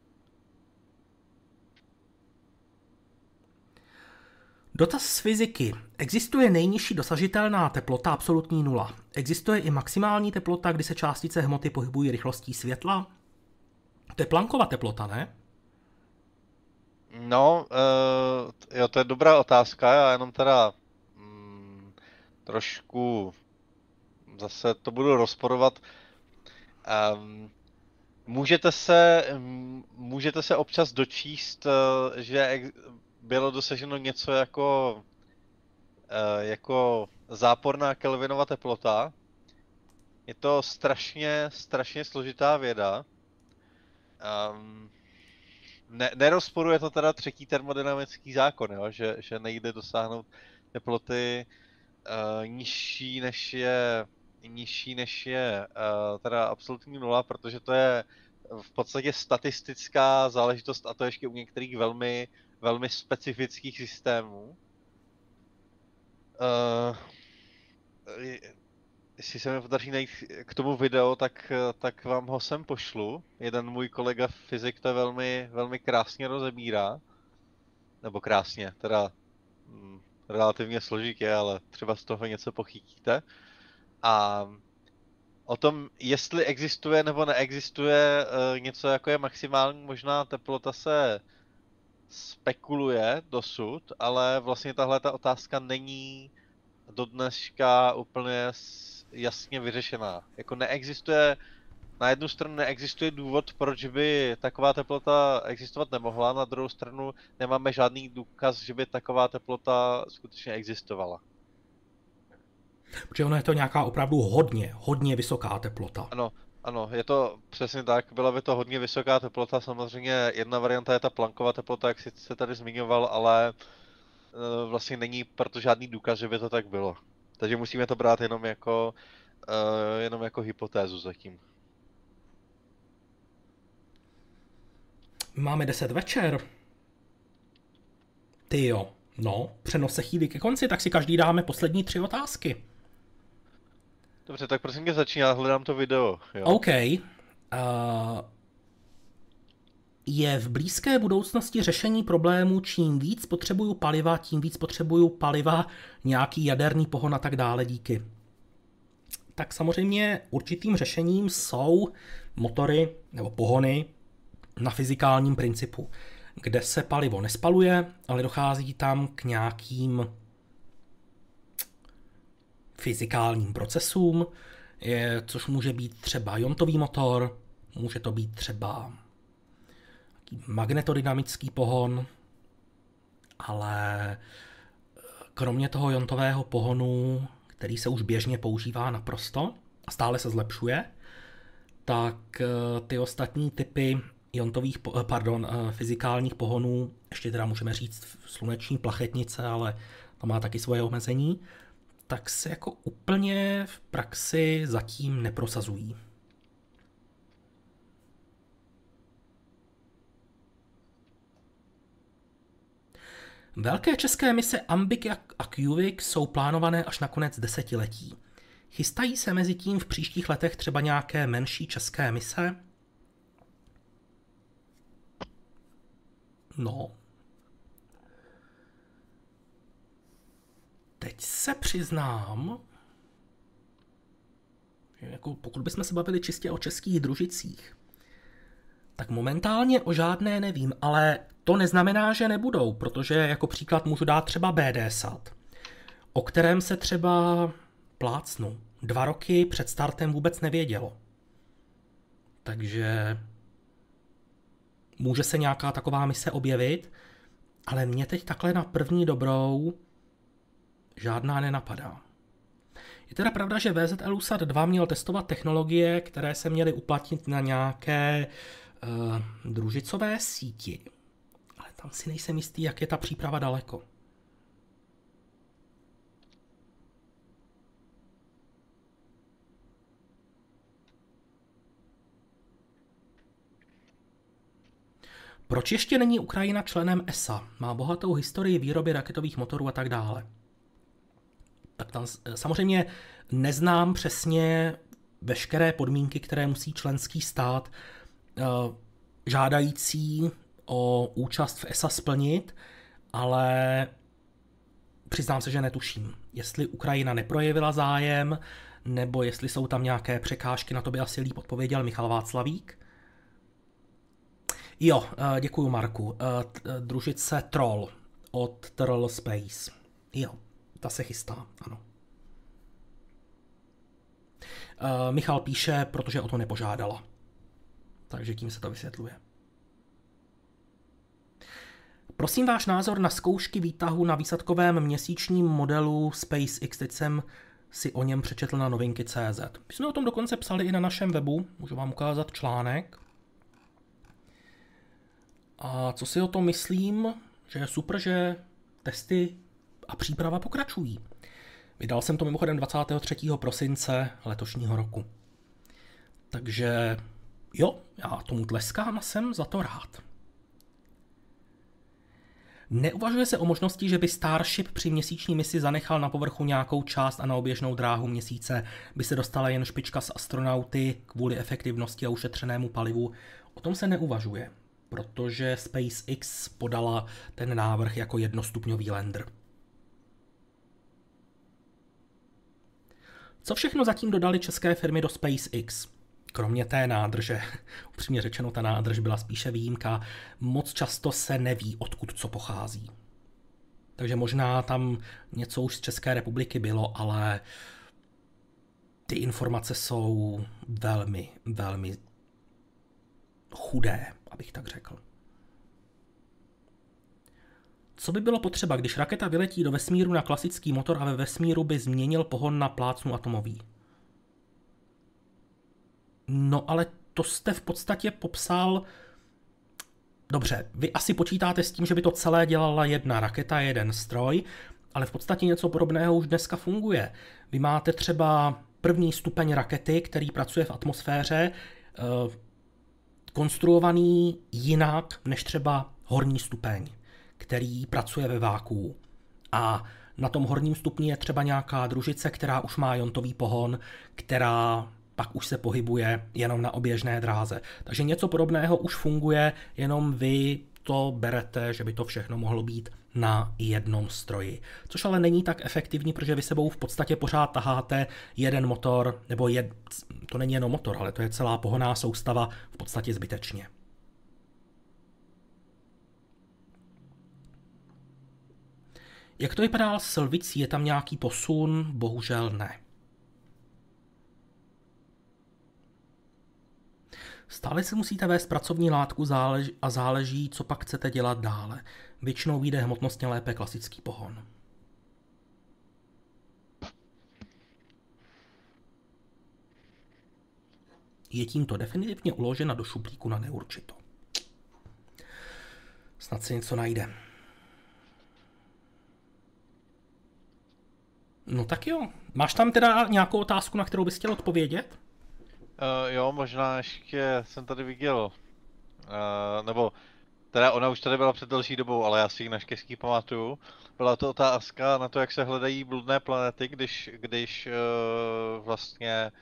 Dotaz z fyziky. Existuje nejnižší dosažitelná teplota absolutní nula. Existuje i maximální teplota, kdy se částice hmoty pohybují rychlostí světla? To je Planckova teplota, ne? No, uh, jo, to je dobrá otázka, já jenom teda mm, trošku zase to budu rozporovat. Um, můžete se, můžete se občas dočíst, uh, že bylo dosaženo něco jako, uh, jako záporná Kelvinova teplota. Je to strašně, strašně složitá věda. Um, ne, nerozporuje to teda třetí termodynamický zákon, jo? Že, že nejde dosáhnout teploty uh, nižší než je nižší než je uh, teda absolutní nula, protože to je v podstatě statistická záležitost a to ještě u některých velmi, velmi specifických systémů. Uh, jestli se mi podaří najít k tomu video, tak, tak vám ho sem pošlu. Jeden můj kolega fyzik to velmi, velmi krásně rozebírá. Nebo krásně, teda hm, relativně složitě, ale třeba z toho něco pochytíte. A o tom, jestli existuje nebo neexistuje uh, něco jako je maximální možná teplota se spekuluje dosud, ale vlastně tahle ta otázka není do dneška úplně jasně vyřešená. Jako neexistuje, na jednu stranu neexistuje důvod, proč by taková teplota existovat nemohla, na druhou stranu nemáme žádný důkaz, že by taková teplota skutečně existovala. Protože ono je to nějaká opravdu hodně, hodně vysoká teplota. Ano, ano, je to přesně tak, byla by to hodně vysoká teplota, samozřejmě jedna varianta je ta planková teplota, jak jsi se tady zmiňoval, ale e, vlastně není proto žádný důkaz, že by to tak bylo. Takže musíme to brát jenom jako, uh, jenom jako hypotézu zatím. Máme 10 večer. Ty jo, no, přenos se chýlí ke konci, tak si každý dáme poslední tři otázky. Dobře, tak prosím tě začni, já hledám to video. Jo. OK. Uh, je v blízké budoucnosti řešení problému, čím víc potřebuju paliva, tím víc potřebuju paliva, nějaký jaderný pohon a tak dále díky. Tak samozřejmě určitým řešením jsou motory nebo pohony na fyzikálním principu, kde se palivo nespaluje, ale dochází tam k nějakým fyzikálním procesům, je, což může být třeba jontový motor, může to být třeba magnetodynamický pohon, ale eh, kromě toho jontového pohonu, který se už běžně používá naprosto a stále se zlepšuje, tak eh, ty ostatní typy jontových, eh, pardon, fyzikálních pohonů, ještě teda můžeme říct sluneční plachetnice, ale to má taky svoje omezení, tak se jako úplně v praxi zatím neprosazují. Velké české mise Ambik a Qvik jsou plánované až na konec desetiletí. Chystají se mezi tím v příštích letech třeba nějaké menší české mise? No. Teď se přiznám, jako pokud bychom se bavili čistě o českých družicích, tak momentálně o žádné nevím, ale to neznamená, že nebudou, protože jako příklad můžu dát třeba BDSAT, o kterém se třeba plácnu. Dva roky před startem vůbec nevědělo. Takže může se nějaká taková mise objevit, ale mě teď takhle na první dobrou žádná nenapadá. Je teda pravda, že VZL USAT 2 měl testovat technologie, které se měly uplatnit na nějaké e, družicové síti, ale tam si nejsem jistý, jak je ta příprava daleko. Proč ještě není Ukrajina členem ESA? Má bohatou historii výroby raketových motorů a tak dále. Tak tam samozřejmě neznám přesně veškeré podmínky, které musí členský stát eh, žádající o účast v ESA splnit, ale přiznám se, že netuším. Jestli Ukrajina neprojevila zájem, nebo jestli jsou tam nějaké překážky, na to by asi líp odpověděl Michal Václavík. Jo, eh, děkuji Marku. Družice Troll od Troll Space. Jo, ta se chystá, ano. Eh, Michal píše, protože o to nepožádala. Takže tím se to vysvětluje. Prosím váš názor na zkoušky výtahu na výsadkovém měsíčním modelu SpaceX. Teď jsem si o něm přečetl na novinky CZ. My jsme o tom dokonce psali i na našem webu, můžu vám ukázat článek. A co si o tom myslím, že je super, že testy a příprava pokračují. Vydal jsem to mimochodem 23. prosince letošního roku. Takže jo, já tomu tleskám a jsem za to rád. Neuvažuje se o možnosti, že by Starship při měsíční misi zanechal na povrchu nějakou část a na oběžnou dráhu měsíce by se dostala jen špička z astronauty kvůli efektivnosti a ušetřenému palivu. O tom se neuvažuje, protože SpaceX podala ten návrh jako jednostupňový lander. Co všechno zatím dodali české firmy do SpaceX? Kromě té nádrže, upřímně řečeno, ta nádrž byla spíše výjimka, moc často se neví, odkud co pochází. Takže možná tam něco už z České republiky bylo, ale ty informace jsou velmi, velmi chudé, abych tak řekl. Co by bylo potřeba, když raketa vyletí do vesmíru na klasický motor a ve vesmíru by změnil pohon na plácnu atomový? No ale to jste v podstatě popsal... Dobře, vy asi počítáte s tím, že by to celé dělala jedna raketa, jeden stroj, ale v podstatě něco podobného už dneska funguje. Vy máte třeba první stupeň rakety, který pracuje v atmosféře, eh, konstruovaný jinak než třeba horní stupeň který pracuje ve váku. A na tom horním stupni je třeba nějaká družice, která už má jontový pohon, která pak už se pohybuje jenom na oběžné dráze. Takže něco podobného už funguje, jenom vy to berete, že by to všechno mohlo být na jednom stroji. Což ale není tak efektivní, protože vy sebou v podstatě pořád taháte jeden motor, nebo jed, to není jenom motor, ale to je celá pohoná soustava v podstatě zbytečně. Jak to vypadá s Silvicí? Je tam nějaký posun? Bohužel ne. Stále si musíte vést pracovní látku zálež- a záleží, co pak chcete dělat dále. Většinou vyjde hmotnostně lépe klasický pohon. Je tímto definitivně uložena do šuplíku na neurčito. Snad se něco najde. No tak jo. Máš tam teda nějakou otázku, na kterou bys chtěl odpovědět? Uh, jo, možná ještě jsem tady viděl, uh, nebo teda ona už tady byla před delší dobou, ale já si ji naštěstí pamatuju. Byla to otázka na to, jak se hledají bludné planety, když, když uh, vlastně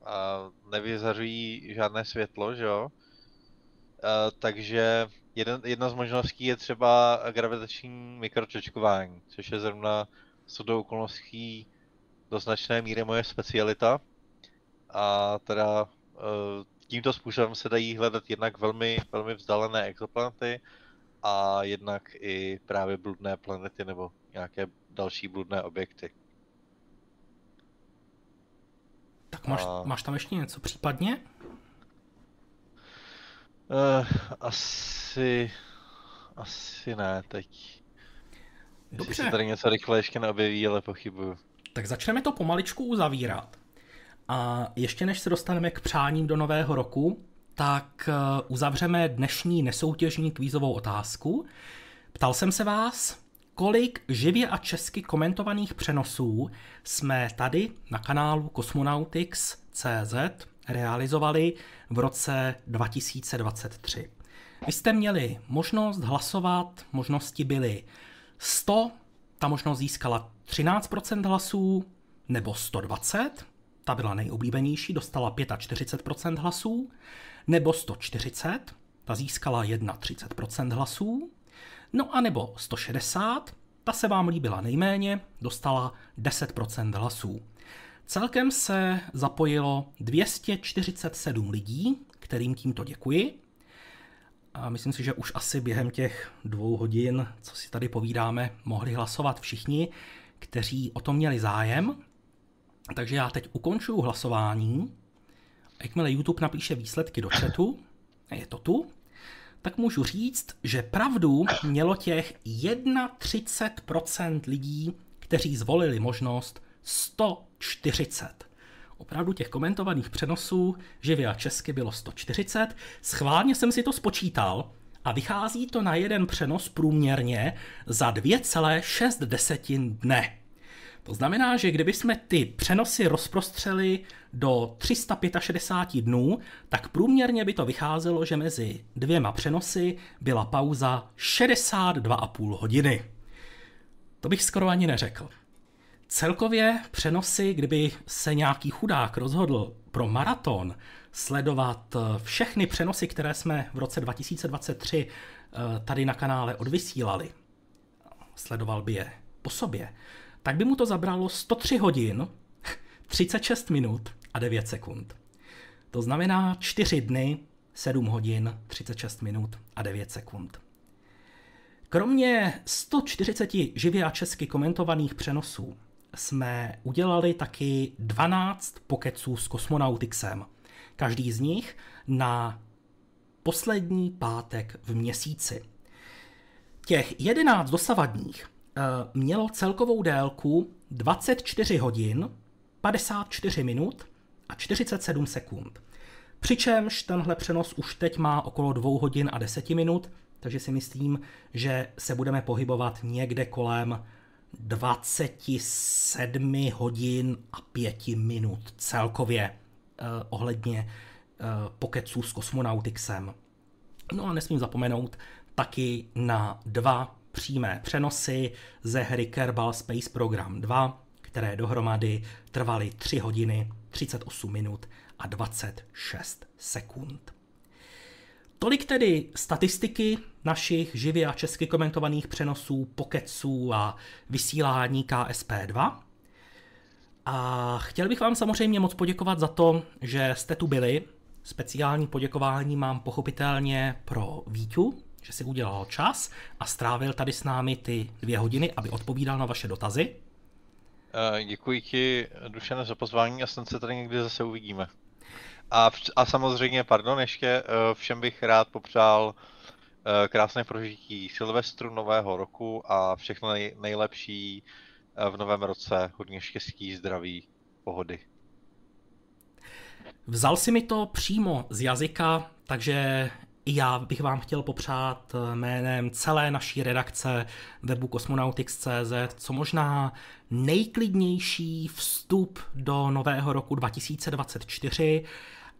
uh, nevyzařují žádné světlo, že jo? Uh, takže jeden, jedna z možností je třeba gravitační mikročočkování, což je zrovna do okolností do značné míry moje specialita. A teda eh, tímto způsobem se dají hledat jednak velmi, velmi vzdálené exoplanety a jednak i právě bludné planety nebo nějaké další bludné objekty. Tak máš, a... máš tam ještě něco případně? Uh, asi, asi ne teď. Dobře. Jestli se tady něco rychle ještě neobjeví, ale pochybuju. Tak začneme to pomaličku uzavírat. A ještě než se dostaneme k přáním do nového roku, tak eh, uzavřeme dnešní nesoutěžní kvízovou otázku. Ptal jsem se vás, kolik živě a česky komentovaných přenosů jsme tady na kanálu Cosmonautics.cz realizovali v roce 2023. Vy jste měli možnost hlasovat, možnosti byly 100, ta možnost získala 13% hlasů, nebo 120, ta byla nejoblíbenější, dostala 45% hlasů, nebo 140, ta získala 31% hlasů, no a nebo 160, ta se vám líbila nejméně, dostala 10% hlasů. Celkem se zapojilo 247 lidí, kterým tímto děkuji. A myslím si, že už asi během těch dvou hodin, co si tady povídáme, mohli hlasovat všichni, kteří o tom měli zájem. Takže já teď ukončuju hlasování. Jakmile YouTube napíše výsledky do chatu, je to tu, tak můžu říct, že pravdu mělo těch 31% lidí, kteří zvolili možnost 140. Opravdu těch komentovaných přenosů živě a česky bylo 140. Schválně jsem si to spočítal a vychází to na jeden přenos průměrně za 2,6 dne. To znamená, že kdyby jsme ty přenosy rozprostřeli do 365 dnů, tak průměrně by to vycházelo, že mezi dvěma přenosy byla pauza 62,5 hodiny. To bych skoro ani neřekl. Celkově přenosy, kdyby se nějaký chudák rozhodl pro maraton sledovat eh, všechny přenosy, které jsme v roce 2023 eh, tady na kanále odvysílali, sledoval by je po sobě, tak by mu to zabralo 103 hodin, 36 minut a 9 sekund. To znamená 4 dny, 7 hodin, 36 minut a 9 sekund. Kromě 140 živě a česky komentovaných přenosů jsme udělali taky 12 pokeců s kosmonautixem. Každý z nich na poslední pátek v měsíci. Těch 11 dosavadních Eh, mělo celkovou délku 24 hodin, 54 minut a 47 sekund. Přičemž tenhle přenos už teď má okolo 2 hodin a 10 minut, takže si myslím, že se budeme pohybovat někde kolem 27 hodin a 5 minut celkově eh, ohledně eh, pokeců s kosmonautixem. No a nesmím zapomenout taky na dva přímé přenosy ze hry Kerbal Space Program 2, které dohromady trvaly 3 hodiny, 38 minut a 26 sekund. Tolik tedy statistiky našich živě a česky komentovaných přenosů, pokeců a vysílání KSP2. A chtěl bych vám samozřejmě moc poděkovat za to, že jste tu byli. Speciální poděkování mám pochopitelně pro Vítu, že si udělal čas a strávil tady s námi ty dvě hodiny, aby odpovídal na vaše dotazy. Eh, děkuji ti, Dušene, za pozvání a snad se tady někdy zase uvidíme. A, a samozřejmě, pardon, ještě eh, všem bych rád popřál eh, krásné prožití Silvestru, Nového roku a všechno nej, nejlepší v novém roce. Hodně štěstí, zdraví, pohody. Vzal si mi to přímo z jazyka, takže i já bych vám chtěl popřát eh, jménem celé naší redakce webu Cosmonautics.cz co možná nejklidnější vstup do nového roku 2024,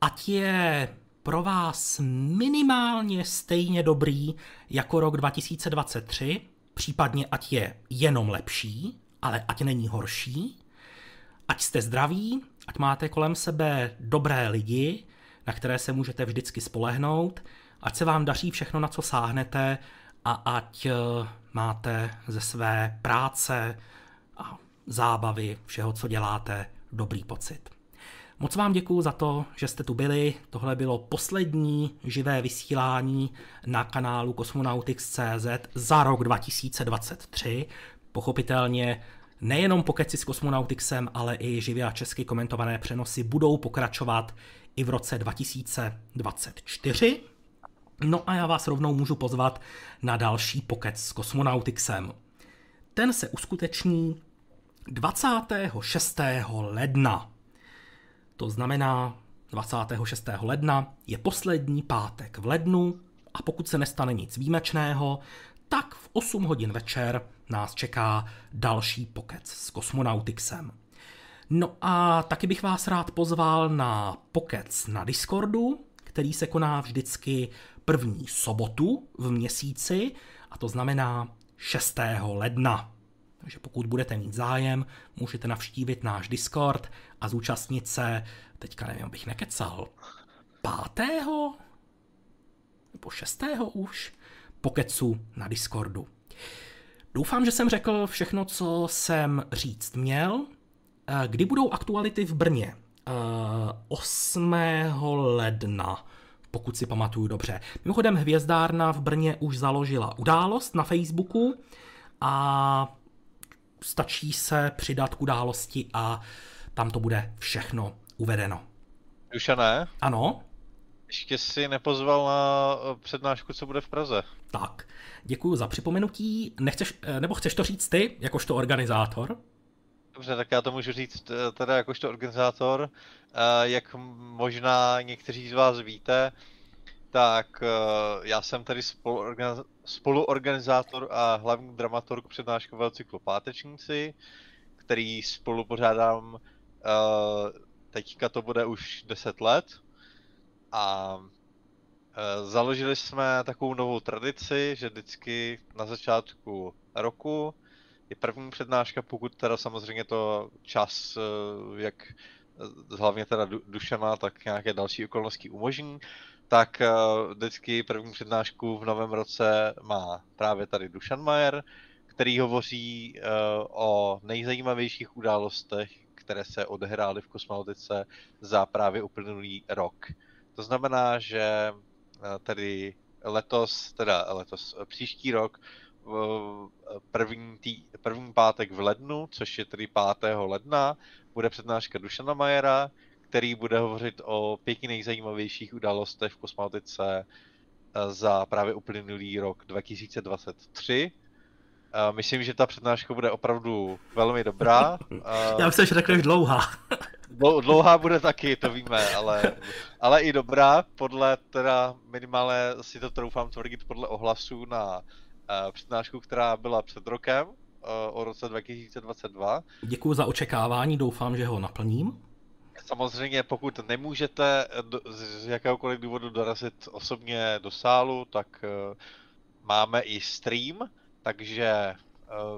ať je pro vás minimálně stejně dobrý jako rok 2023, případně ať je jenom lepší, ale ať není horší, ať jste zdraví, ať máte kolem sebe dobré lidi, na které se můžete vždycky spolehnout, ať se vám daří všechno, na co sáhnete a ať eh, máte ze své práce a zábavy, všeho, co děláte, dobrý pocit. Moc vám děkuji za to, že jste tu byli. Tohle bylo poslední živé vysílání na kanálu Cosmonautics.cz za rok 2023. Pochopitelně nejenom pokeci s Cosmonautixem, ale i živě a česky komentované přenosy budou pokračovat i v roce 2024. No a já vás rovnou můžu pozvat na další pokec s kosmonautixem. Ten se uskuteční 26. ledna. To znamená, 26. ledna je poslední pátek v lednu a pokud se nestane nic výjimečného, tak v 8 hodin večer nás čeká další pokec s kosmonautixem. No a taky bych vás rád pozval na pokec na Discordu, který se koná vždycky první sobotu v měsíci, a to znamená 6. ledna. Takže pokud budete mít zájem, můžete navštívit náš Discord a zúčastnit se, teďka nevím, abych nekecal, pátého nebo šestého už pokecu na Discordu. Doufám, že jsem řekl všechno, co jsem říct měl. Eh, kdy budou aktuality v Brně? 8. Eh, ledna, pokud si pamatuju dobře. Mimochodem, Hvězdárna v Brně už založila událost na Facebooku a stačí se přidat k události a tam to bude všechno uvedeno. ne? Ano? Ještě si nepozval na eh, přednášku, co bude v Praze. Tak, děkuji za připomenutí. Nechceš, eh, nebo chceš to říct ty, jakožto organizátor? Dobře, tak já to můžu říct eh, teda jakožto organizátor. Jak možná někteří z vás víte, tak já jsem tady spoluorganizátor a hlavní dramaturg přednáškového cyklu Pátečníci, který spolu pořádám teďka to bude už 10 let a založili jsme takovou novou tradici, že vždycky na začátku roku je první přednáška, pokud teda samozřejmě to čas, e, jak e, hlavně teda Dušana, tak nějaké další okolnosti umožní, tak vždycky první přednášku v novém roce má právě tady Dušan Majer, který hovoří o nejzajímavějších událostech, které se odehrály v kosmonautice za právě uplynulý rok. To znamená, že eh, tedy letos, teda letos, eh, příští rok, první, tý, první pátek v lednu, což je tedy 5. ledna, bude přednáška Dušana Majera, který bude hovořit o pěti nejzajímavějších událostech v kosmonautice eh, za právě uplynulý rok 2023. Myslím, že ta přednáška bude opravdu velmi dobrá. Já bych se řekl, dlouhá. Dlouhá bude taky, to víme, ale, ale i dobrá, podle teda minimálně si to troufám tvrdit podle ohlasů na přednášku, která byla před rokem, uh, o roce 2022. Děkuji za očekávání, doufám, že ho naplním. Samozřejmě, pokud nemůžete do, z jakéhokoliv důvodu dorazit osobně do sálu, tak máme i stream, takže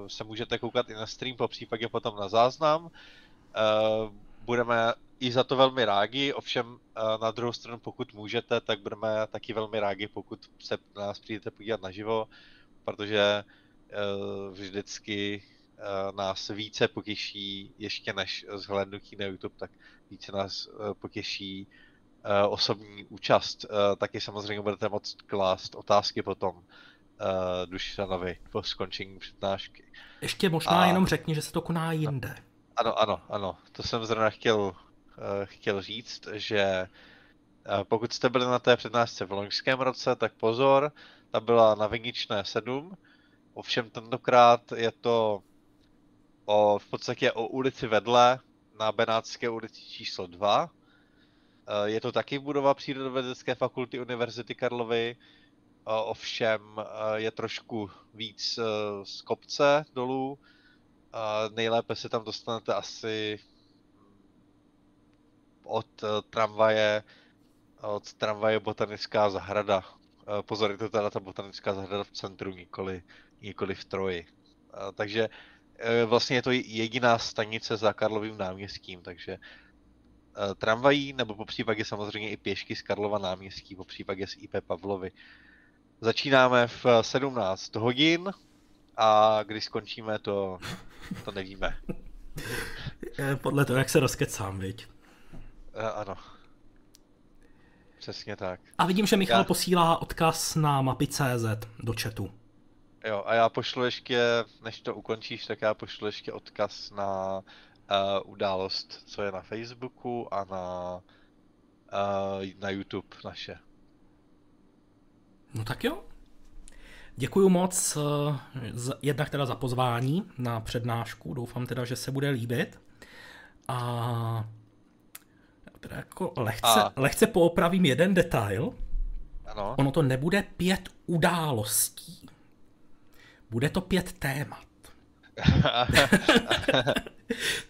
se můžete koukat i na stream, po případě potom na záznam. Budeme i za to velmi rádi, ovšem eh, na druhou stranu, pokud můžete, tak budeme taky velmi rádi, pokud se na nás přijdete podívat naživo, protože eh, vždycky eh, nás více potěší, ještě než zhlédnutí na YouTube, tak více nás potěší osobní účast. Taky samozřejmě budete moct klást otázky potom Dušanovi po skončení přednášky. Ještě možná A... jenom řekni, že se to koná jinde. Ano, ano, ano. To jsem zrovna chtěl, uh, chtěl říct, že pokud jste byli na té přednášce v loňském roce, tak pozor, ta byla na Viničné 7. Ovšem tentokrát je to o, v podstatě o ulici vedle, na Benátské ulici číslo 2. Uh, eh, je to taky budova Přírodovědecké fakulty Univerzity Karlovy, ovšem je trošku víc z kopce dolů, nejlépe se tam dostanete asi od tramvaje, od tramvaje Botanická zahrada. Uh, pozor, je to teda ta Botanická zahrada v centru, nikoli, nikoli v Troji. Uh, takže uh, vlastně je to jediná stanice za Karlovým náměstím, takže tramvají, nebo po případě samozřejmě i pěšky z Karlova náměstí, po případě z IP Pavlovy. Začínáme v 17 hodin, a když skončíme, to, to nevíme. Podle toho, jak se rozkecám, viď? Ano. Přesně tak. A vidím, že Michal já... posílá odkaz na mapy.cz do chatu. Jo, a já pošlu ještě, než to ukončíš, tak já pošlu ještě odkaz na uh, událost, co je na Facebooku a na, uh, na YouTube naše. No tak jo, Děkuji moc eh, jednak teda za pozvání na přednášku, doufám teda, že se bude líbit. A teda jako lehce, a... lehce poopravím jeden detail. Ano. Ono to nebude pět událostí. Bude to pět témat.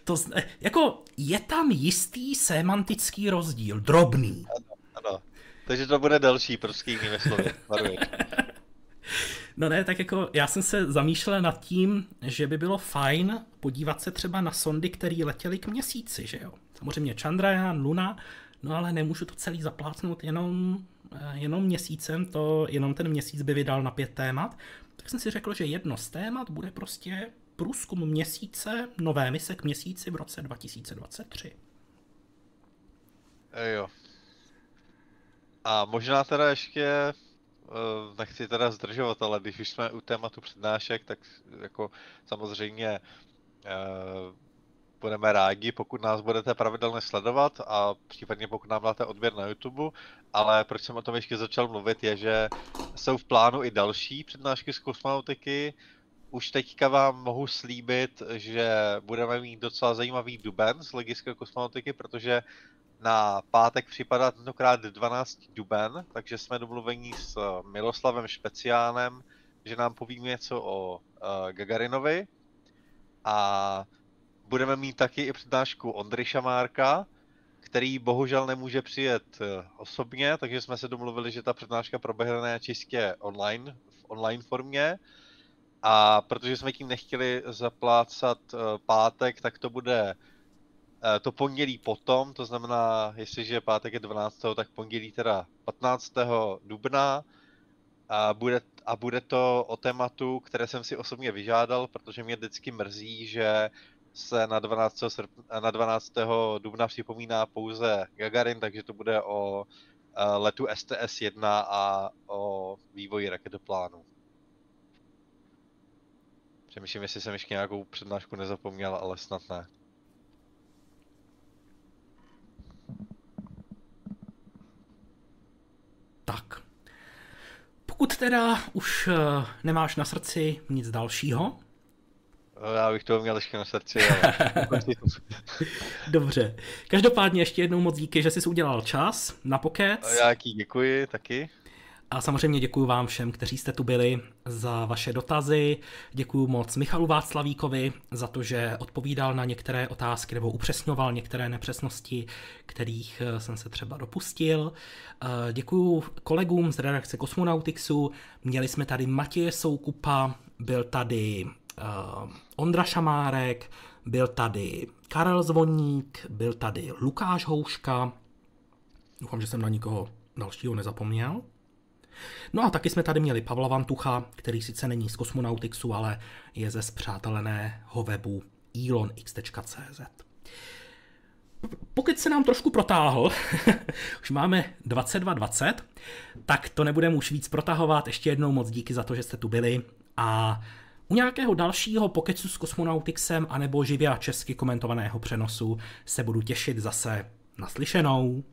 to, jako je tam jistý semantický rozdíl, drobný. Ano, ano. Takže to bude další prostě jinými slovy. No ne, tak jako já jsem se zamýšlel nad tím, že by bylo fajn podívat se třeba na sondy, které letěly k měsíci, že jo. Samozřejmě Chandrayaan, Luna, no ale nemůžu to celý zaplácnout jenom, eh, jenom měsícem, to jenom ten měsíc by vydal na pět témat. Tak jsem si řekl, že jedno z témat bude prostě průzkum měsíce, nové mise k měsíci v roce 2023. E, jo. A možná teda ještě Eh, nechci teda zdržovat, ale když už jsme u tématu přednášek, tak jako samozřejmě eh, budeme rádi, pokud nás budete pravidelně sledovat a případně pokud nám dáte odběr na YouTube, ale proč jsem o tom ještě začal mluvit, je, že jsou v plánu i další přednášky z kosmonautiky. Už teďka vám mohu slíbit, že budeme mít docela zajímavý duben z hlediska kosmonautiky, protože na pátek připadá tentokrát 12. duben, takže jsme domluvení s Miloslavem Špeciánem, že nám poví něco o uh, Gagarinovi. A budeme mít taky i přednášku Ondry Šamárka, který bohužel nemůže přijet eh, osobně, takže jsme se domluvili, že ta přednáška proběhne čistě online, v online formě. A protože jsme tím nechtěli zaplácat pátek, tak to bude Eh, to pondělí potom, to znamená, jestliže pátek je 12., tak pondělí teda 15. dubna a bude, a bude to o tématu, které jsem si osobně vyžádal, protože mě vždycky mrzí, že se na 12. Srp- na 12. dubna připomíná pouze Gagarin, takže to bude o eh, letu STS-1 a o vývoji raketoplánu. Přemýšlím, jestli jsem ještě nějakou přednášku nezapomněl, ale snad ne. Tak. Pokud teda už uh, nemáš na srdci nic dalšího, já bych to měl ještě na srdci. Ale... Dobře. Každopádně ještě jednou moc díky, že jsi udělal čas na pokec. Já děkuji taky. A samozřejmě děkuji vám všem, kteří jste tu byli za vaše dotazy. Děkuji moc Michalu Václavíkovi za to, že odpovídal na některé otázky nebo upřesňoval některé nepřesnosti, kterých eh, jsem se třeba dopustil. Eh, děkuji kolegům z redakce Kosmonautixu. Měli jsme tady Matěje Soukupa, byl tady Ondra Šamárek, byl tady Karel Zvoník, byl tady Lukáš Houška. Doufám, že jsem na nikoho dalšího nezapomněl. No a taky jsme tady měli Pavla Vantucha, který sice není z Kosmonautixu, ale je ze zpřáteleného webu elonx.cz. Pokud se nám trošku protáhl, už máme 22.20, tak to nebudeme už víc protahovat. Ještě jednou moc díky za to, že jste tu byli a u nějakého dalšího pokecu s Kosmonautixem anebo živě a česky komentovaného přenosu se budu těšit zase naslyšenou.